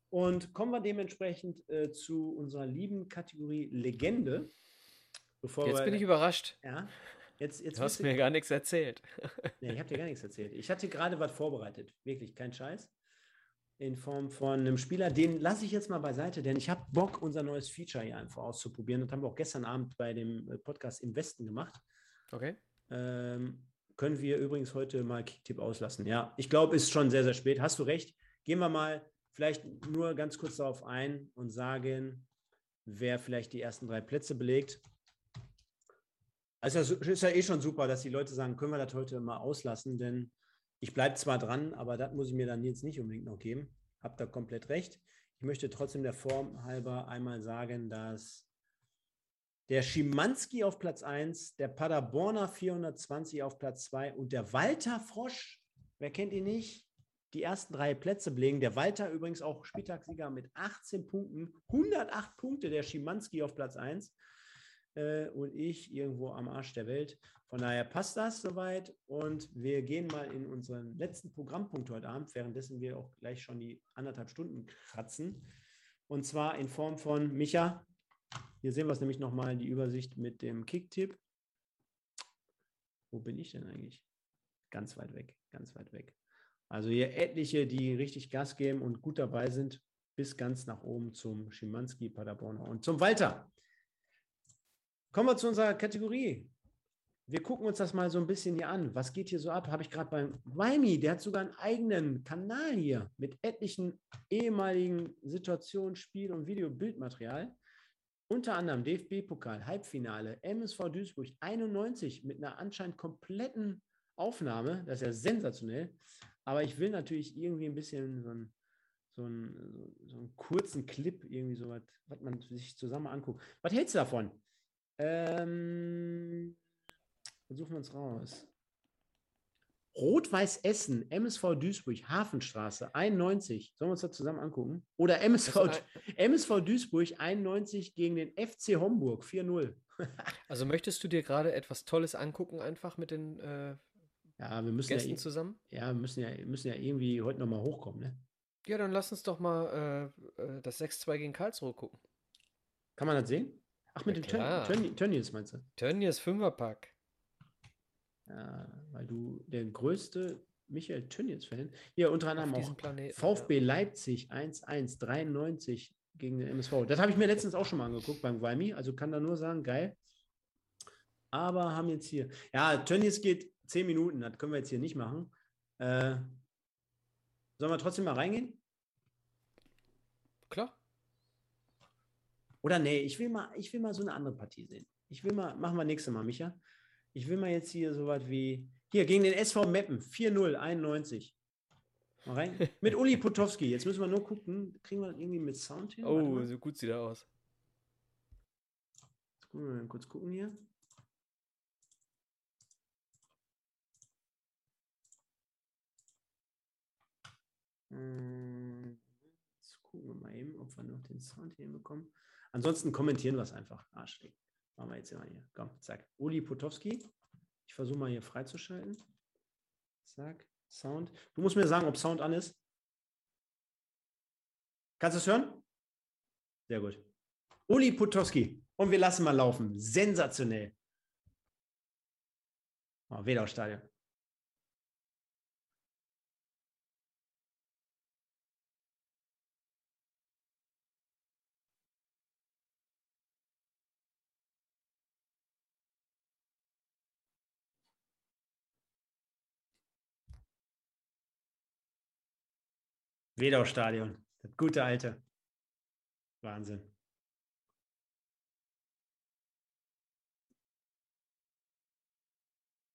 Und kommen wir dementsprechend äh, zu unserer lieben Kategorie Legende. Bevor jetzt wir, bin ich überrascht. Ja, jetzt, jetzt du hast mir gar nichts erzählt. nee, ich habe dir gar nichts erzählt. Ich hatte gerade was vorbereitet. Wirklich, kein Scheiß in Form von einem Spieler, den lasse ich jetzt mal beiseite, denn ich habe Bock, unser neues Feature hier einfach auszuprobieren. Das haben wir auch gestern Abend bei dem äh, Podcast im Westen gemacht. Okay. Ähm, können wir übrigens heute mal Kicktipp auslassen. Ja, ich glaube, ist schon sehr, sehr spät. Hast du recht. Gehen wir mal vielleicht nur ganz kurz darauf ein und sagen, wer vielleicht die ersten drei Plätze belegt. Also es ist ja eh schon super, dass die Leute sagen, können wir das heute mal auslassen, denn ich bleibe zwar dran, aber das muss ich mir dann jetzt nicht unbedingt noch geben. Habt da komplett recht. Ich möchte trotzdem der Form halber einmal sagen, dass der Schimanski auf Platz 1, der Paderborner 420 auf Platz 2 und der Walter Frosch, wer kennt ihn nicht, die ersten drei Plätze belegen. Der Walter übrigens auch Spieltagssieger mit 18 Punkten, 108 Punkte, der Schimanski auf Platz 1 äh, und ich irgendwo am Arsch der Welt. Von daher passt das soweit und wir gehen mal in unseren letzten Programmpunkt heute Abend, währenddessen wir auch gleich schon die anderthalb Stunden kratzen. Und zwar in Form von Micha. Hier sehen wir es nämlich nochmal, die Übersicht mit dem Kicktipp. Wo bin ich denn eigentlich? Ganz weit weg, ganz weit weg. Also hier etliche, die richtig Gas geben und gut dabei sind, bis ganz nach oben zum Schimanski, Paderborner und zum Walter. Kommen wir zu unserer Kategorie wir gucken uns das mal so ein bisschen hier an. Was geht hier so ab? Habe ich gerade beim Weimi, der hat sogar einen eigenen Kanal hier mit etlichen ehemaligen Situationen, Spiel- und Video-Bildmaterial. Unter anderem DFB-Pokal, Halbfinale, MSV Duisburg 91 mit einer anscheinend kompletten Aufnahme. Das ist ja sensationell. Aber ich will natürlich irgendwie ein bisschen so einen, so einen, so einen kurzen Clip, irgendwie so was, was man sich zusammen anguckt. Was hältst du davon? Ähm, suchen wir uns raus. Rot-Weiß Essen, MSV Duisburg, Hafenstraße 91. Sollen wir uns das zusammen angucken? Oder MSV, MSV Duisburg 91 gegen den FC Homburg 4-0. [LAUGHS] also möchtest du dir gerade etwas Tolles angucken, einfach mit den äh, ja, wir müssen Gästen ja, zusammen? Ja, wir müssen ja, müssen ja irgendwie heute nochmal hochkommen, ne? Ja, dann lass uns doch mal äh, äh das 6-2 gegen Karlsruhe gucken. Kann man das sehen? Ach, mit ja, dem Tönnies meinst du? Tönnies Fünferpack. Ja, weil du der größte Michael Tönnies-Fan. Hier unter anderem auch Planeten, VfB ja. Leipzig 1-1, 93 gegen den MSV. Das habe ich mir letztens auch schon mal angeguckt beim Weimi. Also kann da nur sagen, geil. Aber haben jetzt hier. Ja, Tönnies geht 10 Minuten, das können wir jetzt hier nicht machen. Äh, sollen wir trotzdem mal reingehen? Klar. Oder nee, ich will mal, ich will mal so eine andere Partie sehen. Ich will mal, machen wir nächstes Mal, Micha. Ich will mal jetzt hier so was wie, hier gegen den SV Meppen, 4-0, 91. Mal rein. [LAUGHS] Mit Uli Potowski. Jetzt müssen wir nur gucken, kriegen wir das irgendwie mit Sound hin? Oh, so gut sieht er aus. Jetzt gucken wir mal kurz gucken hier. Hm, Jetzt gucken wir mal eben, ob wir noch den Sound hier hinbekommen. Ansonsten kommentieren wir es einfach. Arschleck. Machen wir jetzt immer hier. Komm, zack. Uli Potowski. Ich versuche mal hier freizuschalten. Zack. Sound. Du musst mir sagen, ob Sound an ist. Kannst du es hören? Sehr gut. Uli Potowski. Und wir lassen mal laufen. Sensationell. Oh, Wedau-Stadion. Wedau-Stadion. Das gute alte. Wahnsinn.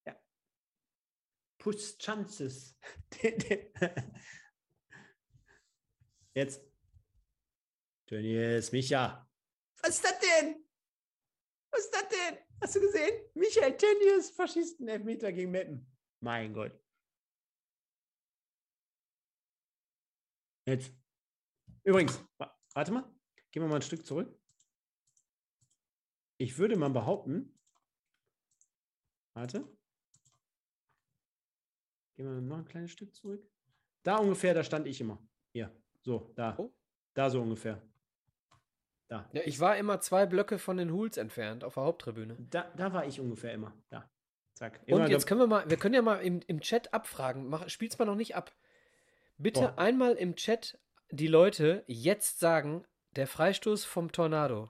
Ja. Push Chances. [LAUGHS] Jetzt. Tönnies, Micha. Was ist das denn? Was ist das denn? Hast du gesehen? Michael Tönnies, Faschisten, Elfmeter gegen Meppen. Mein Gott. Jetzt. Übrigens, wa- warte mal. Gehen wir mal ein Stück zurück. Ich würde mal behaupten. Warte. Gehen wir noch ein kleines Stück zurück. Da ungefähr, da stand ich immer. Hier. So, da. Oh. Da so ungefähr. Da. Ja, ich war immer zwei Blöcke von den Hools entfernt auf der Haupttribüne. Da, da war ich ungefähr immer. Da. Zack. Und Immer jetzt ge- können wir mal, wir können ja mal im, im Chat abfragen. Mach, spiel's mal noch nicht ab. Bitte Boah. einmal im Chat die Leute jetzt sagen, der Freistoß vom Tornado,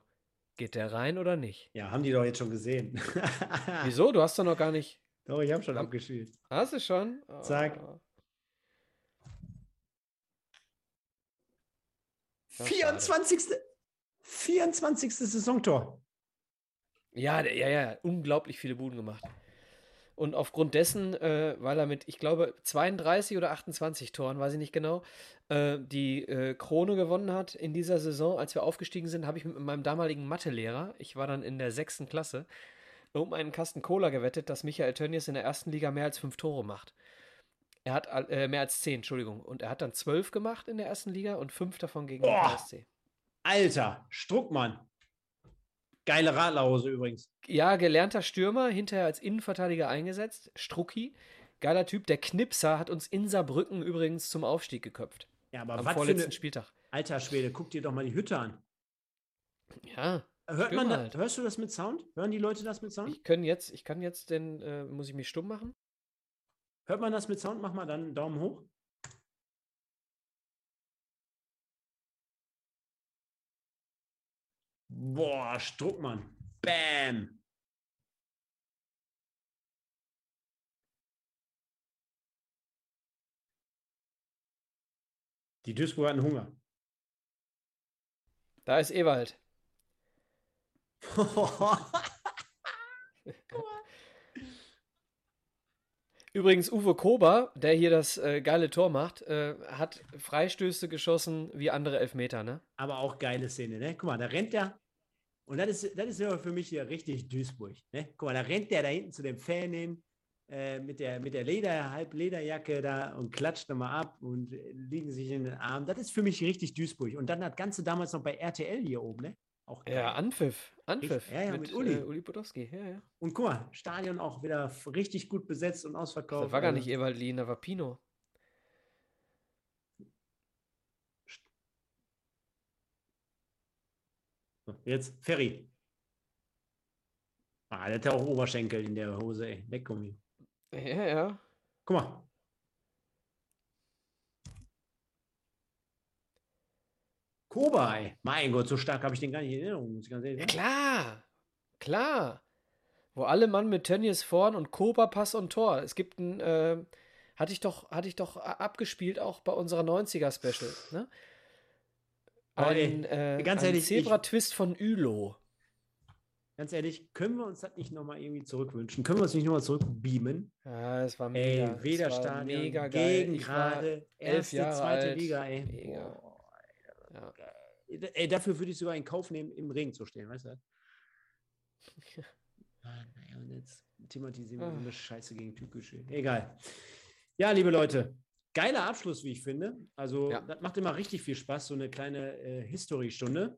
geht der rein oder nicht? ja, haben die doch jetzt schon gesehen. [LAUGHS] Wieso? Du hast doch noch gar nicht. Doch, ich habe schon abgespielt. Hast du schon? Zack. Oh. 24. 24. Saisontor. Ja, ja, ja, unglaublich viele Buden gemacht. Und aufgrund dessen, äh, weil er mit, ich glaube, 32 oder 28 Toren, weiß ich nicht genau, äh, die äh, Krone gewonnen hat in dieser Saison, als wir aufgestiegen sind, habe ich mit meinem damaligen Mathelehrer, ich war dann in der sechsten Klasse, um einen Kasten Cola gewettet, dass Michael Tönnies in der ersten Liga mehr als fünf Tore macht. Er hat äh, mehr als zehn, Entschuldigung. Und er hat dann zwölf gemacht in der ersten Liga und fünf davon gegen den Boah. KSC. Alter, Struckmann. Geile Radlerhose übrigens. Ja, gelernter Stürmer, hinterher als Innenverteidiger eingesetzt. Strucki, geiler Typ. Der Knipser hat uns in Saarbrücken übrigens zum Aufstieg geköpft. Ja, aber Am was für vorletzten eine, Spieltag. Alter Schwede, guck dir doch mal die Hütte an. Ja, Hört man da, halt. hörst du das mit Sound? Hören die Leute das mit Sound? ich kann jetzt, ich kann jetzt den, äh, muss ich mich stumm machen? Hört man das mit Sound? Mach mal dann einen Daumen hoch. Boah, Struckmann. Bam. Die Duisburg hatten Hunger. Da ist Ewald. [LAUGHS] Übrigens, Uwe Kober, der hier das äh, geile Tor macht, äh, hat Freistöße geschossen wie andere Elfmeter, ne? Aber auch geile Szene, ne? Guck mal, da rennt der. Und das ist, das ist ja für mich hier richtig Duisburg. Ne? Guck mal, da rennt der da hinten zu dem Fan hin äh, mit der, mit der Leder, Halblederjacke da und klatscht nochmal ab und liegen sich in den Arm. Das ist für mich richtig Duisburg. Und dann das Ganze damals noch bei RTL hier oben, ne? Auch geil. Ja, Anpfiff. Anpfiff. Ja, ja, mit Uli. Äh, Uli Podolski. Ja, ja. Und guck mal, Stadion auch wieder richtig gut besetzt und ausverkauft. Das war gar Also, nicht Ewald Lien, das war Pino. Jetzt Ferry. Ah, der hat ja auch Oberschenkel in der Hose, ey. Leckgummi. Ja, ja. Guck mal. Koba, ey. Mein Gott, so stark habe ich den gar nicht in Erinnerung, muss ich ganz ehrlich sagen. klar. Klar. Wo alle Mann mit Tönnies vorn und Koba Pass und Tor. Es gibt ein, äh, hatte ich doch, hatte ich doch abgespielt, auch bei unserer 90er-Special, ne? Ein, äh, ganz ein ehrlich, ich- Zebra-Twist von Ülo. Ganz ehrlich, können wir uns das nicht nochmal irgendwie zurückwünschen? Können wir uns nicht nochmal zurückbeamen? Ja, es war Ey, mega. war Wederstadion, mega geil. gegen gerade, erste, Jahre zweite alt. Liga, ey. Mega. Boah, Ja. Ey, dafür würde ich sogar in Kauf nehmen, im Regen zu stehen, weißt du? [LAUGHS] Ah, naja, und jetzt thematisieren wir Ah. eine Scheiße gegen Türkische. Egal. Ja, liebe Leute, geiler Abschluss, wie ich finde. Also, Ja. das macht immer richtig viel Spaß, so eine kleine äh, History-Stunde.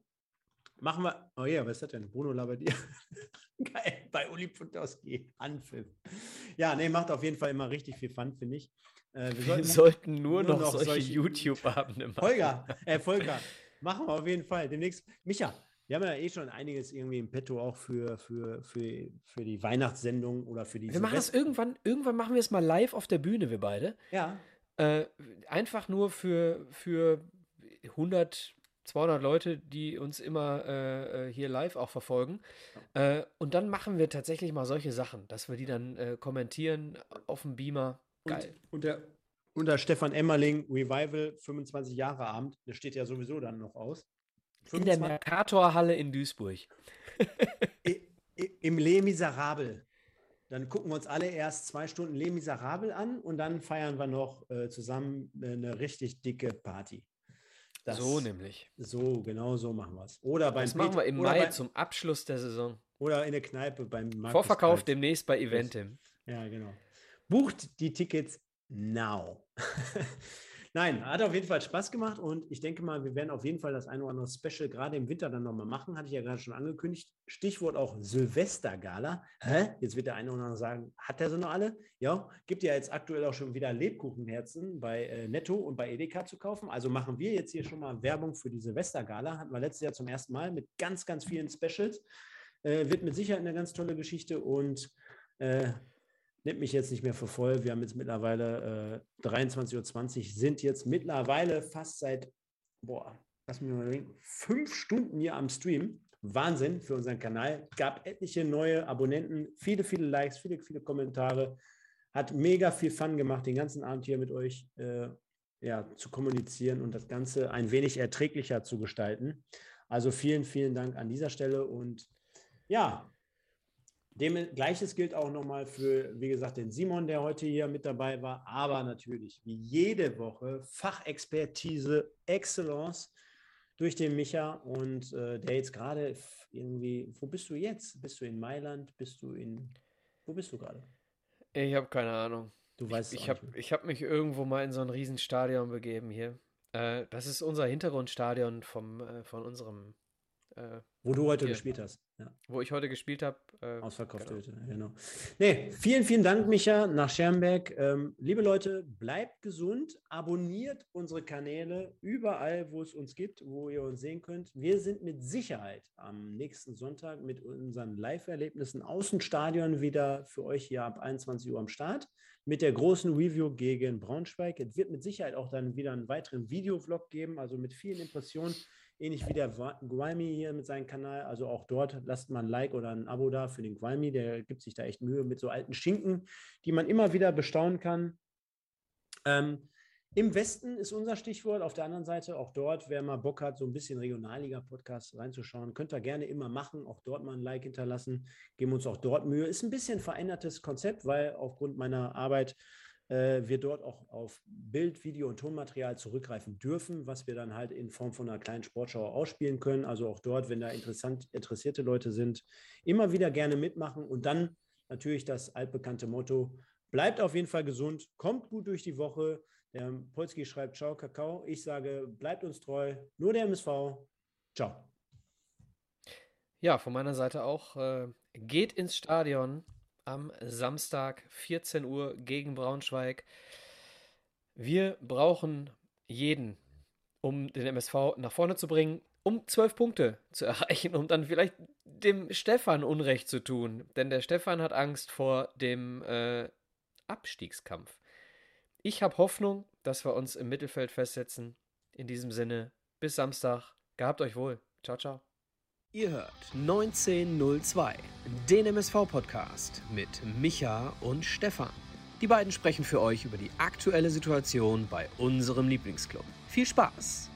Machen wir. Oh ja, was ist das denn? Bruno Labbadia. [LAUGHS] Geil, bei Uli Putowski. Anpfiff. Ja, nee, macht auf jeden Fall immer richtig viel Fun, finde ich. Äh, wir Wir sollten, nur, nur noch, noch solche, solche- YouTube-Abende machen. Holger, äh, Volker, machen wir auf jeden Fall. Demnächst. Micha, wir haben ja eh schon einiges irgendwie im Petto auch für, für, für, für die Weihnachtssendung oder für die Wir machen das irgendwann, irgendwann machen wir es mal live auf der Bühne, wir beide. Ja, Äh, einfach nur für, für 100, 200 Leute, die uns immer äh, äh, hier live auch verfolgen. Äh, und dann machen wir tatsächlich mal solche Sachen, dass wir die dann äh, kommentieren auf dem Beamer. Geil. Und, und, der, und der Stefan Emmerling Revival 25 Jahre Abend, der steht ja sowieso dann noch aus. In der 25 Mercator-Halle in Duisburg. Im Les Miserables. Dann gucken wir uns alle erst zwei Stunden Les Miserables an und dann feiern wir noch äh, zusammen eine richtig dicke Party. Das- so nämlich. So, genau so machen wir es. Oder beim Das machen wir im Mai bei- zum Abschluss der Saison. Oder in der Kneipe beim Markus Vorverkauf Kalt. demnächst bei Eventim. Ja, genau. Bucht die Tickets now. [LAUGHS] Nein, hat auf jeden Fall Spaß gemacht und ich denke mal, wir werden auf jeden Fall das eine oder andere Special gerade im Winter dann nochmal machen. Hatte ich ja gerade schon angekündigt. Stichwort auch Silvestergala. Hä? Jetzt wird der eine oder andere sagen, hat der so noch alle? Ja, gibt ja jetzt aktuell auch schon wieder Lebkuchenherzen bei äh, Netto und bei Edeka zu kaufen. Also machen wir jetzt hier schon mal Werbung für die Silvestergala. Hatten wir letztes Jahr zum ersten Mal mit ganz, ganz vielen Specials. Äh, wird mit Sicherheit eine ganz tolle Geschichte und äh, nimmt mich jetzt nicht mehr für voll. Wir haben jetzt mittlerweile äh, 23.20 Uhr, sind jetzt mittlerweile fast seit, boah, lass mich mal überlegen, fünf Stunden hier am Stream. Wahnsinn für unseren Kanal. Gab etliche neue Abonnenten, viele, viele Likes, viele, viele Kommentare. Hat mega viel Fun gemacht, den ganzen Abend hier mit euch äh, ja, zu kommunizieren und das Ganze ein wenig erträglicher zu gestalten. Also vielen, vielen Dank an dieser Stelle und ja, dem Gleiches gilt auch nochmal für, wie gesagt, den Simon, der heute hier mit dabei war, aber natürlich wie jede Woche Fachexpertise, Excellence durch den Micha und äh, der jetzt gerade irgendwie, wo bist du jetzt? Bist du in Mailand? Bist du in, wo bist du gerade? Ich habe keine Ahnung. Du weißt es Ich auch habe ich hab mich irgendwo mal in so ein Riesenstadion begeben hier. Äh, das ist unser Hintergrundstadion vom, äh, von unserem, äh, Wo du heute Hier. gespielt hast. Ja. wo ich heute gespielt habe. Äh, Ausverkauft genau. heute, genau. Nee, vielen, vielen Dank, Micha, nach Schermberg. Ähm, liebe Leute, bleibt gesund, abonniert unsere Kanäle überall, wo es uns gibt, wo ihr uns sehen könnt. Wir sind mit Sicherheit am nächsten Sonntag mit unseren Live-Erlebnissen aus dem Stadion wieder für euch hier ab 21 Uhr am Start mit der großen Review gegen Braunschweig. Es wird mit Sicherheit auch dann wieder einen weiteren Videovlog geben, also mit vielen Impressionen ähnlich wie der Gwalmi hier mit seinem Kanal. Also auch dort lasst mal ein Like oder ein Abo da für den Gwalmi. Der gibt sich da echt Mühe mit so alten Schinken, die man immer wieder bestaunen kann. Ähm, Im Westen ist unser Stichwort. Auf der anderen Seite, auch dort, wer mal Bock hat, so ein bisschen Regionalliga-Podcast reinzuschauen, könnt ihr gerne immer machen. Auch dort mal ein Like hinterlassen. Geben uns auch dort Mühe. Ist ein bisschen verändertes Konzept, weil aufgrund meiner Arbeit äh, wir dort auch auf Bild, Video und Tonmaterial zurückgreifen dürfen, was wir dann halt in Form von einer kleinen Sportschau ausspielen können. Also auch dort, wenn da interessant, interessierte Leute sind, immer wieder gerne mitmachen und dann natürlich das altbekannte Motto, bleibt auf jeden Fall gesund, kommt gut durch die Woche. Der Polski schreibt Ciao, Kakao. Ich sage, bleibt uns treu. Nur der MSV. Ciao. Ja, von meiner Seite auch. Äh, geht ins Stadion am Samstag, 14 Uhr gegen Braunschweig. Wir brauchen jeden, um den MSV nach vorne zu bringen, um zwölf Punkte zu [LAUGHS] erreichen, um dann vielleicht dem Stefan Unrecht zu tun. Denn der Stefan hat Angst vor dem äh, Abstiegskampf. Ich habe Hoffnung, dass wir uns im Mittelfeld festsetzen. In diesem Sinne, bis Samstag. Gehabt euch wohl. Ciao, ciao. Ihr hört 1902, den MSV-Podcast mit Micha und Stefan. Die beiden sprechen für euch über die aktuelle Situation bei unserem Lieblingsclub. Viel Spaß!